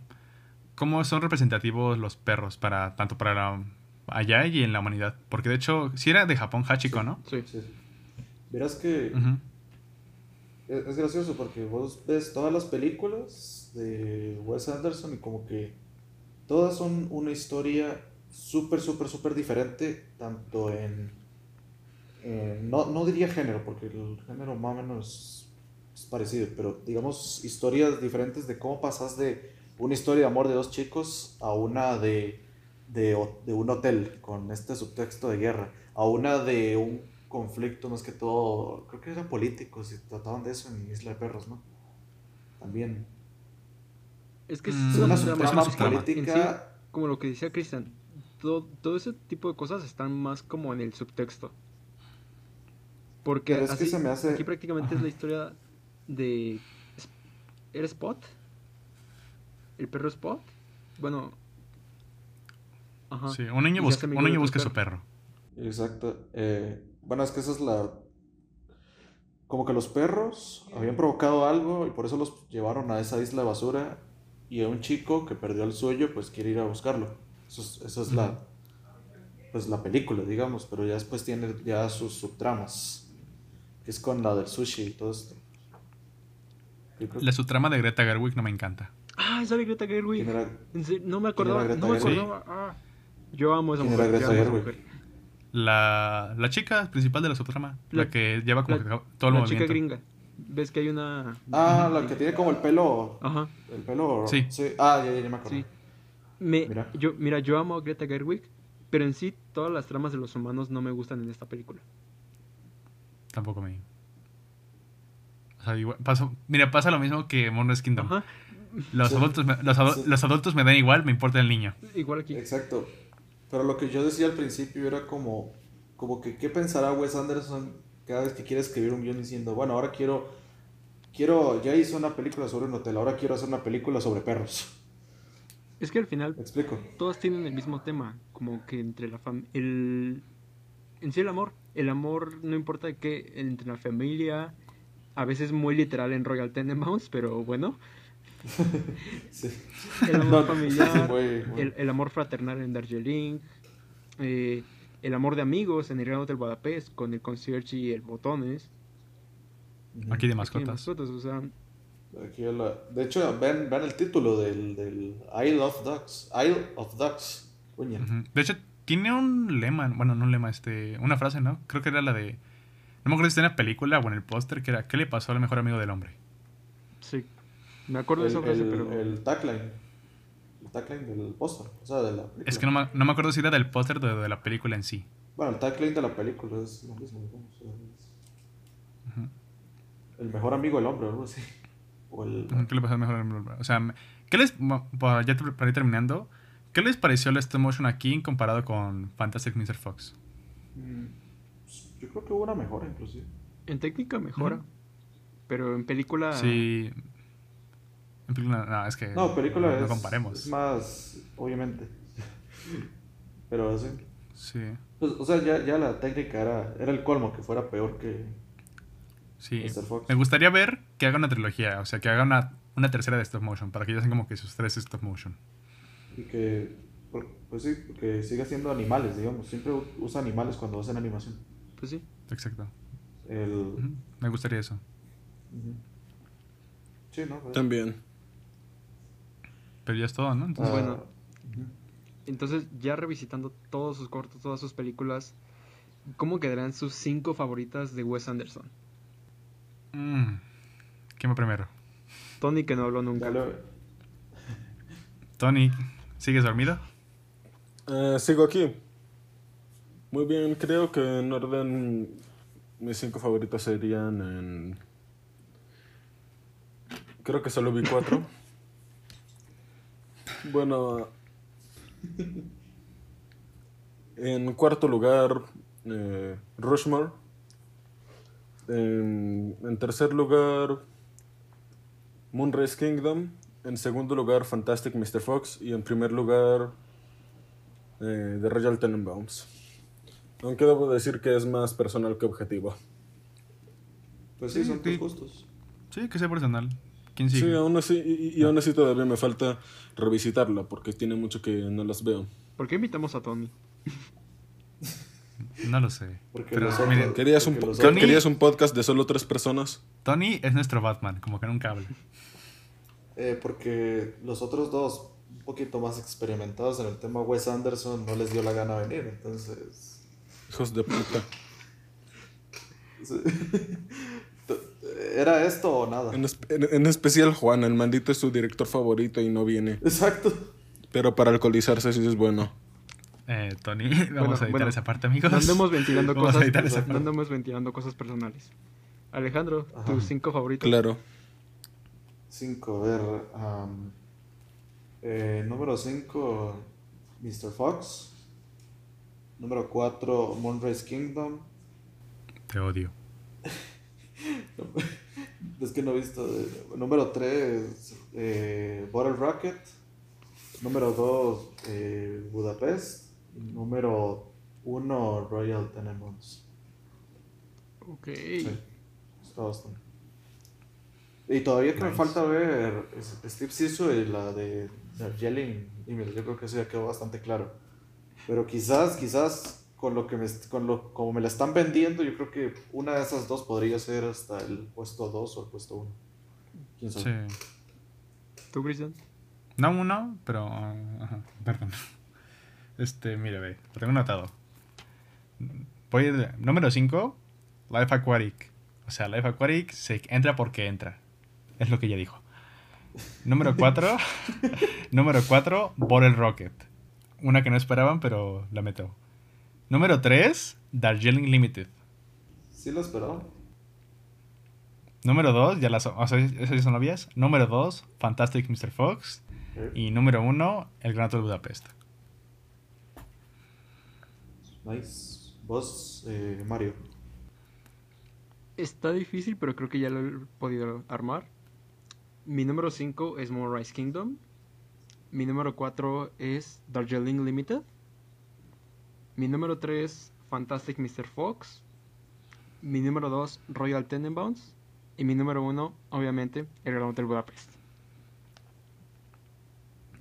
cómo son representativos los perros para tanto para la- allá y en la humanidad. Porque de hecho, si era de Japón Hachiko, ¿no? Sí. Sí. Verás que. Es, gracioso porque vos ves todas las películas de Wes Anderson y como que todas son una historia súper, súper, súper diferente, tanto en... no, no diría género, porque el género más o menos es parecido, pero digamos historias diferentes de cómo pasas de una historia de amor de dos chicos a una de, de, de un hotel con este subtexto de guerra, a una de un conflicto más que todo, creo que eran políticos y trataban de eso en Isla de Perros, ¿no? También. Es que es Mm, una subtrama subtrama. en sí, política. como lo que decía Cristian, todo, todo ese tipo de cosas están más como en el subtexto. Porque es que así, se me hace- aquí prácticamente es la historia de... ¿Era Spot? ¿El perro Spot? Bueno... Ajá. Sí, un niño busca, un niño busca su perro. Exacto. Eh, bueno, es que esa es la... Como que los perros habían provocado algo y por eso los llevaron a esa isla de basura y a un chico que perdió el suyo pues quiere ir a buscarlo. Eso es, eso es la... Pues la película, digamos, pero ya después tiene ya sus subtramas, que es con la del sushi y todo esto. La subtrama de Greta Gerwig no me encanta. Ah, Ay, sale Greta Gerwig. No me ¿Quién era acordaba, Greta no me acordaba. Ah, yo amo esa ¿Quién mujer. Greta esa Gerwig? La, la chica principal de la subtrama. La, La- que lleva como la- que todo el la movimiento. chica gringa. ¿Ves que hay una. Ah, la que tiene como el pelo. Ajá, El pelo. Sí. Ah, ya, ya, ya me acuerdo. sí. Me, Mira. Yo, mira, yo amo a Greta Gerwig, pero en sí todas las tramas de los humanos no me gustan en esta película. Tampoco me. O sea, igual, pasa- mira, pasa lo mismo que Moonrise Kingdom. Ajá, Los, Sí. adultos me, los, adu- Sí. los adultos me dan igual, me importa el niño. igual aquí. Exacto. Pero lo que yo decía al principio era como, como que qué pensará Wes Anderson cada vez que quiere escribir un guion diciendo, bueno, ahora quiero, quiero, ya hice una película sobre un hotel, ahora quiero hacer una película sobre perros. Es que al final ¿Me explico? todas tienen el mismo tema, como que entre la familia, el en sí el amor, el amor no importa qué, entre la familia, a veces muy literal en Royal Tenenbaums, pero bueno, Sí. el amor No, familiar, sí, muy- muy- el, el amor fraternal en Darjeeling, eh, el amor de amigos en el Gran Hotel Budapest con el concierge y el botones. Aquí de aquí mascotas. mascotas, o sea, Aquí la- De hecho, ven, ven el título del, del Isle of Ducks. Isle of Ducks. De hecho, tiene un lema, bueno, no un lema, este, una frase, ¿no? Creo que era la de. No me acuerdo si está en la película o en el póster, que era ¿Qué le pasó al mejor amigo del hombre? sí, me acuerdo de esa frase, el- pero el tagline. El tagline del póster. O sea, de la película. Es que no me, no me acuerdo si era del póster o de, de la película en sí. Bueno, el tagline de la película es lo mismo. digamos, o sea, es Ujú. El mejor amigo del hombre, o algo así. O el. ¿Qué le pasó al mejor amigo del hombre? O sea, ¿qué les. ya te- para ir terminando, ¿qué les pareció el stop motion aquí comparado con Fantastic Mr. Fox? Mm, Yo creo que hubo una mejora, inclusive. en técnica mejora, pero en película... Sí. En película, no, es que. No, película no, es, no comparemos. es más, obviamente. Pero sí. Sí. Pues, o sea, ya, ya la técnica era, era el colmo que fuera peor que Sí. Mr. Fox. Me gustaría ver que haga una trilogía, o sea, que haga una, una tercera de stop motion, para que ya sean como que sus tres stop motion. Y que, pues sí, que siga siendo animales, digamos. Siempre usa animales cuando hacen animación. Pues sí. Exacto. El... Me gustaría eso. Sí, ¿no? Pues, También. Pero ya es todo, ¿no? Entonces, ah, bueno. ujú. Entonces, ya revisitando todos sus cortos, todas sus películas, ¿cómo quedarán sus cinco favoritas de Wes Anderson? mm, ¿quién va primero? Tony que no habló nunca. Dale. Tony, ¿sigues dormido? Eh, sigo aquí. Muy bien, creo que en orden mis cinco favoritos serían en... Creo que solo vi cuatro. bueno, en cuarto lugar, eh, Rushmore. En, en tercer lugar, Moonrise Kingdom. En segundo lugar, Fantastic Mr. Fox. Y en primer lugar, eh, de Royal Tenenbaums. Aunque debo decir que es más personal que objetivo. Pues sí, Sí, son tus gustos. Sí, que sea personal. ¿Quién sigue? Sí, aún así, y, y aún así todavía me falta revisitarla porque tiene mucho que no las veo. ¿Por qué invitamos a Tony? No lo sé. Porque Pero ¿Querías un, Porque Tony- ¿Querías un podcast de solo tres personas? Tony es nuestro Batman, como que en un cable. Eh, porque los otros dos, un poquito más experimentados en el tema Wes Anderson, no les dio la gana venir. Entonces. Hijos de puta. ¿Era esto o nada? En, es- en- en especial Juan, el maldito es su director favorito y no viene. Exacto. Pero para alcoholizarse sí es bueno. Eh, Tony, vamos Bueno, a editar bueno. esa parte, amigos. No andemos ventilando Vamos a cosas, editar esa no andemos ventilando cosas personales. Alejandro, Ajá. tus cinco favoritos. Claro. Cinco, a ver. eh, número 5, Mr. Fox. Número 4, Moonrise Kingdom. Te odio. Es que no he visto. eh, número 3, eh, Bottle Rocket. Número 2, eh, Budapest. Y número 1, Royal Tenenbaums. Ok. Sí, está bastante. Y todavía que me Nice. falta ver Steve Sisu y la de Darjeeling Email, yo creo que eso ya quedó bastante claro. Pero quizás, quizás con lo que me, con lo, como me la están vendiendo, yo creo que una de esas dos podría ser hasta el puesto 2 o el puesto 1. ¿Quién Sí. sabe? ¿Tú, Cristian? No uno, pero. ajá, perdón. Este, mire, ve, lo tengo anotado. Voy número 5, Life Aquatic. O sea, Life Aquatic se entra porque entra. Es lo que ella dijo. Número 4, número 4, Bottle Rocket. Una que no esperaban, pero la meto. Número 3, Darjeeling Limited. Sí lo esperaba. Número 2, ya las, o sea, esas ya son obvias. Número 2, Fantastic Mr. Fox. Eh, Y número 1, El Gran Hotel Budapest. Nice. Vos, eh, Mario. Está difícil, pero creo que ya lo he podido armar. Mi número 5 es Moonrise Kingdom. Mi número 4 es Darjeeling Limited. Mi número 3, Fantastic Mr. Fox. Mi número 2, Royal Tenenbaums. Y mi número 1, obviamente, El Gran Hotel Budapest.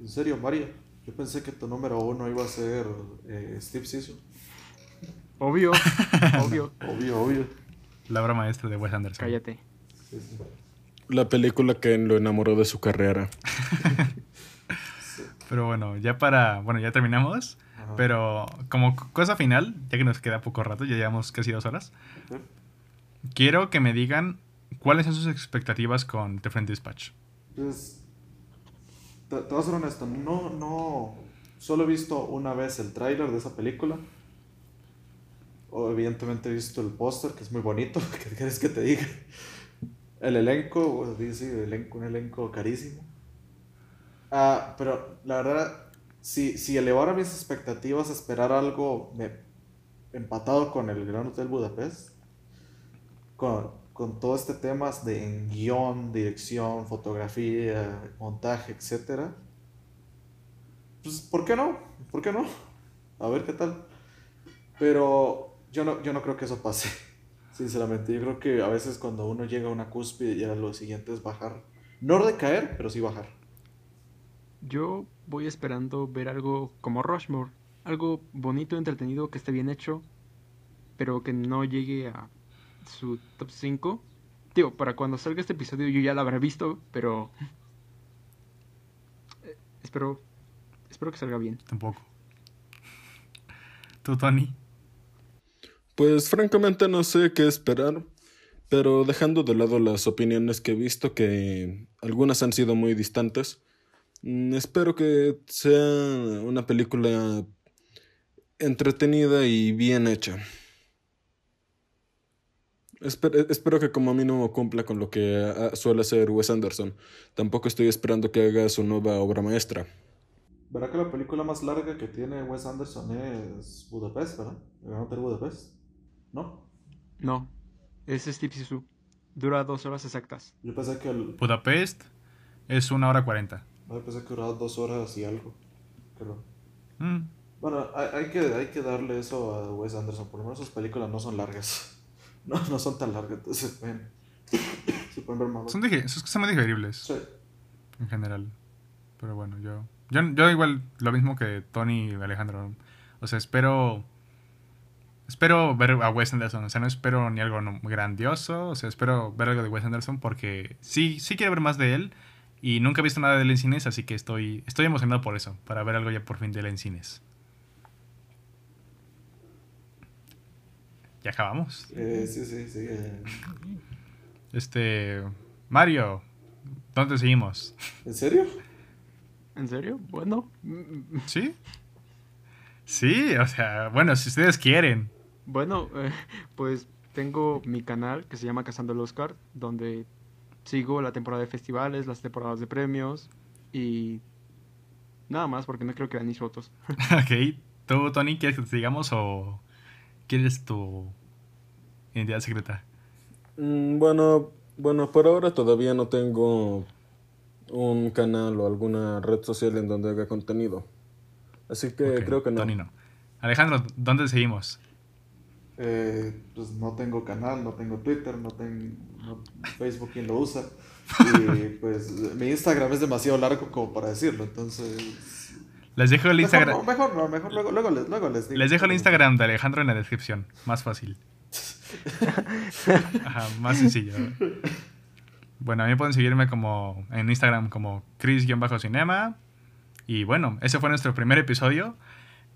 En serio, Mario. Yo pensé que tu número uno iba a ser eh, Steve Sisu. Obvio, obvio. Obvio, obvio. La obra maestra de Wes Anderson. Cállate. Sí, sí. La película que lo enamoró de su carrera. Pero bueno, ya para. Bueno, ya terminamos. Ajá. Pero como cosa final, ya que nos queda poco rato, ya llevamos casi dos horas. Quiero que me digan cuáles son sus expectativas con The Friend Dispatch. Pues, te, te voy a ser honesto, no, no, solo he visto una vez el tráiler de esa película. O evidentemente he visto el póster, que es muy bonito, ¿qué quieres que te diga? El elenco, sí, sí, elenco, un elenco carísimo. Ah, pero la verdad, si, si elevara mis expectativas esperar algo me- empatado con el Gran Hotel Budapest, con, con todo este tema de en guion, dirección, fotografía, montaje, etcétera, pues ¿por qué no? ¿Por qué no? A ver qué tal. Pero yo no, yo no creo que eso pase. Sinceramente, yo creo que a veces cuando uno llega a una cúspide ya lo siguiente es bajar. No decaer, pero sí bajar. Yo voy esperando ver algo como Rushmore. Algo bonito, entretenido, que esté bien hecho, pero que no llegue a su top 5. Tío, para cuando salga este episodio yo ya lo habré visto, pero... eh, espero... Espero que salga bien. Tampoco. ¿Tú, Tony? Pues francamente no sé qué esperar, pero dejando de lado las opiniones que he visto, que algunas han sido muy distantes, espero que sea una película entretenida y bien hecha. Espe- espero que como mínimo cumpla con lo que ah, suele hacer Wes Anderson. Tampoco estoy esperando que haga su nueva obra maestra. ¿Verdad que la película más larga que tiene Wes Anderson es Budapest, ¿verdad? El Gran Hotel Budapest. ¿No? No, es Steve Sisu. Dura dos horas exactas. Yo pensé que el, Budapest es una hora cuarenta. Pensé que duraba dos horas y algo. Pero, Mm, bueno, hay, hay que, hay que darle eso a Wes Anderson. Por lo menos sus películas no son largas. No, no son tan largas, entonces pueden, se pueden ver más. son, dige- son muy digeribles Sí. en general. Pero bueno, yo, yo, yo igual lo mismo que Tony y Alejandro. O sea, espero. Espero ver a Wes Anderson. O sea, no espero ni algo grandioso. O sea, espero ver algo de Wes Anderson porque sí, sí quiero ver más de él. Y nunca he visto nada de él en cines, así que estoy, estoy emocionado por eso. Para ver algo ya por fin de él en cines. Ya acabamos. Eh, sí, sí, sí. eh. Este. Mario, ¿dónde seguimos? ¿En serio? ¿En serio? Bueno. ¿Sí? Sí, o sea, bueno, si ustedes quieren. Bueno, eh, pues tengo mi canal que se llama Cazando el Oscar, donde sigo la temporada de festivales, las temporadas de premios y nada más porque no creo que vean mis fotos. ok, ¿tú, Tony, quieres que te sigamos o quieres tu identidad secreta? Mm, bueno, bueno, por ahora todavía no tengo un canal o alguna red social en donde haga contenido. Así que creo que no. Tony no. Alejandro, ¿dónde seguimos? Eh, pues no tengo canal, no tengo Twitter, no tengo no- Facebook, ¿quién lo usa? Y pues mi Instagram es demasiado largo como para decirlo, entonces... Les dejo el Instagram. mejor no, mejor luego, luego, les, luego les digo. Les dejo el Instagram de Alejandro en la descripción. Más fácil. Ajá, más sencillo. Bueno, a mí pueden seguirme como en Instagram como Chris-Cinema. Y bueno, ese fue nuestro primer episodio.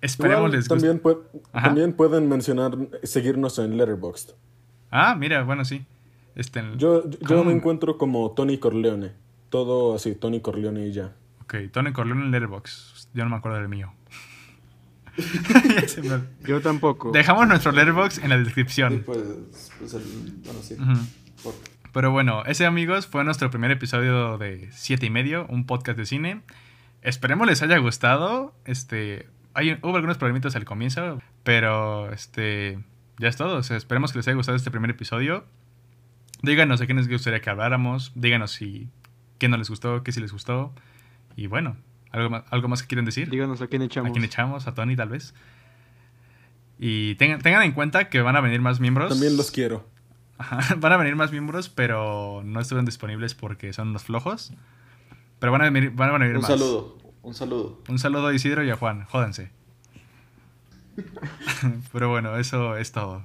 Esperemos Igual, les guste. también, pue- Ajá. también pueden mencionar, seguirnos en Letterboxd. Ah, mira, bueno, sí. Este, Yo, yo me encuentro como Tony Corleone. Todo así, Tony Corleone y ya. Ok, Tony Corleone en Letterboxd. Yo no me acuerdo del mío. Yo tampoco. Dejamos nuestro Letterboxd en la Sí, descripción. pues, pues el, bueno, sí. Por- Pero bueno, ese amigos fue nuestro primer episodio de Siete y medio, un podcast de cine. Esperemos les haya gustado. Este, hay, hubo algunos problemitas al comienzo, pero este, ya es todo. O sea, esperemos que les haya gustado este primer episodio. Díganos de qué les gustaría que habláramos. Díganos si qué no les gustó, qué sí les gustó. Y bueno, algo más, algo más que quieren decir. Díganos a quién echamos. A quién echamos, a Tony tal vez. Y tengan, tengan en cuenta que van a venir más miembros. También los quiero. Ajá, van a venir más miembros, pero no estuvieron disponibles porque son unos flojos. Pero van a venir, van a venir Un más. saludo, un saludo. Un saludo a Isidro y a Juan. Jódense. pero bueno, eso es todo.